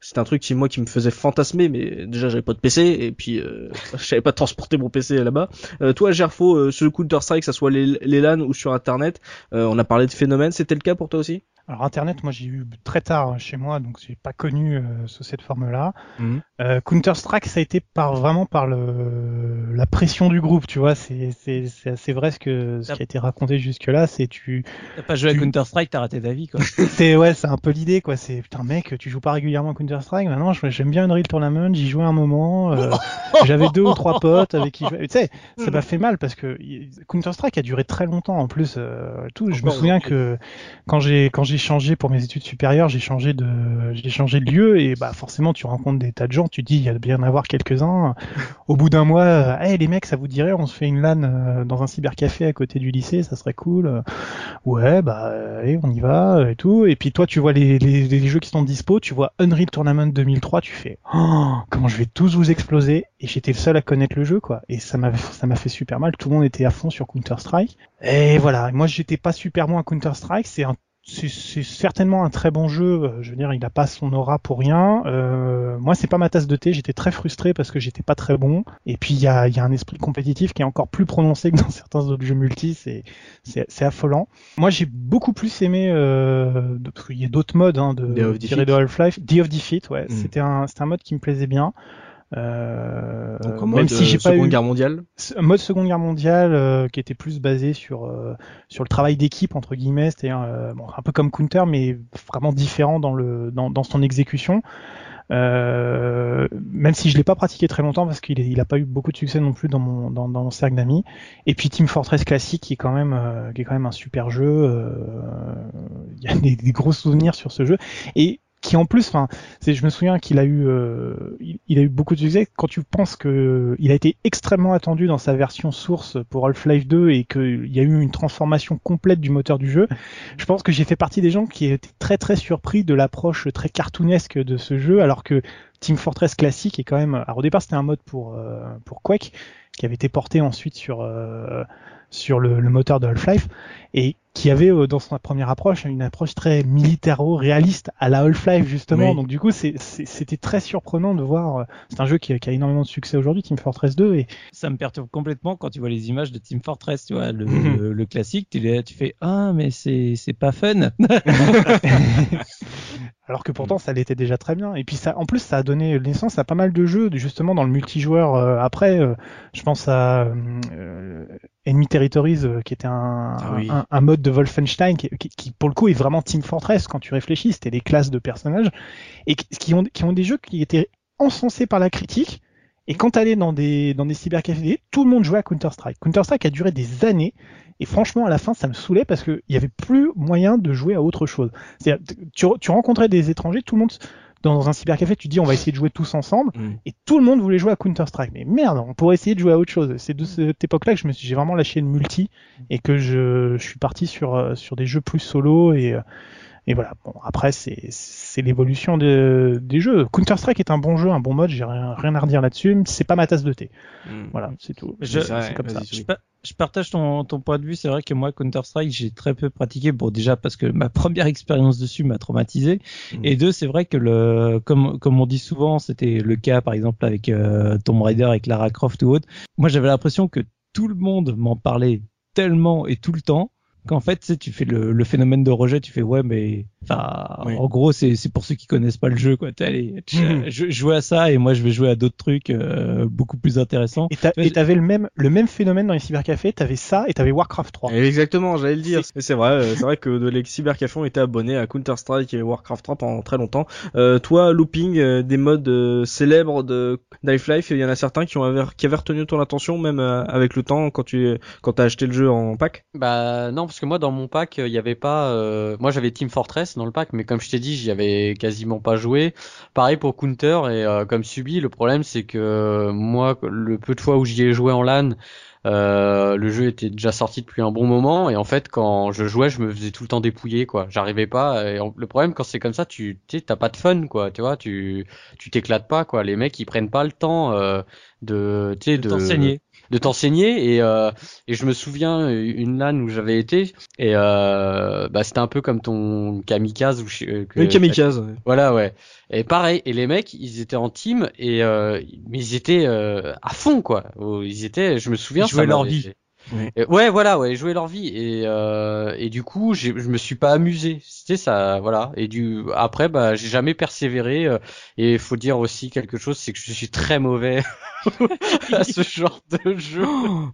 c'est un truc qui, moi, qui me faisait fantasmer, mais déjà j'avais pas de PC et puis euh, je savais pas transporter mon PC là-bas. Euh, toi Gerfo, euh, sur Counter Strike, ça soit les, les LAN ou sur Internet, euh, on a parlé de phénomènes, c'était le cas pour toi aussi? Alors Internet, moi j'ai eu très tard chez moi, donc j'ai pas connu euh, sous cette forme-là. Mhm. Euh, Counter Strike, ça a été par vraiment par le la pression du groupe, tu vois. C'est c'est c'est assez vrai ce que ce qui a été raconté jusque là. C'est tu. T'as pas joué à Counter Strike, t'as raté ta vie quoi. c'est ouais, c'est un peu l'idée quoi. C'est putain mec, tu joues pas régulièrement à Counter Strike. Maintenant, j'aime bien Unreal Tournament. J'y jouais un moment. Euh, J'avais deux ou trois potes avec qui. Tu sais, ça m'a fait mal parce que Counter Strike a duré très longtemps en plus. Euh, tout. Je me souviens que quand j'ai quand j'ai j'ai changé pour mes études supérieures, j'ai changé de, j'ai changé de lieu et bah forcément tu rencontres des tas de gens, tu dis il y a bien avoir quelques-uns. Au bout d'un mois, hey les mecs, ça vous dirait, on se fait une LAN euh, dans un cybercafé à côté du lycée, ça serait cool. Ouais, bah allez, on y va et tout. Et puis toi, tu vois les, les, les jeux qui sont dispo, tu vois Unreal Tournament 2003, tu fais oh, comment je vais tous vous exploser. Et j'étais le seul à connaître le jeu quoi. Et ça m'a ça m'a fait super mal. Tout le monde était à fond sur Counter Strike. Et voilà, moi j'étais pas super bon à Counter Strike. C'est un c'est certainement un très bon jeu. Je veux dire, il n'a pas son aura pour rien. Euh, moi, c'est pas ma tasse de thé. J'étais très frustré parce que j'étais pas très bon. Et puis il y a, y a, un esprit compétitif qui est encore plus prononcé que dans certains autres jeux multi. C'est affolant. Moi, j'ai beaucoup plus aimé euh, parce qu'il y a d'autres modes hein, de tirer de Half-Life. The of Defeat, ouais. Mm. C'était un c'était un mode qui me plaisait bien. Euh, même si j'ai pas Seconde Guerre mondiale. Un mode Seconde Guerre mondiale euh, qui était plus basé sur euh, sur le travail d'équipe entre guillemets, c'est-à-dire bon, un peu comme Counter mais vraiment différent dans le dans, dans son exécution. même si je l'ai pas pratiqué très longtemps parce qu'il il a pas eu beaucoup de succès non plus dans mon dans, dans mon cercle d'amis. Et puis Team Fortress classique qui est quand même qui est quand même un super jeu. Il y a des, des, gros souvenirs sur ce jeu et qui en plus, enfin, je me souviens qu'il a eu, euh, il, a eu beaucoup de succès. Quand tu penses que il a été extrêmement attendu dans sa version source pour Half-Life 2 et qu'il y a eu une transformation complète du moteur du jeu, je pense que j'ai fait partie des gens qui étaient très très surpris de l'approche très cartoonesque de ce jeu, alors que Team Fortress classique est quand même. Alors au départ c'était un mode pour euh, pour Quake qui avait été porté ensuite sur euh, sur le, le moteur de Half-Life et qui avait euh, dans sa première approche une approche très militaro-réaliste à la Half-Life justement. Donc du coup, c'était très surprenant de voir. Euh, c'est un jeu qui, qui, a énormément de succès aujourd'hui, Team Fortress 2. Et ça me perturbe complètement quand tu vois les images de Team Fortress, tu vois le, le, classique. Tu, tu fais ah mais c'est c'est pas fun. Alors que pourtant ça l'était déjà très bien. Et puis ça, en plus, ça a donné naissance à pas mal de jeux justement dans le multijoueur. Euh, après, je pense à Enemy Territories, qui était un, ah un, un, mode de Wolfenstein qui, pour le coup est vraiment Team Fortress quand tu réfléchis, c'était des classes de personnages et qui ont, qui ont des jeux qui étaient encensés par la critique. Et quand t'allais dans des dans des cybercafés, tout le monde jouait à Counter Strike. Counter Strike a duré des années et franchement à la fin ça me saoulait parce que il y avait plus moyen de jouer à autre chose. Tu, tu rencontrais des étrangers, tout le monde dans un cybercafé, tu dis on va essayer de jouer tous ensemble, mm. et tout le monde voulait jouer à Counter Strike. Mais merde, on pourrait essayer de jouer à autre chose. C'est de cette époque-là que je me suis, j'ai vraiment lâché le multi et que je, je suis parti sur euh, sur des jeux plus solo et euh, et voilà. Bon, après, c'est, c'est l'évolution de, des jeux. Counter-Strike est un bon jeu, un bon mode, j'ai rien, rien à redire là-dessus. C'est pas ma tasse de thé. Hmm. Voilà, c'est tout. Je, c'est comme ça. Je, partage ton, ton point de vue. C'est vrai que moi, Counter-Strike, j'ai très peu pratiqué. Bon, déjà parce que ma première expérience dessus m'a traumatisé. Hmm. Et deux, c'est vrai que le, comme, comme on dit souvent, c'était le cas, par exemple, avec euh, Tomb Raider, avec Lara Croft ou autre. Moi, j'avais l'impression que tout le monde m'en parlait tellement et tout le temps qu'en fait, tu, sais, tu fais le, le, phénomène de rejet, tu fais ouais, mais enfin, en gros, c'est c'est pour ceux qui connaissent pas le jeu, quoi. Allez, je, joue à ça et moi, je vais jouer à d'autres trucs euh, beaucoup plus intéressants. Et t'avais le même le même phénomène dans les cybercafés, t'avais ça et t'avais Warcraft 3. exactement, j'allais le dire. C'est vrai, euh, c'est vrai que les cybercafés ont été abonnés à Counter Strike et Warcraft 3 pendant très longtemps. Euh, toi, looping, euh, des modes célèbres de Life, il y en a certains qui ont qui avaient retenu ton attention même avec le temps quand tu quand t'as acheté le jeu en pack? Bah non parce que moi dans mon pack il y avait pas euh... moi j'avais Team Fortress dans le pack mais comme je t'ai dit j'y avais quasiment pas joué. Pareil pour Counter et euh, comme subi le problème c'est que moi le peu de fois où j'y ai joué en LAN euh, le jeu était déjà sorti depuis un bon moment et en fait quand je jouais je me faisais tout le temps dépouiller quoi. J'arrivais pas et le problème quand c'est comme ça tu t'as pas de fun quoi tu vois tu tu t'éclates pas quoi. Les mecs ils prennent pas le temps euh, de tu sais de, t'enseigner de t'enseigner. Et, euh, et je me souviens une LAN où j'avais été et euh, bah c'était un peu comme ton kamikaze ou euh, que, kamikaze voilà ouais. Et pareil et les mecs ils étaient en team et euh, mais ils étaient euh, à fond quoi. Ils étaient je me souviens ils jouaient leur vie Ouais. voilà, ouais, jouer leur vie et euh, et du coup, je me suis pas amusé. C'était ça, voilà. Et du après, bah, j'ai jamais persévéré. Euh, et il faut dire aussi quelque chose, c'est que je suis très mauvais à ce genre de jeu.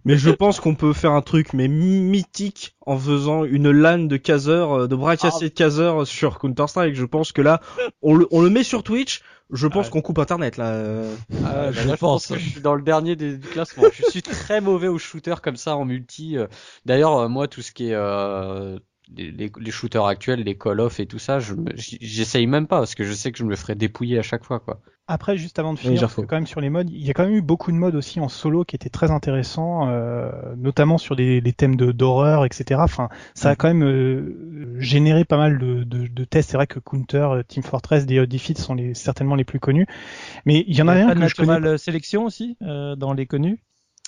mais je pense qu'on peut faire un truc mais mythique en faisant une LAN de caseur, euh, de bras cassés de caseur sur Counter Strike. Je pense que là, on le, on le met sur Twitch. Je pense qu'on coupe internet là. Ah, bah, je, pense. Que je suis dans le dernier des, du classement. je suis très mauvais au shooter comme ça en multi. Euh. D'ailleurs, euh, moi, tout ce qui est euh, les, les, shooters actuels, les Call of et tout ça, j'essaye même pas parce que je sais que je me le ferai dépouiller à chaque fois quoi. Après, juste avant de finir, quand même sur les modes, il y a quand même eu beaucoup de modes aussi en solo qui étaient très intéressants, euh, notamment sur des, des thèmes de d'horreur, etc. Enfin, ça a quand même euh, généré pas mal de, de, de tests. C'est vrai que Counter, euh, Team Fortress, des Defeat sont les, certainement les plus connus, mais il y en a, un que je connais. sélection aussi euh, dans les connus?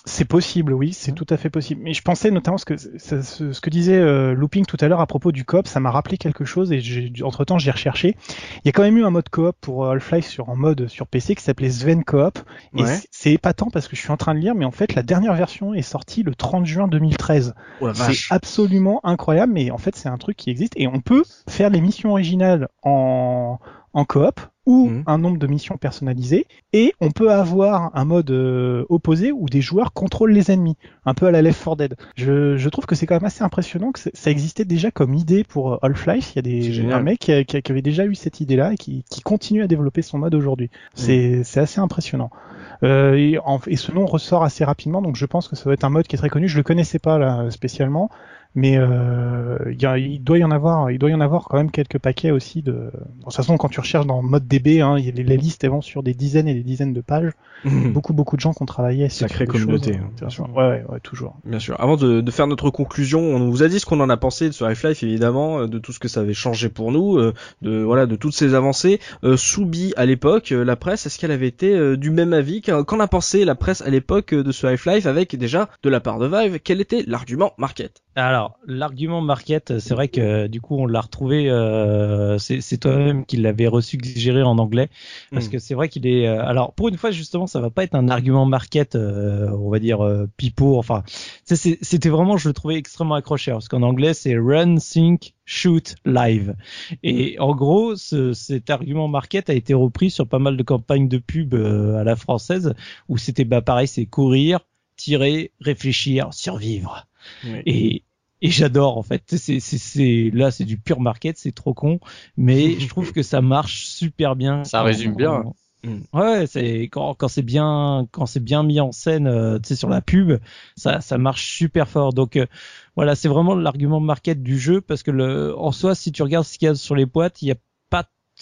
C'est possible, oui, c'est tout à fait possible. Mais je pensais notamment ce que ce, que disait euh, Looping tout à l'heure à propos du coop, ça m'a rappelé quelque chose et entre temps j'ai recherché. Il y a quand même eu un mode coop pour euh, Half-Life sur en mode sur PC qui s'appelait Sven Coop et c'est épatant parce que je suis en train de lire, mais en fait la dernière version est sortie le 30 juin 2013. c'est absolument incroyable, mais en fait c'est un truc qui existe et on peut faire les missions originales en en coop ou mhm. un nombre de missions personnalisées et on peut avoir un mode euh, opposé où des joueurs contrôlent les ennemis, un peu à la Left 4 Dead. Je, je trouve que c'est quand même assez impressionnant que ça existait déjà comme idée pour euh, Half-Life. Il y a des un mec qui, qui, avait déjà eu cette idée-là et qui, qui, continue à développer son mode aujourd'hui. C'est assez impressionnant. Euh, et, et, ce nom ressort assez rapidement, donc je pense que ça va être un mode qui est très connu. Je le connaissais pas là spécialement, mais euh, il doit y en avoir, il doit y en avoir quand même quelques paquets aussi de. de toute façon, quand tu recherches dans mode DB, hein, les, les listes elles vont sur des dizaines et des dizaines de pages. beaucoup beaucoup de gens qui ont travaillé. Sacrée communauté. Choses, hein, ouais, ouais, ouais, toujours. Bien sûr. Avant de, de, faire notre conclusion, on vous a dit ce qu'on en a pensé de ce Half-Life, évidemment, euh, de tout ce que ça avait changé pour nous, euh, de voilà, de toutes ces avancées. Euh, Soubi à l'époque, euh, la presse, est-ce qu'elle avait été du même avis Qu'en a pensé la presse à l'époque de ce Half-Life avec déjà de la part de Vive Quel était l'argument market? Alors, l'argument market, c'est vrai que du coup, on l'a retrouvé. Euh, c'est toi-même qui l'avait resuggéré en anglais, parce hmm. que c'est vrai qu'il est. Euh, alors, pour une fois, justement, ça va pas être un argument market, euh, on va dire euh, pipeau. Enfin, c'était vraiment, je le trouvais extrêmement accrocheur, parce qu'en anglais, c'est run, think, shoot, live. Et en gros, ce, cet argument market a été repris sur pas mal de campagnes de pub à la française, où c'était bah pareil, c'est courir, tirer, réfléchir, survivre. Et, et j'adore en fait. C'est, c'est, là, c'est du pur market, c'est trop con, mais je trouve que ça marche super bien. Ça résume bien. Mm. Ouais, c'est quand, quand c'est bien quand c'est bien mis en scène, euh, tu sais sur la pub, ça ça marche super fort. Donc euh, voilà, c'est vraiment l'argument market du jeu parce que le en soi, si tu regardes ce qu'il y a sur les boîtes, il y a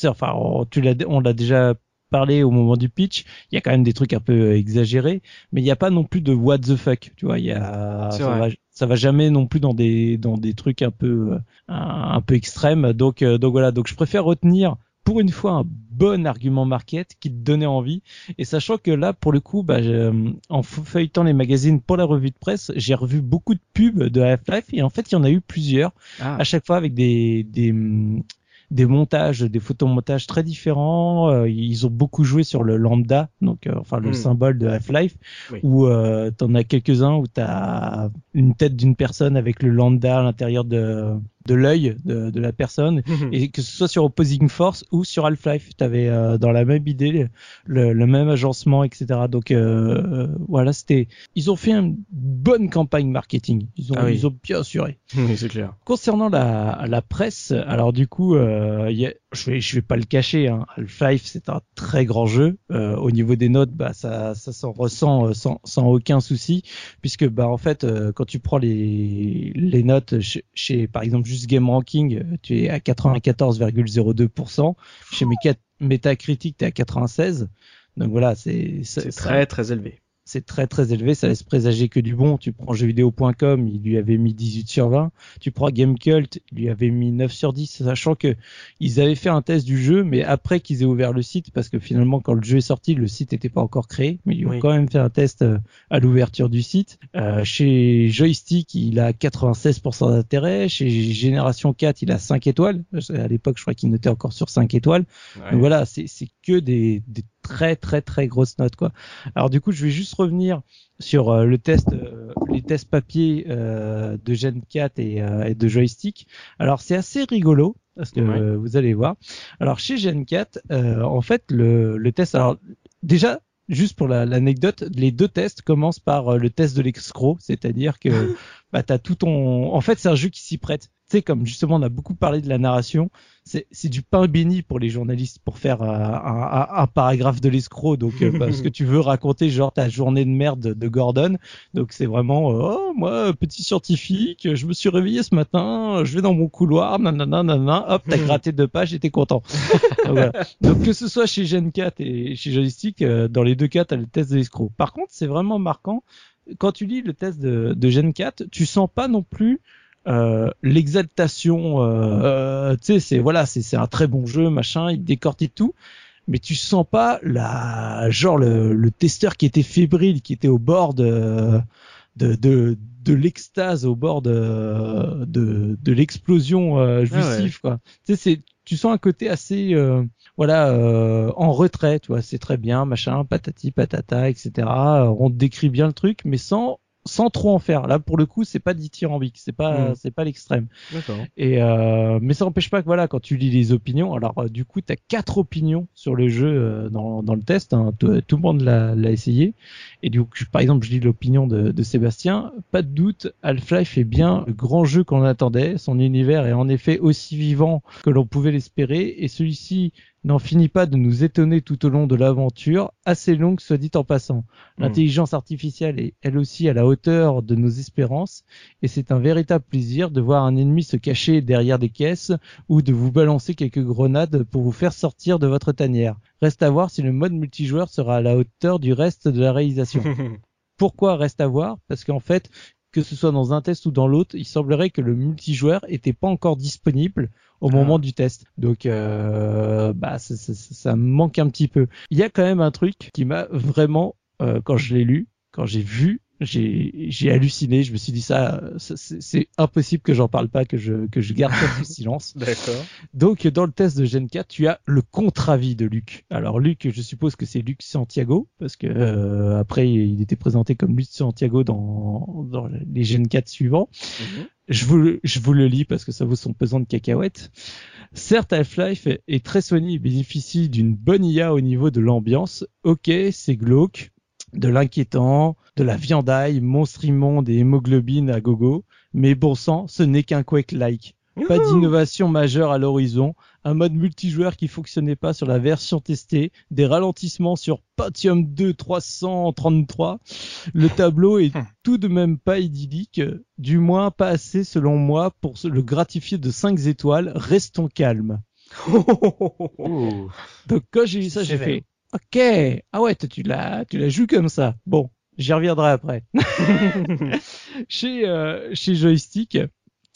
enfin, tu l'as, on l'a déjà parlé au moment du pitch, il y a quand même des trucs un peu exagérés, mais il n'y a pas non plus de what the fuck, tu vois, il y a, ça va, ça va, jamais non plus dans des, dans des trucs un peu, un, un peu extrêmes. Donc, donc voilà, donc je préfère retenir pour une fois un bon argument market qui te donnait envie. Et sachant que là, pour le coup, bah, en feuilletant les magazines pour la revue de presse, j'ai revu beaucoup de pubs de Half-Life et en fait, il y en a eu plusieurs, ah. à chaque fois avec des, des, des montages, des photomontages très différents. Euh, ils ont beaucoup joué sur le lambda, donc euh, enfin le hmm. symbole de Half-Life, où euh, t'en as quelques-uns où t'as une tête d'une personne avec le lambda à l'intérieur de de l'œil de, de, la personne mhm. et que ce soit sur Opposing Force ou sur Half-Life tu avais euh, dans la même idée le, le même agencement etc donc euh, euh, voilà c'était ils ont fait une bonne campagne marketing. Ils ont ah ils ont bien assuré. Oui, c'est clair. Concernant la, la presse alors du coup y a, je vais je vais pas le cacher hein, Half-Life c'est un très grand jeu au niveau des notes bah ça ça s'en ressent sans, sans aucun souci puisque bah en fait quand tu prends les les notes chez, chez par exemple juste Game Ranking, euh, tu es à 94,02%. Chez Metacritic, tu es à 96. Donc voilà, c'est très très élevé c'est très très élevé, ça laisse présager que du bon. Tu prends jeuxvideo.com, il lui avait mis 18 sur 20. Tu prends Gamecult, il lui avait mis 9 sur 10, sachant que ils avaient fait un test du jeu, mais après qu'ils aient ouvert le site, parce que finalement quand le jeu est sorti, le site n'était pas encore créé, mais ils ont quand même fait un test euh, à l'ouverture du site. Euh, chez Joystick, il a 96% d'intérêt. Chez Génération 4, il a 5 étoiles. À l'époque, je crois qu'il notait encore sur 5 étoiles. Donc voilà, c'est que des, des très très très grosse note quoi. Alors du coup, je vais juste revenir sur euh, le test, euh, les tests papier euh, de Gen 4 et, de joystick. Alors c'est assez rigolo parce que vous allez voir. Alors chez Gen 4, en fait le, le test, alors déjà juste pour l'anecdote, les deux tests commencent par le test de l'escroc, c'est-à-dire que bah t'as tout ton, en fait c'est un jeu qui s'y prête sais, comme justement on a beaucoup parlé de la narration, c'est du pain béni pour les journalistes pour faire euh, un, paragraphe de l'escroc. Donc euh, parce que tu veux raconter genre ta journée de merde de Gordon. Donc c'est vraiment euh, oh moi petit scientifique, je me suis réveillé ce matin, je vais dans mon couloir, nanana, nanana, hop t'as gratté deux pages et t'es content. donc, que ce soit chez Gen 4 et chez Joystick, dans les deux cas t'as le test de l'escroc. Par contre c'est vraiment marquant quand tu lis le test de, de Gen 4, tu sens pas non plus euh, l'exaltation, euh, euh, tu sais, c'est voilà, c'est c'est un très bon jeu, machin, il décortique tout, mais tu sens pas la genre le, le testeur qui était fébrile, qui était au bord de de de, de l'extase, au bord de de, de l'explosion euh, ah jouissive, quoi. Tu sais, c'est tu sens un côté assez voilà en retrait, tu vois, c'est très bien, machin, patati patata, etc. On te décrit bien le truc, mais sans sans trop en faire. Là, pour le coup, c'est pas dithyrambique, c'est pas, mm. c'est pas l'extrême. Et euh, mais ça n'empêche pas que voilà, quand tu lis les opinions, alors euh, du coup, t'as quatre opinions sur le jeu euh, dans, dans le test. Hein, tout, le monde l'a, l'a essayé. Et du coup, par exemple, je lis l'opinion de, de Sébastien. Pas de doute, Half-Life est bien le grand jeu qu'on attendait. Son univers est en effet aussi vivant que l'on pouvait l'espérer, et celui-ci n'en finit pas de nous étonner tout au long de l'aventure, assez longue soit dit en passant. Hmm. L'intelligence artificielle est elle aussi à la hauteur de nos espérances, et c'est un véritable plaisir de voir un ennemi se cacher derrière des caisses ou de vous balancer quelques grenades pour vous faire sortir de votre tanière. Reste à voir si le mode multijoueur sera à la hauteur du reste de la réalisation. Pourquoi reste à voir? Parce qu'en fait, que ce soit dans un test ou dans l'autre, il semblerait que le multijoueur était pas encore disponible au ah. moment du test. Donc, euh, bah, ça, ça, ça, me manque un petit peu. Il y a quand même un truc qui m'a vraiment, euh, quand je l'ai lu, quand j'ai vu j'ai halluciné. Je me suis dit ça, c'est impossible que j'en parle pas, que je que je garde pas silence. D'accord. Donc dans le test de Gen 4, tu as le contre-avis de Luc. Alors Luc, je suppose que c'est Luc Santiago parce que euh, après il était présenté comme Luc Santiago dans dans les Gen 4 suivants. Mhm. Je vous je vous le lis parce que ça vaut son pesant de cacahuètes. Certes, Half-Life est très soigné et bénéficie d'une bonne IA au niveau de l'ambiance. Ok, c'est glauque, de l'inquiétant, de la viandaille, monstre immonde et hémoglobine à gogo, mais bon sang, ce n'est qu'un Quake-like. Pas d'innovation majeure à l'horizon, un mode multijoueur qui fonctionnait pas sur la version testée, des ralentissements sur Pentium 2 333. Le tableau est hmm. tout de même pas idyllique, du moins pas assez selon moi pour le gratifier de 5 étoiles. Restons calmes. Donc quand j'ai vu ça, j'ai fait OK. Ah ouais, tu l'as tu l'as joué comme ça. Bon, j'y reviendrai après. chez euh, chez joystick.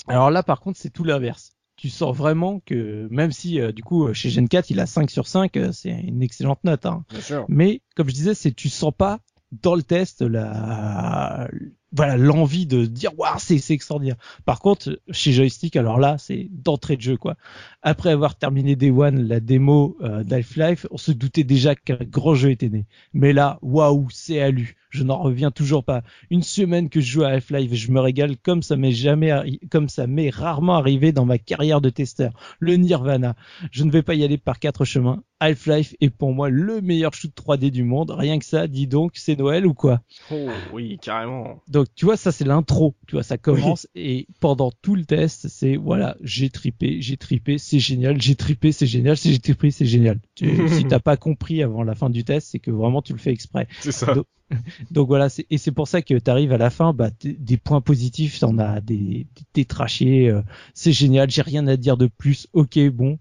Alors là par contre, c'est tout l'inverse. Tu sens vraiment que même si euh, du coup chez Gen 4, il a 5 sur 5, euh, c'est une excellente note hein. Bien sûr. Mais comme je disais, c'est tu sens pas dans le test la voilà l'envie de dire waouh c'est c'est extraordinaire. Par contre chez joystick alors là c'est d'entrée de jeu quoi. Après avoir terminé Day One la démo euh, d'Half-Life, on se doutait déjà qu'un grand jeu était né. Mais là waouh c'est allu. Je n'en reviens toujours pas. Une semaine que je joue à Half-Life, je me régale comme ça m'est jamais comme ça m'est rarement arrivé dans ma carrière de testeur. Le Nirvana. Je ne vais pas y aller par quatre chemins. Half-Life est pour moi le meilleur shoot 3D du monde. Rien que ça, dis donc, c'est Noël ou quoi? Oh, oui, carrément. Donc tu vois, ça c'est l'intro. Tu vois, ça commence et pendant tout le test, c'est voilà, j'ai tripé, j'ai tripé, c'est génial, j'ai tripé, c'est génial, si j'ai tripé, c'est génial. Tu, si t'as pas compris avant la fin du test, c'est que vraiment tu le fais exprès. C'est ça. Donc, donc voilà, et c'est pour ça que tu arrives à la fin, bah, des points positifs, t'en as des, des, des trachés, euh, c'est génial, j'ai rien à dire de plus, ok, bon.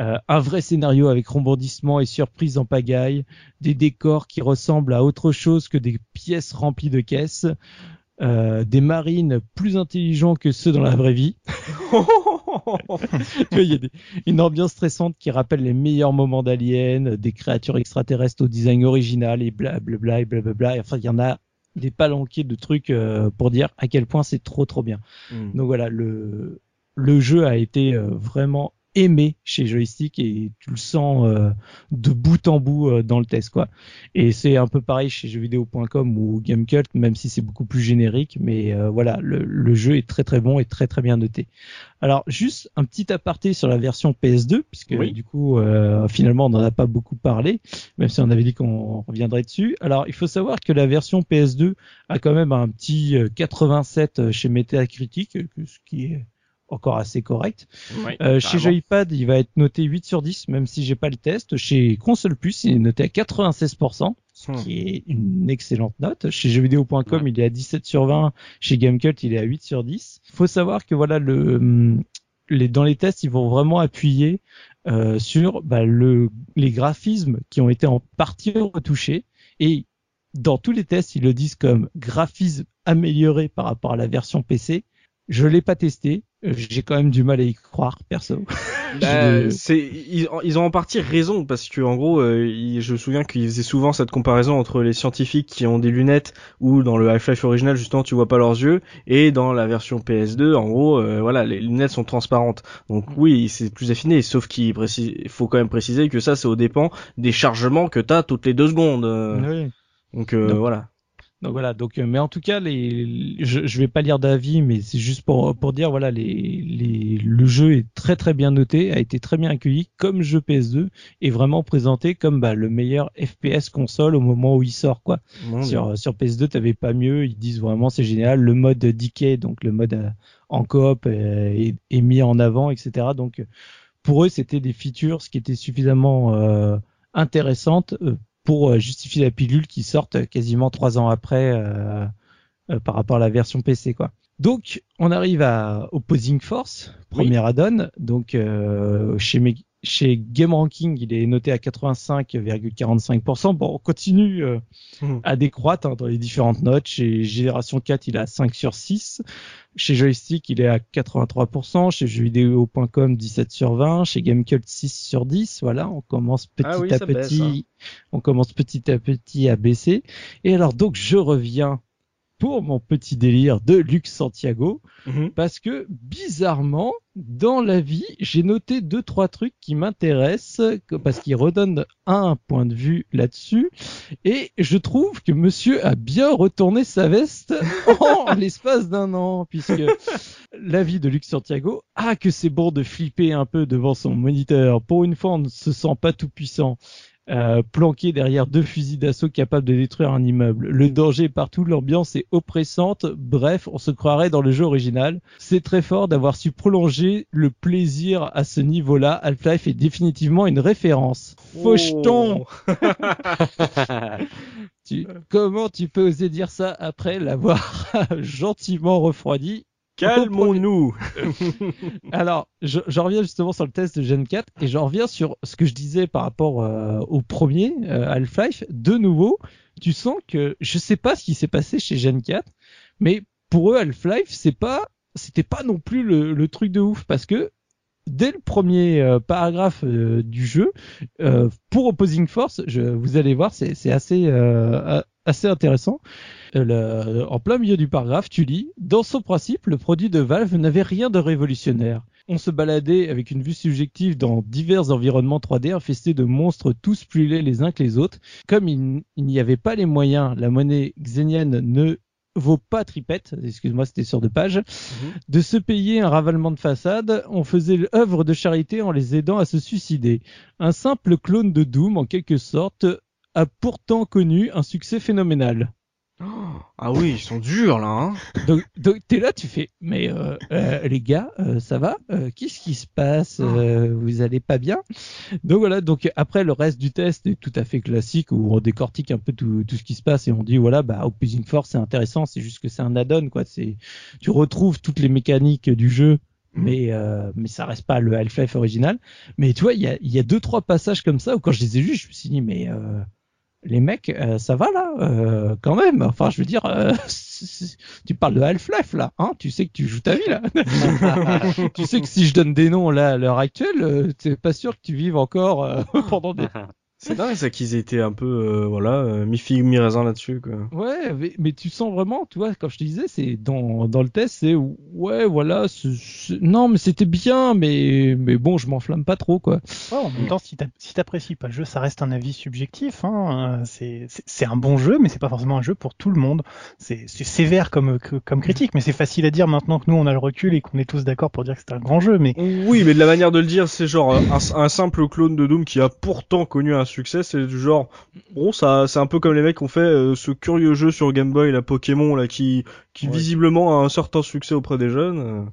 Euh, un vrai scénario avec rebondissement et surprise en pagaille, des décors qui ressemblent à autre chose que des pièces remplies de caisses, euh, des marines plus intelligents que ceux dans la vraie vie. Tu vois, Il y a des- une ambiance stressante qui rappelle les meilleurs moments d'Alien, des créatures extraterrestres au design original et blablabla et blablabla. Enfin, il y en a des palanquets de trucs euh, pour dire à quel point c'est trop trop bien. Mm. Donc voilà, le le jeu a été euh, vraiment aimé chez Joystick et tu le sens euh, de bout en bout euh, dans le test quoi. Et c'est un peu pareil chez jeuxvideo.com ou Gamecult même si c'est beaucoup plus générique mais euh, voilà, le, le jeu est très très bon et très très bien noté. Alors juste un petit aparté sur la version PS2 puisque Oui. du coup euh, finalement on n'en a pas beaucoup parlé même si on avait dit qu'on reviendrait dessus. Alors il faut savoir que la version PS2 a quand même un petit euh, 87 chez Metacritic, euh, ce qui est encore assez correct. Euh, chez. Joypad, il va être noté 8 sur 10, même si j'ai pas le test. Chez Console Plus, il est noté à 96%, ce Hmm. qui est une excellente note. Chez jeuxvideo.com, il est à 17 sur 20. Chez Gamecult, il est à 8 sur 10. Faut savoir que voilà, le, les, dans les tests, ils vont vraiment appuyer euh, sur bah, le, les graphismes qui ont été en partie retouchés et dans tous les tests, ils le disent comme graphisme amélioré par rapport à la version PC. Je l'ai pas testé, j'ai quand même du mal à y croire, perso. Bah, Je- c'est ils, ils ont en partie raison parce que en gros euh, ils- je me souviens qu'ils faisaient souvent cette comparaison entre les scientifiques qui ont des lunettes ou dans le Half-Life original justement tu vois pas leurs yeux et dans la version PS2 en gros euh, voilà les lunettes sont transparentes donc oui c'est plus affiné sauf qu'il précise il faut quand même préciser que ça c'est au dépend des chargements que t'as toutes les deux secondes euh, Oui. donc euh, Donc- voilà Donc voilà, donc euh, mais en tout cas les je, je vais pas lire d'avis mais c'est juste pour pour dire voilà les les le jeu est très très bien noté, a été très bien accueilli comme jeu PS2 et vraiment présenté comme bah, le meilleur FPS console au moment où il sort quoi. Sur sur PS2, t'avais pas mieux, ils disent vraiment c'est génial, le mode DK donc le mode euh, en coop euh, est, est mis en avant etc. Donc pour eux, c'était des features qui étaient suffisamment euh, intéressantes euh, pour euh, justifier la pilule qui sortent quasiment trois ans après euh, euh, par rapport à la version PC quoi. Donc on arrive à Opposing Force, Oui. premier add-on. Donc euh, chez chez Game Ranking, il est noté à 85,45%. Bon, on continue euh, Mhm. à décroître hein, dans les différentes notes. Chez Génération 4, il est à 5 sur 6. Chez Joystick, il est à 83%. Chez jeuxvideo.com, 17 sur 20. Chez Gamecult, 6 sur 10. Voilà, on commence petit Ah oui, à baisse, petit. On commence petit à petit à baisser. Et alors, donc, je reviens pour mon petit délire de Lux Santiago Mhm. parce que bizarrement dans la vie j'ai noté deux trois trucs qui m'intéressent parce qu'ils redonnent un point de vue là-dessus et je trouve que monsieur a bien retourné sa veste en l'espace d'un an puisque la vie de Luc Santiago ah que c'est bon de flipper un peu devant son moniteur pour une fois on ne se sent pas tout puissant euh, planqué derrière deux fusils d'assaut capables de détruire un immeuble. Le danger est partout, l'ambiance est oppressante. Bref, on se croirait dans le jeu original. C'est très fort d'avoir su prolonger le plaisir à ce niveau-là. Half-Life est définitivement une référence. Faucheton Oh. tu, Comment tu peux oser dire ça après l'avoir gentiment refroidi? Calmons-nous. Alors, je, reviens justement sur le test de Gen 4 et je reviens sur ce que je disais par rapport euh, au premier euh, Half-Life. De nouveau, tu sens que je sais pas ce qui s'est passé chez Gen 4, mais pour eux Half-Life, c'est pas c'était pas non plus le, le, truc de ouf parce que dès le premier euh, paragraphe euh, du jeu, euh, pour Opposing Force, je, vous allez voir, c'est assez, assez intéressant. en plein milieu du paragraphe, tu lis Dans son principe, le produit de Valve n'avait rien de révolutionnaire. On se baladait avec une vue subjective dans divers environnements 3D infestés de monstres tous plus laids les uns que les autres. Comme il n'y avait pas les moyens, la monnaie xénienne ne vaut pas tripette, excuse-moi, c'était sur deux pages, mhm. de se payer un ravalement de façade. On faisait l'œuvre de charité en les aidant à se suicider. Un simple clone de Doom, en quelque sorte, a pourtant connu un succès phénoménal. Ah oui, ils sont durs là. Hein donc, donc t'es là, tu fais, mais euh, euh, les gars, euh, ça va Qu'est-ce qui se passe Vous allez pas bien? Donc voilà. Donc après le reste du test est tout à fait classique où on décortique un peu tout, tout ce qui se passe et on dit voilà, bah Opposing Force c'est intéressant, c'est juste que c'est un add-on quoi. C'est tu retrouves toutes les mécaniques du jeu mmh. mais mais ça reste pas le Half-Life original. Mais tu vois, il y a, y a deux trois passages comme ça où quand je les ai vus, je me suis dit mais les mecs, euh, ça va là, euh, quand même. Enfin, je veux dire, euh, tu parles de Half-Life là, hein Tu sais que tu joues ta vie là. tu sais que si je donne des noms là à l'heure actuelle, t'es pas sûr que tu vives encore pendant des c'est dingue ça qu'ils aient été un peu euh, voilà euh, mi figue mi raisin là-dessus quoi. Ouais, mais, tu sens vraiment, tu vois, comme je te disais, c'est dans dans le test, c'est ouais voilà, non mais c'était bien, mais mais bon, je m'enflamme pas trop quoi. Ouais, en même temps, si t'apprécies pas le jeu, ça reste un avis subjectif. Hein. C'est c'est un bon jeu, mais c'est pas forcément un jeu pour tout le monde. C'est sévère comme comme critique, mais c'est facile à dire maintenant que nous on a le recul et qu'on est tous d'accord pour dire que c'est un grand jeu. Mais oui, mais de la manière de le dire, c'est genre un, un simple clone de Doom qui a pourtant connu un succès, c'est du genre bon ça c'est un peu comme les mecs qui ont fait euh, ce curieux jeu sur Game Boy la Pokémon là qui qui visiblement a un certain succès auprès des jeunes. Euh.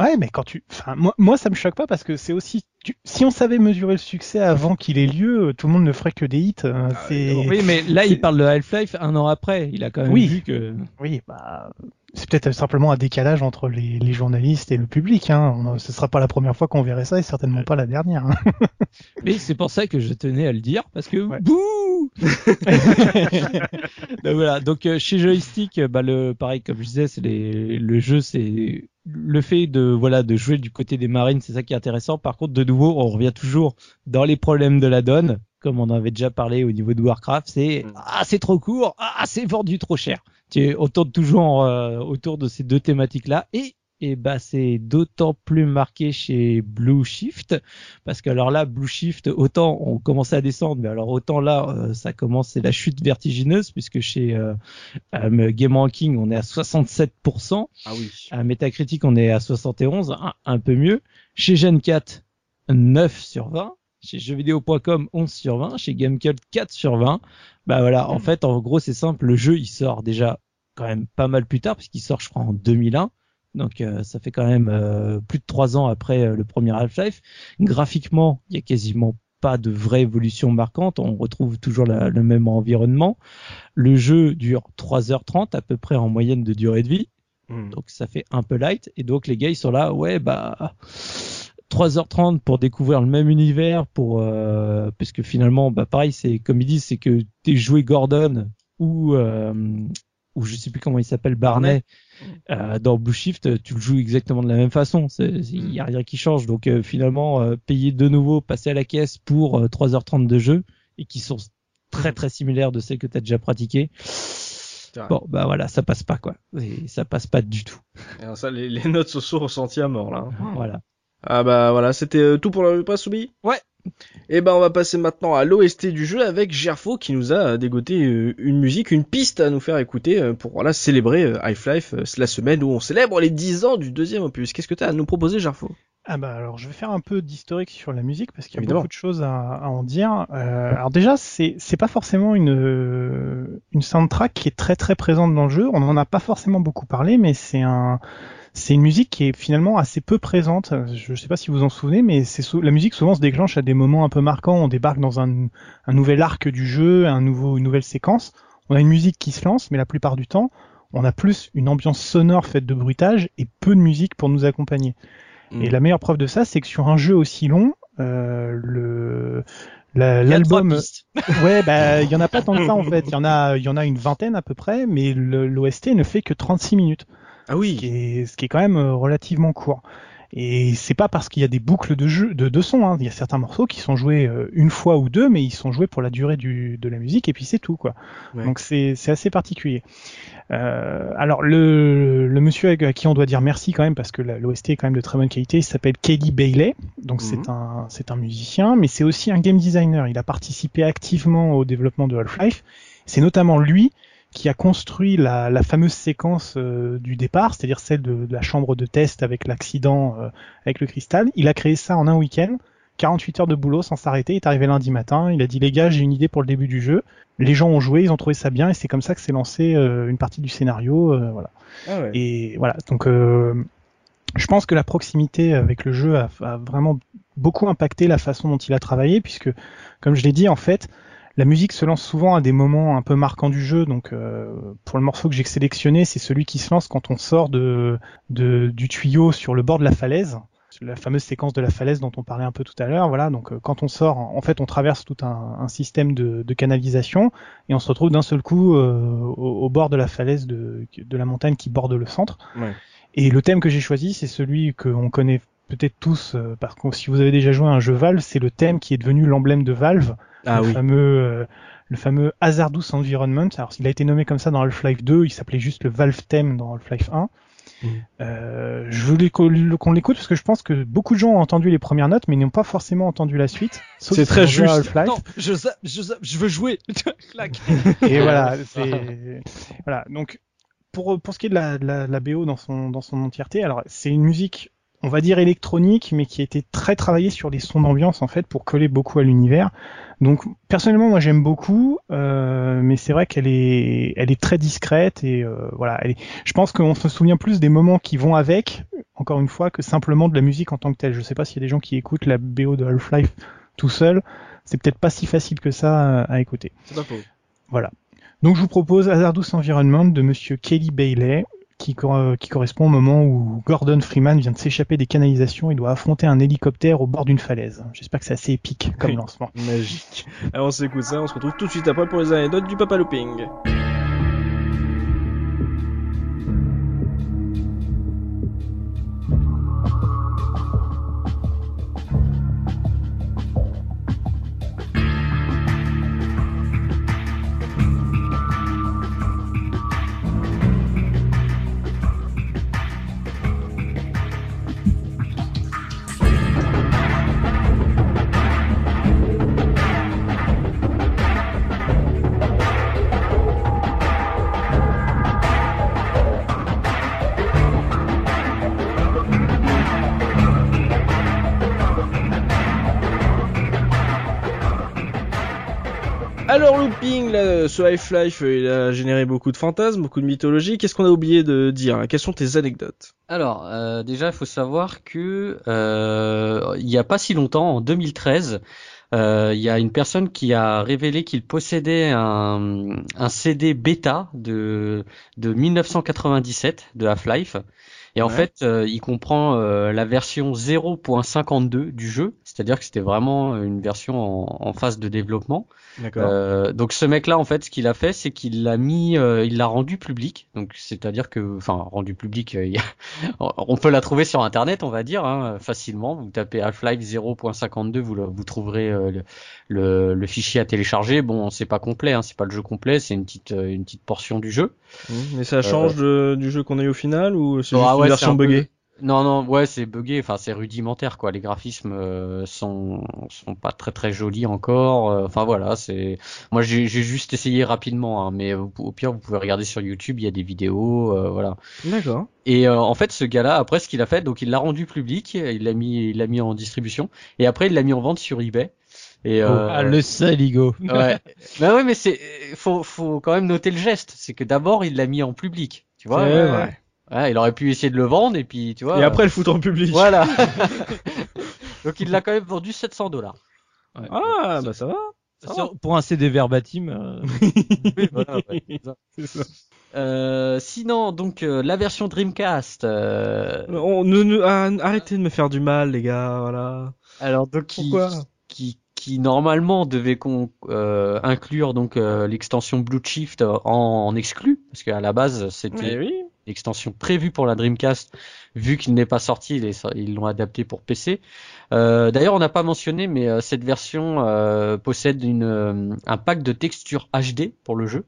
Ouais, mais quand tu, enfin, moi, moi, ça me choque pas parce que c'est aussi, si on savait mesurer le succès avant qu'il ait lieu, tout le monde ne ferait que des hits. Hein. Ah, oui, mais là, il parle de Half-Life un an après. Il a quand même oui. vu que. Oui, bah, c'est peut-être simplement un décalage entre les, les, journalistes et le public. Hein. Ce sera pas la première fois qu'on verrait ça et certainement pas la dernière. Hein. Mais c'est pour ça que je tenais à le dire parce que bouh donc voilà. Donc euh, chez Joystick, bah le pareil comme je disais, c'est le jeu, c'est le fait de voilà de jouer du côté des marines, c'est ça qui est intéressant. Par contre, de nouveau, on revient toujours dans les problèmes de la donne, comme on en avait déjà parlé au niveau de Warcraft. C'est mm. ah c'est trop court, ah c'est vendu trop cher on tourne toujours euh, autour de ces deux thématiques-là. Et, et bah, c'est d'autant plus marqué chez Blue Shift, parce que alors là, Blue Shift, autant on commençait à descendre, mais alors autant là, euh, ça commence, c'est la chute vertigineuse, puisque chez euh, Game Ranking, on est à 67%. Ah oui. À Metacritic, on est à 71, un, un peu mieux. Chez Gen 4, 9 sur 20 chez jeuxvideo.com 11 sur 20, chez Gamecult 4 sur 20. Bah voilà, en hmm. fait, en gros, c'est simple, le jeu, il sort déjà quand même pas mal plus tard, puisqu'il sort, je crois, en 2001. Donc euh, ça fait quand même euh, plus de trois ans après euh, le premier Half-Life. Graphiquement, il y a quasiment pas de vraie évolution marquante. On retrouve toujours le même environnement. Le jeu dure 3h30 à peu près en moyenne de durée de vie. Hmm. Donc ça fait un peu light. Et donc les gars ils sont là, ouais bah 3h30 pour découvrir le même univers, pour parce que finalement bah pareil c'est comme ils disent c'est que t'es joué Gordon ou ou je sais plus comment il s'appelle, Barney, euh, dans Blue Shift, tu le joues exactement de la même façon. Il y a rien qui change. Donc euh, finalement, euh, payer de nouveau, passer à la caisse pour 3h30 de jeu et qui sont très très similaires de celles que tu as déjà pratiquées. Bon, bah voilà, ça passe pas quoi. Et ça passe pas du tout. alors ça, les, les notes se sont ressenties à mort là. Voilà. Ah bah voilà, c'était tout pour le pas soumis Ouais. Et eh ben on va passer maintenant à l'OST du jeu avec Gerfo qui nous a dégoté euh, une musique, une piste à nous faire écouter euh, pour voilà célébrer euh, Half-Life, la semaine où on célèbre les 10 ans du deuxième opus. Qu'est-ce que tu as à nous proposer Gerfo? Ah bah alors je vais faire un peu d'historique sur la musique parce qu'il y a beaucoup de choses à, en dire. alors déjà c'est c'est pas forcément une une soundtrack qui est très très présente dans le jeu. On en a pas forcément beaucoup parlé, mais c'est un c'est une musique qui est finalement assez peu présente. Je ne sais pas si vous vous en souvenez, mais c'est la musique souvent se déclenche à des moments un peu marquants. On débarque dans un, un nouvel arc du jeu, un nouveau, une nouvelle séquence. On a une musique qui se lance, mais la plupart du temps, on a plus une ambiance sonore faite de bruitage et peu de musique pour nous accompagner. Mm. Et la meilleure preuve de ça, c'est que sur un jeu aussi long, euh, le l'album, ouais, bah il y en a pas tant que ça en fait. Il y en a, il y en a une vingtaine à peu près, mais l'OST ne fait que 36 minutes Ah ce oui. qui est, ce qui est quand même euh, relativement court. Et c'est pas parce qu'il y a des boucles de jeu, de, de son. Hein. Il y a certains morceaux qui sont joués euh, une fois ou deux, mais ils sont joués pour la durée du, de la musique et puis c'est tout quoi. Ouais. Donc c'est c'est assez particulier. Euh, alors le, le monsieur à qui on doit dire merci quand même parce que l'OST est quand même de très bonne qualité. Il s'appelle Kelly Bailey. Donc Mhm. c'est un c'est un musicien, mais c'est aussi un game designer. Il a participé activement au développement de Half-Life. C'est notamment lui qui a construit la, la fameuse séquence euh, du départ, c'est-à-dire celle de, de la chambre de test avec l'accident euh, avec le cristal. Il a créé ça en un week-end, 48 heures de boulot sans s'arrêter. Il est arrivé lundi matin, il a dit les gars, j'ai une idée pour le début du jeu. Les gens ont joué, ils ont trouvé ça bien et c'est comme ça que s'est lancé euh, une partie du scénario. voilà. Ah ouais. Et voilà, donc je pense que la proximité avec le jeu a, a vraiment beaucoup impacté la façon dont il a travaillé, puisque, comme je l'ai dit, en fait, la musique se lance souvent à des moments un peu marquants du jeu. Donc, euh, pour le morceau que j'ai sélectionné, c'est celui qui se lance quand on sort de, de- du tuyau sur le bord de la falaise. La fameuse séquence de la falaise dont on parlait un peu tout à l'heure. Voilà, donc euh, quand on sort, en fait, on traverse tout un, un système de, de canalisation et on se retrouve d'un seul coup euh, au, au bord de la falaise de, de la montagne qui borde le centre. Ouais. Et le thème que j'ai choisi, c'est celui qu'on connaît peut-être tous, euh, parce que si vous avez déjà joué à un jeu Valve, c'est le thème qui est devenu l'emblème de Valve, Ah le oui. fameux euh, le fameux Hazardous Environment. Alors il a été nommé comme ça dans Half-Life 2, il s'appelait juste le Valve theme dans Half-Life 1. Mhm. Euh, je voulais qu'on l'écoute parce que je pense que beaucoup de gens ont entendu les premières notes mais n'ont pas forcément entendu la suite. C'est très juste. Half-Life. Non, je, zappe, je, zappe, je veux jouer. Et voilà, c'est voilà. Donc pour pour ce qui est de la, de la, de la BO dans son dans son entièreté, alors c'est une musique, on va dire électronique, mais qui a été très travaillée sur les sons d'ambiance en fait pour coller beaucoup à l'univers. Donc personnellement, moi j'aime beaucoup, euh, mais c'est vrai qu'elle est elle est très discrète et euh, voilà. Elle est, je pense qu'on se souvient plus des moments qui vont avec, encore une fois, que simplement de la musique en tant que telle. Je sais pas s'il y a des gens qui écoutent la BO de Half-Life tout seul. C'est peut-être pas si facile que ça à- à écouter. C'est pas faux. Voilà. Donc je vous propose Hazardous Environment de monsieur Kelly Bailey, qui, cor- qui correspond au moment où Gordon Freeman vient de s'échapper des canalisations et doit affronter un hélicoptère au bord d'une falaise. J'espère que c'est assez épique comme Oui. lancement. Magique. Alors on s'écoute ça, on se retrouve tout de suite après pour les anecdotes du Papa Looping. Ce Half-Life, euh, il a généré beaucoup de fantasmes, beaucoup de mythologie. Qu'est-ce qu'on a oublié de dire Quelles sont tes anecdotes? Alors, euh, déjà, il faut savoir que euh, il y a pas si longtemps, en 2013, euh, il y a une personne qui a révélé qu'il possédait un, un CD bêta de, de 1997 de Half-Life. Et en Ouais. fait, euh, il comprend euh, la version 0.52 du jeu, c'est-à-dire que c'était vraiment une version en, en phase de développement. D'accord. Euh, donc ce mec-là, en fait, ce qu'il a fait, c'est qu'il l'a mis, euh, il l'a rendu public. Donc c'est-à-dire que, enfin, rendu public, euh, il y a- on peut la trouver sur Internet, on va dire, hein, facilement. Vous tapez Half-Life 0.52, vous, le- vous trouverez euh, le, le, le fichier à télécharger. Bon, c'est pas complet, hein, c'est pas le jeu complet, c'est une petite, euh, une petite portion du jeu. Mmh, Mais ça change de- du jeu qu'on a eu au final ou c'est Ah juste ouais, une c'est version un peu- buggée Non, non, ouais, c'est buggé. Enfin, c'est rudimentaire, quoi. Les graphismes euh, sont sont pas très très jolis encore. Euh, Enfin voilà, c'est. Moi, j'ai j'ai juste essayé rapidement, hein, mais au, au pire, vous pouvez regarder sur YouTube. Il y a des vidéos, euh, voilà. D'accord. Et euh, en fait, ce gars-là, après, ce qu'il a fait, donc il l'a rendu public, il l'a mis, il l'a mis en distribution, et après, il l'a mis en vente sur eBay. Et euh, Ah, le saligo. ouais. bah ouais, mais c'est, faut faut quand même noter le geste. C'est que d'abord, il l'a mis en public. Tu vois. C'est ouais. Il aurait pu essayer de le vendre et puis tu vois. Et après le foutre en public. Voilà. Donc il l'a quand même vendu 700 dollars. Ah bah ça va. Sur- pour un CD verbatim. euh, Oui, voilà, ouais. C'est ça. Euh, sinon, donc euh, la version Dreamcast. Euh, On, ne, ne- ah, arrêtez de me faire du mal, les gars, voilà. alors donc qui, Pourquoi? Qui normalement devait euh, inclure donc euh, l'extension Blue Shift en, en exclu parce qu'à la base c'était oui. l'extension prévue pour la Dreamcast, vu qu'il n'est pas sorti, ils l'ont adapté pour PC. Euh, D'ailleurs, on n'a pas mentionné, mais euh, cette version euh, possède une, euh, un pack de textures HD pour le jeu.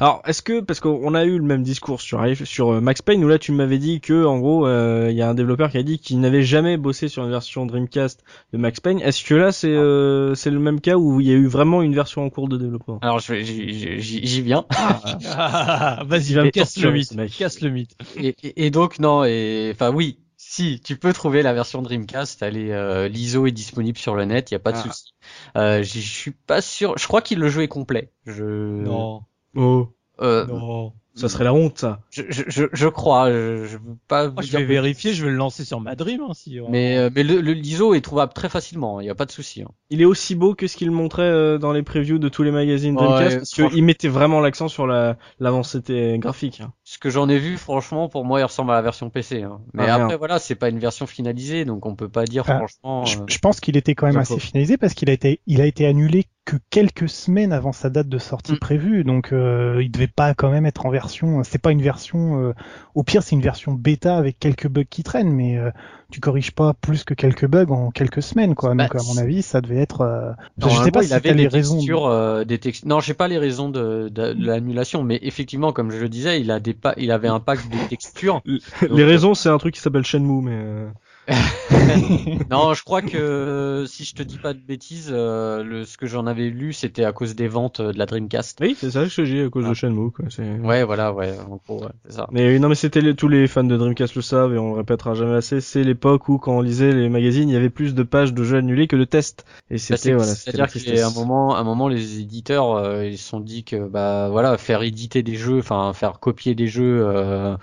Alors, est-ce que, parce qu'on a eu le même discours sur, sur euh, Max Payne, où là tu m'avais dit que, en gros, euh, il y a un développeur qui a dit qu'il n'avait jamais bossé sur une version Dreamcast de Max Payne. Est-ce que là c'est euh, c'est le même cas où il y a eu vraiment une version en cours de développement? Alors, j'y viens. Ah, Vas-y, Il va me casse le mythe. mec. Casse le mythe. et, et- et donc non, et enfin oui, si tu peux trouver la version Dreamcast, elle est euh, l'ISO est disponible sur le net, il y a pas de Ah. souci. Euh, je suis pas sûr. Je crois que le jeu est complet. Je Non, Oh, euh, non. ça serait la honte, ça. je, je, je, je crois. Je, je veux pas. vous Moi, je vais vérifier, je vais le lancer sur ma Dream. Hein, si on- Mais euh, mais le, le l'ISO est trouvable très facilement. Il y a pas de souci. hein. Il est aussi beau que ce qu'il montrait euh, dans les previews de tous les magazines Ouais, Dreamcast, parce qu'il mettait vraiment l'accent sur la l'avancée graphique. hein. Ce que j'en ai vu, franchement, pour moi, il ressemble à la version PC. hein. Mais Ah, après, voilà, c'est pas une version finalisée, donc on peut pas dire Ah, franchement. Je, euh, je pense qu'il était quand même assez finalisé parce qu'il a été, il a été annulé que quelques semaines avant sa date de sortie Mm. prévue, donc euh, il devait pas quand même être en version. C'est pas une version. euh, au pire, c'est une version bêta avec quelques bugs qui traînent, mais euh, tu corriges pas plus que quelques bugs en quelques semaines, quoi. Bah, Donc à mon avis, ça devait être. euh, je sais pas il si avait les raisons. textures, euh, des. Non, j'ai pas les raisons de, de, de l'annulation, mais effectivement, comme je le disais, il a des. Il avait un pack de textures. les raisons, c'est un truc qui s'appelle Shenmue, mais euh, non, je crois que si je te dis pas de bêtises, euh, le... ce que j'en avais lu, c'était à cause des ventes euh, de la Dreamcast. oui, c'est ça que je dis à cause Ah. de Shenmue, quoi. C'est... Ouais, voilà, ouais, en gros, ouais, c'est ça. Mais non, mais c'était les- tous les fans de Dreamcast le savent et on le répétera jamais assez. C'est l'époque où, quand on lisait les magazines, il y avait plus de pages de jeux annulés que de tests. Et Bah, c'était voilà. C'est-à-dire qu'à un moment, à un moment, les éditeurs, euh, ils se sont dit que, bah, voilà, faire éditer des jeux, enfin, faire copier des jeux, euh,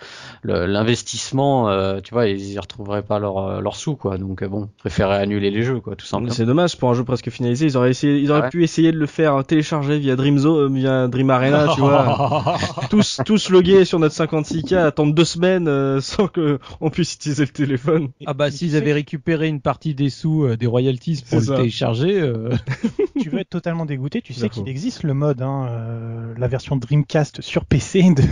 l'investissement, euh, tu vois, ils y retrouveraient pas leur, euh, leur sous, quoi. Donc, euh, bon, préféraient annuler les jeux, quoi, tout simplement. C'est dommage pour un jeu presque finalisé. Ils auraient essayé, ils auraient Ah ouais. pu essayer de le faire télécharger via Dreamzo, euh, via Dream Arena, tu vois. tous, tous logués sur notre 56K, attendre deux semaines euh, sans que on puisse utiliser le téléphone. Ah bah s'ils avaient récupéré une partie des sous euh, des royalties pour le ça. télécharger, euh, tu veux être totalement dégoûté, tu sais qu'il existe le mode, hein, euh, la version Dreamcast sur PC de,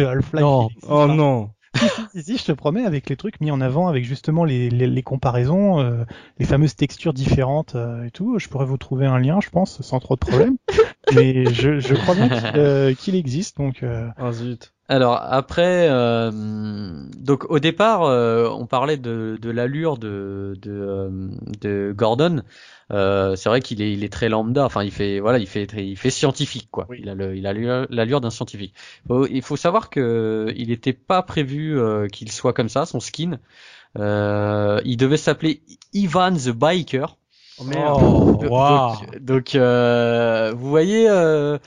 de Half-Life. Non. Oh non. Si, si, je te promets, avec les trucs mis en avant, avec justement les, les, les comparaisons, euh, les fameuses textures différentes euh, et tout, je pourrais vous trouver un lien, je pense, sans trop de problème. Mais je, je crois bien qu'il euh, qu'il existe, donc euh, Oh zut. Alors après, euh, donc au départ, euh, on parlait de, de l'allure de, de, euh, de Gordon. Euh, c'est vrai qu'il est, il est très lambda. Enfin, il fait, voilà, il fait, il fait scientifique quoi. Il a le, il a l'allure- d'un scientifique. Faut- il faut savoir que il n'était pas prévu euh, qu'il soit comme ça, son skin. Euh, il devait s'appeler Ivan the Biker. Oh Oh, Donc- waouh. Donc, donc, euh, vous voyez euh,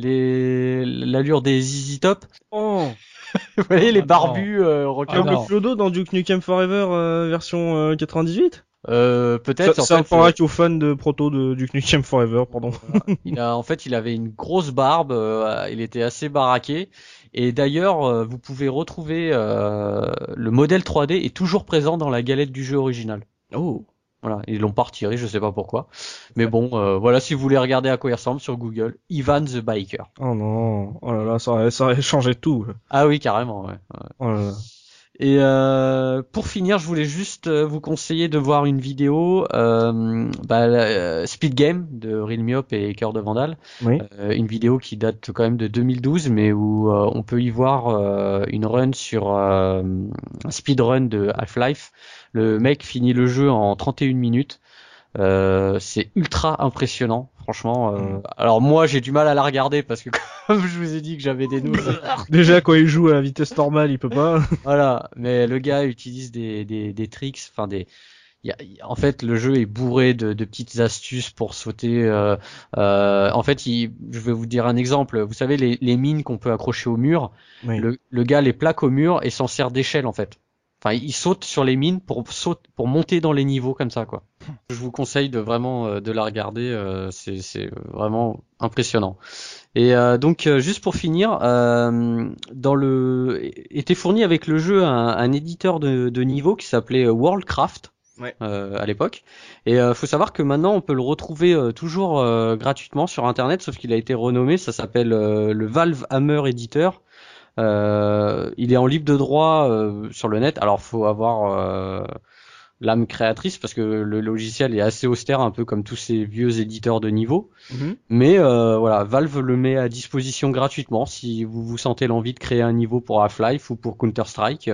les l'allure des Easy Top. Oh. Vous voyez les Ah, barbus euh, Comme Ah, le. Clodo dans Duke Nukem Forever euh, version euh, 98 euh, Ça, Peut-être. en ça fait, apprendra qu'aux fans de proto de Duke Nukem Forever, pardon. euh, il a, en fait, il avait une grosse barbe. euh, il était assez baraqué. Et d'ailleurs, euh, vous pouvez retrouver euh, le modèle 3D est toujours présent dans la galette du jeu original. Oh. Voilà, ils l'ont pas retiré, je sais pas pourquoi. Mais bon, euh, voilà, si vous voulez regarder à quoi il ressemble sur Google, Ivan the Biker. Oh non. Oh là là, ça aurait, ça aurait changé tout. Ah oui, carrément. Ouais. Oh là là. Et euh, pour finir, je voulais juste euh, vous conseiller de voir une vidéo euh, bah, euh, Speed Game de Real Myop et Cœur de Vandal. Oui. Euh, une vidéo qui date quand même de 2012, mais où euh, on peut y voir euh, une run sur euh, un speedrun de Half-Life. Le mec finit le jeu en 31 minutes. Euh, c'est ultra impressionnant, franchement. euh. Mm. Alors moi, j'ai du mal à la regarder parce que comme je vous ai dit que j'avais des nausées. Déjà, quand il joue à la vitesse normale, il peut pas. Voilà, mais le gars utilise des, des, des tricks, enfin des. il y a- il- en fait, le jeu est bourré de, de petites astuces pour sauter. euh, euh, en fait, il, je vais vous dire un exemple. Vous savez, les, les mines qu'on peut accrocher au mur, Oui. le, le gars les plaque au mur et s'en sert d'échelle en fait. Enfin, il saute sur les mines pour saute, pour monter dans les niveaux comme ça quoi. Je vous conseille de vraiment de la regarder. c'est vraiment impressionnant. Et donc juste pour finir, dans le était fourni avec le jeu un, éditeur de, de, niveau qui s'appelait Worldcraft euh, à l'époque. Et euh, faut savoir que maintenant on peut le retrouver euh, toujours euh, gratuitement sur internet, sauf qu'il a été renommé. Ça s'appelle le Valve Hammer Editor. Il est en libre de droit sur le net. Alors faut avoir l'âme créatrice parce que le logiciel est assez austère, un peu comme tous ces vieux éditeurs de niveau. Mhm. Mais voilà, Valve le met à disposition gratuitement si vous vous sentez l'envie de créer un niveau pour Half-Life ou pour Counter Strike,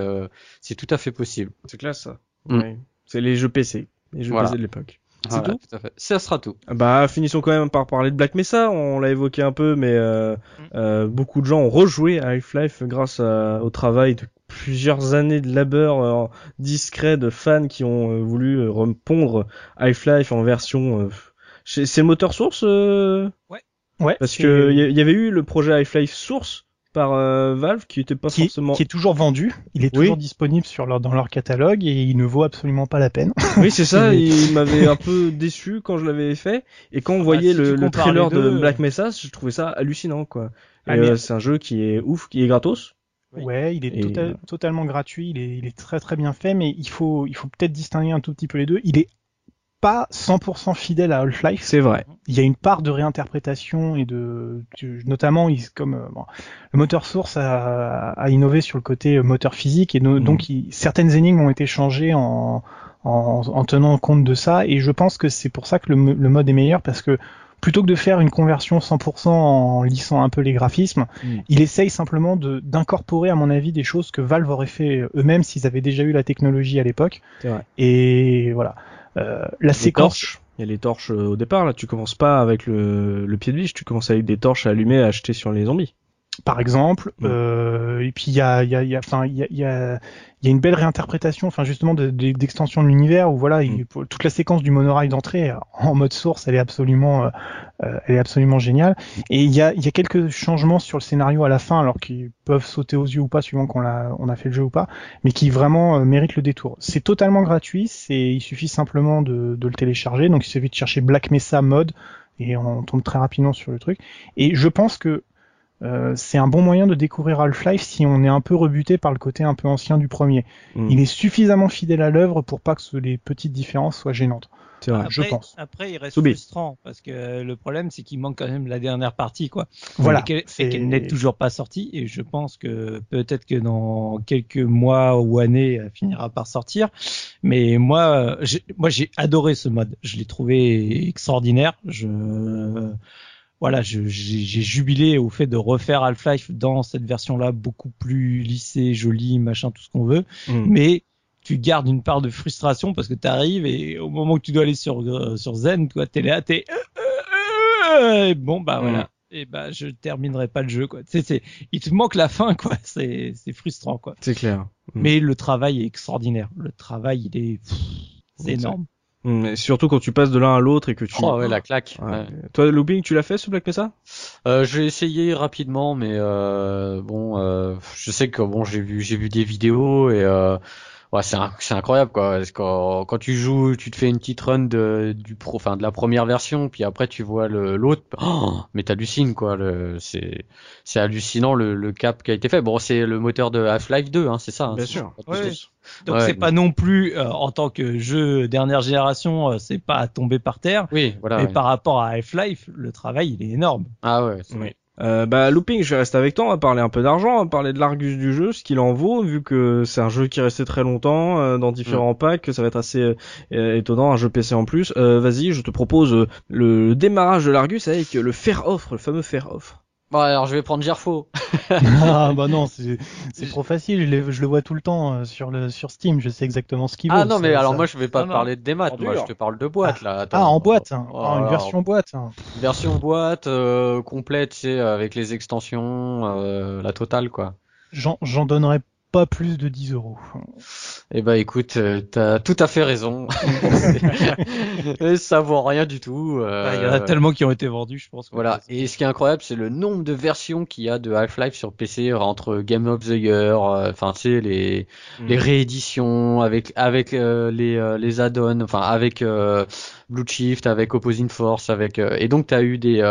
c'est tout à fait possible. C'est classe ça. Mm. C'est les jeux PC, les jeux PC de l'époque. C'est tout, tout à fait. Ça sera tout. Bah finissons quand même par parler de Black Mesa. On l'a évoqué un peu, mais euh, mm. euh, beaucoup de gens ont rejoué à Half-Life grâce au travail de plusieurs années de labeur euh, discret de fans qui ont euh, voulu repondre Half-Life en version. C'est le moteur source. Ouais. Ouais. Parce que il y, avait eu le projet Half-Life Source par euh, Valve qui était pas forcément qui est toujours vendu il est toujours disponible sur leur dans leur catalogue et il ne vaut absolument pas la peine oui c'est ça il m'avait un peu déçu quand je l'avais fait et quand on ah bah, voyait le, trailer de Black Mesa je trouvais ça hallucinant quoi ah, euh, c'est un jeu qui est ouf qui est gratos Ouais, il est tota-, euh, totalement gratuit, il est, il est très très bien fait, mais il faut, il faut peut-être distinguer un tout petit peu les deux. Il est pas 100% fidèle à Half-Life. C'est vrai. Il y a une part de réinterprétation et de, notamment, comme euh, le moteur source a, a, innové sur le côté euh, moteur physique et mhm. donc certaines énigmes ont été changées en, en, en, tenant compte de ça. Et je pense que c'est pour ça que le, le, mode est meilleur parce que plutôt que de faire une conversion 100% en lissant un peu les graphismes, mhm. il essaye simplement d'incorporer, à mon avis, des choses que Valve aurait fait eux-mêmes s'ils avaient déjà eu la technologie à l'époque. Et voilà. Euh, la séquence. Il y a les torches euh, au départ, là, tu commences pas avec le, le pied de biche, tu commences avec des torches allumées à acheter sur les zombies par exemple. Euh, et puis il y a, y a, y a, enfin, il y a, y a, une belle réinterprétation, enfin justement d'extension de, l'univers où voilà, mm. toute la séquence du monorail d'entrée en mode source, elle est absolument, euh, euh, elle est absolument géniale. Et il y a, y a quelques changements sur le scénario à la fin, alors qu'ils peuvent sauter aux yeux ou pas, suivant qu'on a, on a fait le jeu ou pas, mais qui vraiment méritent le détour. C'est totalement gratuit, c'est, il suffit simplement de, de le télécharger, donc il suffit de chercher Black Mesa mode et on tombe très rapidement sur le truc. Et je pense que euh, c'est un bon moyen de découvrir Half-Life si on est un peu rebuté par le côté un peu ancien du premier. Hmm. Il est suffisamment fidèle à l'œuvre pour pas que les petites différences soient gênantes. Vrai, je pense. Après, il reste frustrant parce que le problème, c'est qu'il manque quand même la dernière partie, quoi. Voilà. Et qu'elle n'est toujours pas sortie. Et je pense que peut-être que dans quelques mois ou années, elle finira par sortir. Mais moi, moi, j'ai adoré ce mode. Je l'ai trouvé extraordinaire. Je voilà, j'ai jubilé au fait de refaire Half-Life dans cette version-là, beaucoup plus lissée, jolie, machin, tout ce qu'on veut. Mm. Mais tu gardes une part de frustration parce que tu arrives et au moment où tu dois aller sur euh, sur Zen, toi, t'es là, t'es euh, euh, bon bah voilà. Mm. Et bah je terminerai pas le jeu quoi. C'est c'est il te manque la fin quoi. C'est c'est frustrant quoi. C'est clair. Mm. Mais le travail est extraordinaire. Le travail il est c'est énorme. Surtout quand tu passes de l'un à l'autre et que tu. Oh ouais, la claque. Toi, Looping, tu l'as fait ce Black Mesa? Euh, J'ai essayé rapidement, mais euh, bon, euh, je sais que bon, j'ai vu, j'ai vu des vidéos et euh, ouais, c'est c'est incroyable quoi. Parce que quand, tu joues, tu te fais une petite run de du pro, enfin de la première version, puis après tu vois le l'autre, oh, mais t'hallucines quoi. Le, c'est c'est hallucinant le, le cap qui a été fait. Bon, c'est le moteur de Half-Life 2, hein, c'est ça. Hein, Bien sûr. Donc c'est pas non plus euh, en tant que jeu dernière génération, euh, c'est pas à tomber par terre. Oui, voilà. Mais par rapport à Half-Life, le travail il est énorme. Ah ouais. Euh, bah looping, je vais rester avec toi, on va parler un peu d'argent, on va parler de l'argus du jeu, ce qu'il en vaut, vu que c'est un jeu qui restait très longtemps euh, dans différents mm. packs, ça va être assez euh, étonnant, un jeu PC en plus. Vas-y, je te propose le démarrage de l'argus avec le faire offre, le fameux faire offre. Bon alors je vais prendre Gerfo. ah bah non, c'est trop facile, je, je, le vois tout le temps euh, sur le sur Steam, je sais exactement ce qu'il vaut. Ah non mais alors moi je vais pas te parler de démat, moi je te parle de boîte là. Ah en boîte, hein. oh, une version boîte. Hein. Version boîte euh, complète, tu sais, avec les extensions, euh, la totale quoi. J'en donnerais pas plus de 10 euros. Eh ben écoute, euh, t'as tout à fait raison. ça vaut rien du tout. Euh, il y en a tellement qui ont été vendus, je pense. Voilà. Et ce qui est incroyable, c'est le nombre de versions qu'il y a de Half-Life sur PC entre Game of the Year, euh, enfin tu sais les mm. les rééditions avec avec les les add-ons, enfin avec Blue Shift, avec Opposing Force, avec et donc t'as eu des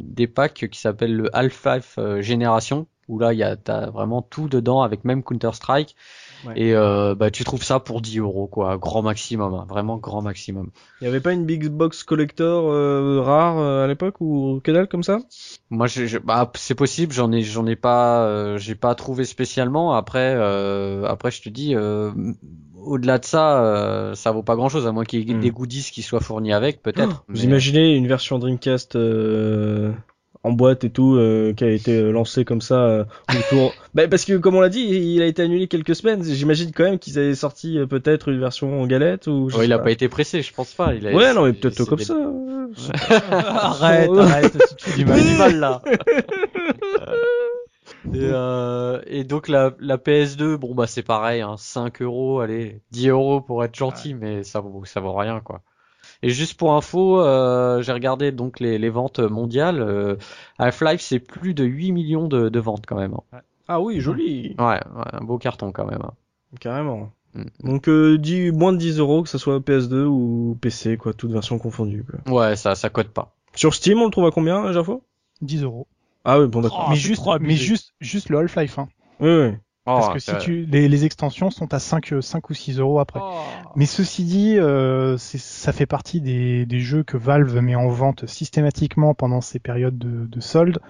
des packs qui s'appellent le Half-Life Génération où là il y a t'as vraiment tout dedans avec même Counter Strike et euh, bah tu trouves ça pour 10 euros quoi, grand maximum, hein, vraiment grand maximum. Il y avait pas une big box collector euh, rare euh, à l'époque ou que dalle comme ça? Moi je, bah c'est possible, j'en ai j'en ai pas euh, j'ai pas trouvé spécialement. Après après je te dis au-delà de ça, ça vaut pas grand-chose à moins qu'il y ait hmm. des goodies qui soient fournis avec, peut-être. Vous imaginez une version Dreamcast en boîte et tout euh, qui a été euh, lancé comme ça euh, autour. Bah, parce que comme on l'a dit il a été annulé quelques semaines. J'imagine quand même qu'ils avaient sorti peut-être une version en galette ou il a pas. été pressé je pense pas. Il a... ouais non mais peut-être comme ça. Arrête arrête tu fais du mal, là. Et, et, donc la, la PS2 bon bah c'est pareil hein, 5 euros allez 10 euros pour être gentil mais ça vaut ça vaut rien quoi et juste pour info, euh, j'ai regardé donc les, les ventes mondiales. Euh, Half-Life, c'est plus de 8 millions de, de ventes quand même. Hein. Ah oui, joli. Ouais, ouais, un beau carton quand même. Hein. Carrément. Mm. Donc euh, 10, moins de 10 euros, que ce soit PS2 ou PC, quoi, toute version confondue. Quoi. Ouais, ça, ça cote pas. Sur Steam, on le trouve à combien, Jafo? 10 euros. Ah oui, bon d'accord. mais juste, mais juste, juste le Half-Life. Hein. Oui, oui. Parce oh, que si tu, les, les, extensions sont à 5, 5 ou 6 euros après. Oh. Mais ceci dit, euh, ça fait partie des, des, jeux que Valve met en vente systématiquement pendant ces périodes de, de soldes.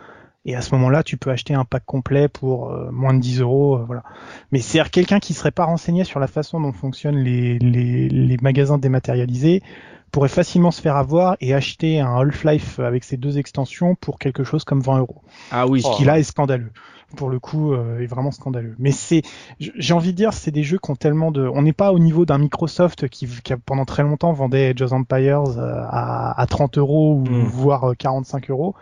Et à ce moment-là, tu peux acheter un pack complet pour euh, moins de 10 euros, euh, voilà. Mais c'est quelqu'un qui serait pas renseigné sur la façon dont fonctionnent les, les, les magasins dématérialisés pourrait facilement se faire avoir et acheter un Half-Life avec ces deux extensions pour quelque chose comme 20 euros. Ah oui. Ce qui là est scandaleux pour le coup euh, est vraiment scandaleux. Mais c'est, j'ai envie de dire, c'est des jeux qui ont tellement de, on n'est pas au niveau d'un Microsoft qui, qui, pendant très longtemps vendait Age of Empires euh, à, à 30 euros ou hmm. voire 45 euros.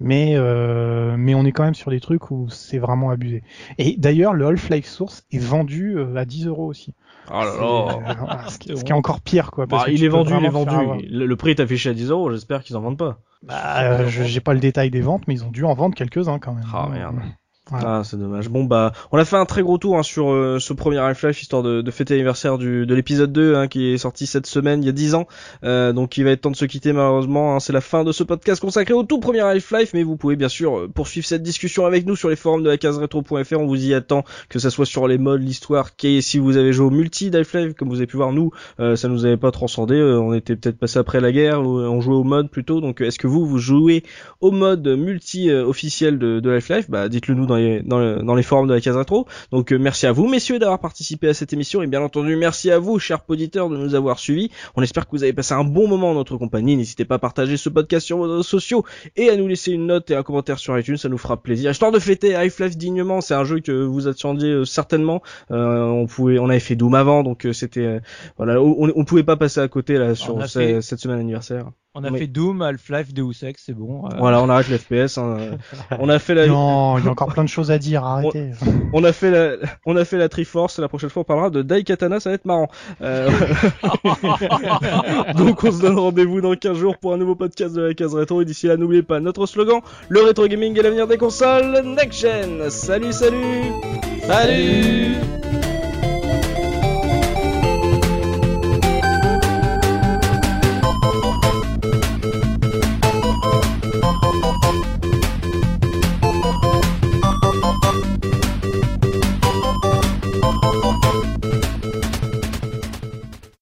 Mais euh, mais on est quand même sur des trucs où c'est vraiment abusé. Et d'ailleurs, le Half-Life Source est vendu euh, à 10 euros aussi. Oh là là. ce, qui, est encore pire, quoi. Parce bah, il est vendu, il est vendu. Le, prix est affiché à 10 euros. J'espère qu'ils en vendent pas. Bah, j'ai pas le détail des ventes, mais ils ont dû en vendre quelques-uns quand même. Ah merde. Ah, c'est dommage. Bon bah, on a fait un très gros tour hein, sur euh, ce premier Half-Life histoire de, de fêter l'anniversaire du de l'épisode 2 hein, qui est sorti cette semaine il y a 10 ans. Euh, donc il va être temps de se quitter malheureusement. Hein. C'est la fin de ce podcast consacré au tout premier Half-Life, mais vous pouvez bien sûr euh, poursuivre cette discussion avec nous sur les forums de la case retro.fr. On vous y attend, que ça soit sur les modes, l'histoire, qui si vous avez joué au multi d'Half-Life, comme vous avez pu voir nous, euh, ça nous avait pas transcendé. on était peut-être passé après la guerre, on jouait au mode plutôt. Donc est-ce que vous vous jouez au mode multi officiel de, de Half-Life? Bah dites-le nous dans les dans, dans les forums de la case rétro. Donc euh, merci à vous messieurs d'avoir participé à cette émission et bien entendu merci à vous chers auditeurs de nous avoir suivis. On espère que vous avez passé un bon moment en notre compagnie. N'hésitez pas à partager ce podcast sur vos réseaux sociaux et à nous laisser une note et un commentaire sur iTunes, ça nous fera plaisir. Histoire de fêter Half-Life dignement, c'est un jeu que vous attendiez euh, certainement. Euh, on pouvait, on avait fait Doom avant, donc c'était voilà, on, on, pouvait pas passer à côté là sur cette semaine anniversaire. On a fait Doom, Half-Life, Deus Ex, c'est bon. Euh. Voilà, on arrête l'FPS. Hein. on a fait la. Non, il y a encore plein de choses à dire. Arrêtez. On, a fait la, on a fait la Triforce. La prochaine fois, on parlera de Daikatana. Ça va être marrant. Euh... Donc, on se donne rendez-vous dans 15 jours pour un nouveau podcast de la case rétro. Et d'ici là, n'oubliez pas notre slogan le rétro gaming est l'avenir des consoles next gen. Salut, salut. Salut.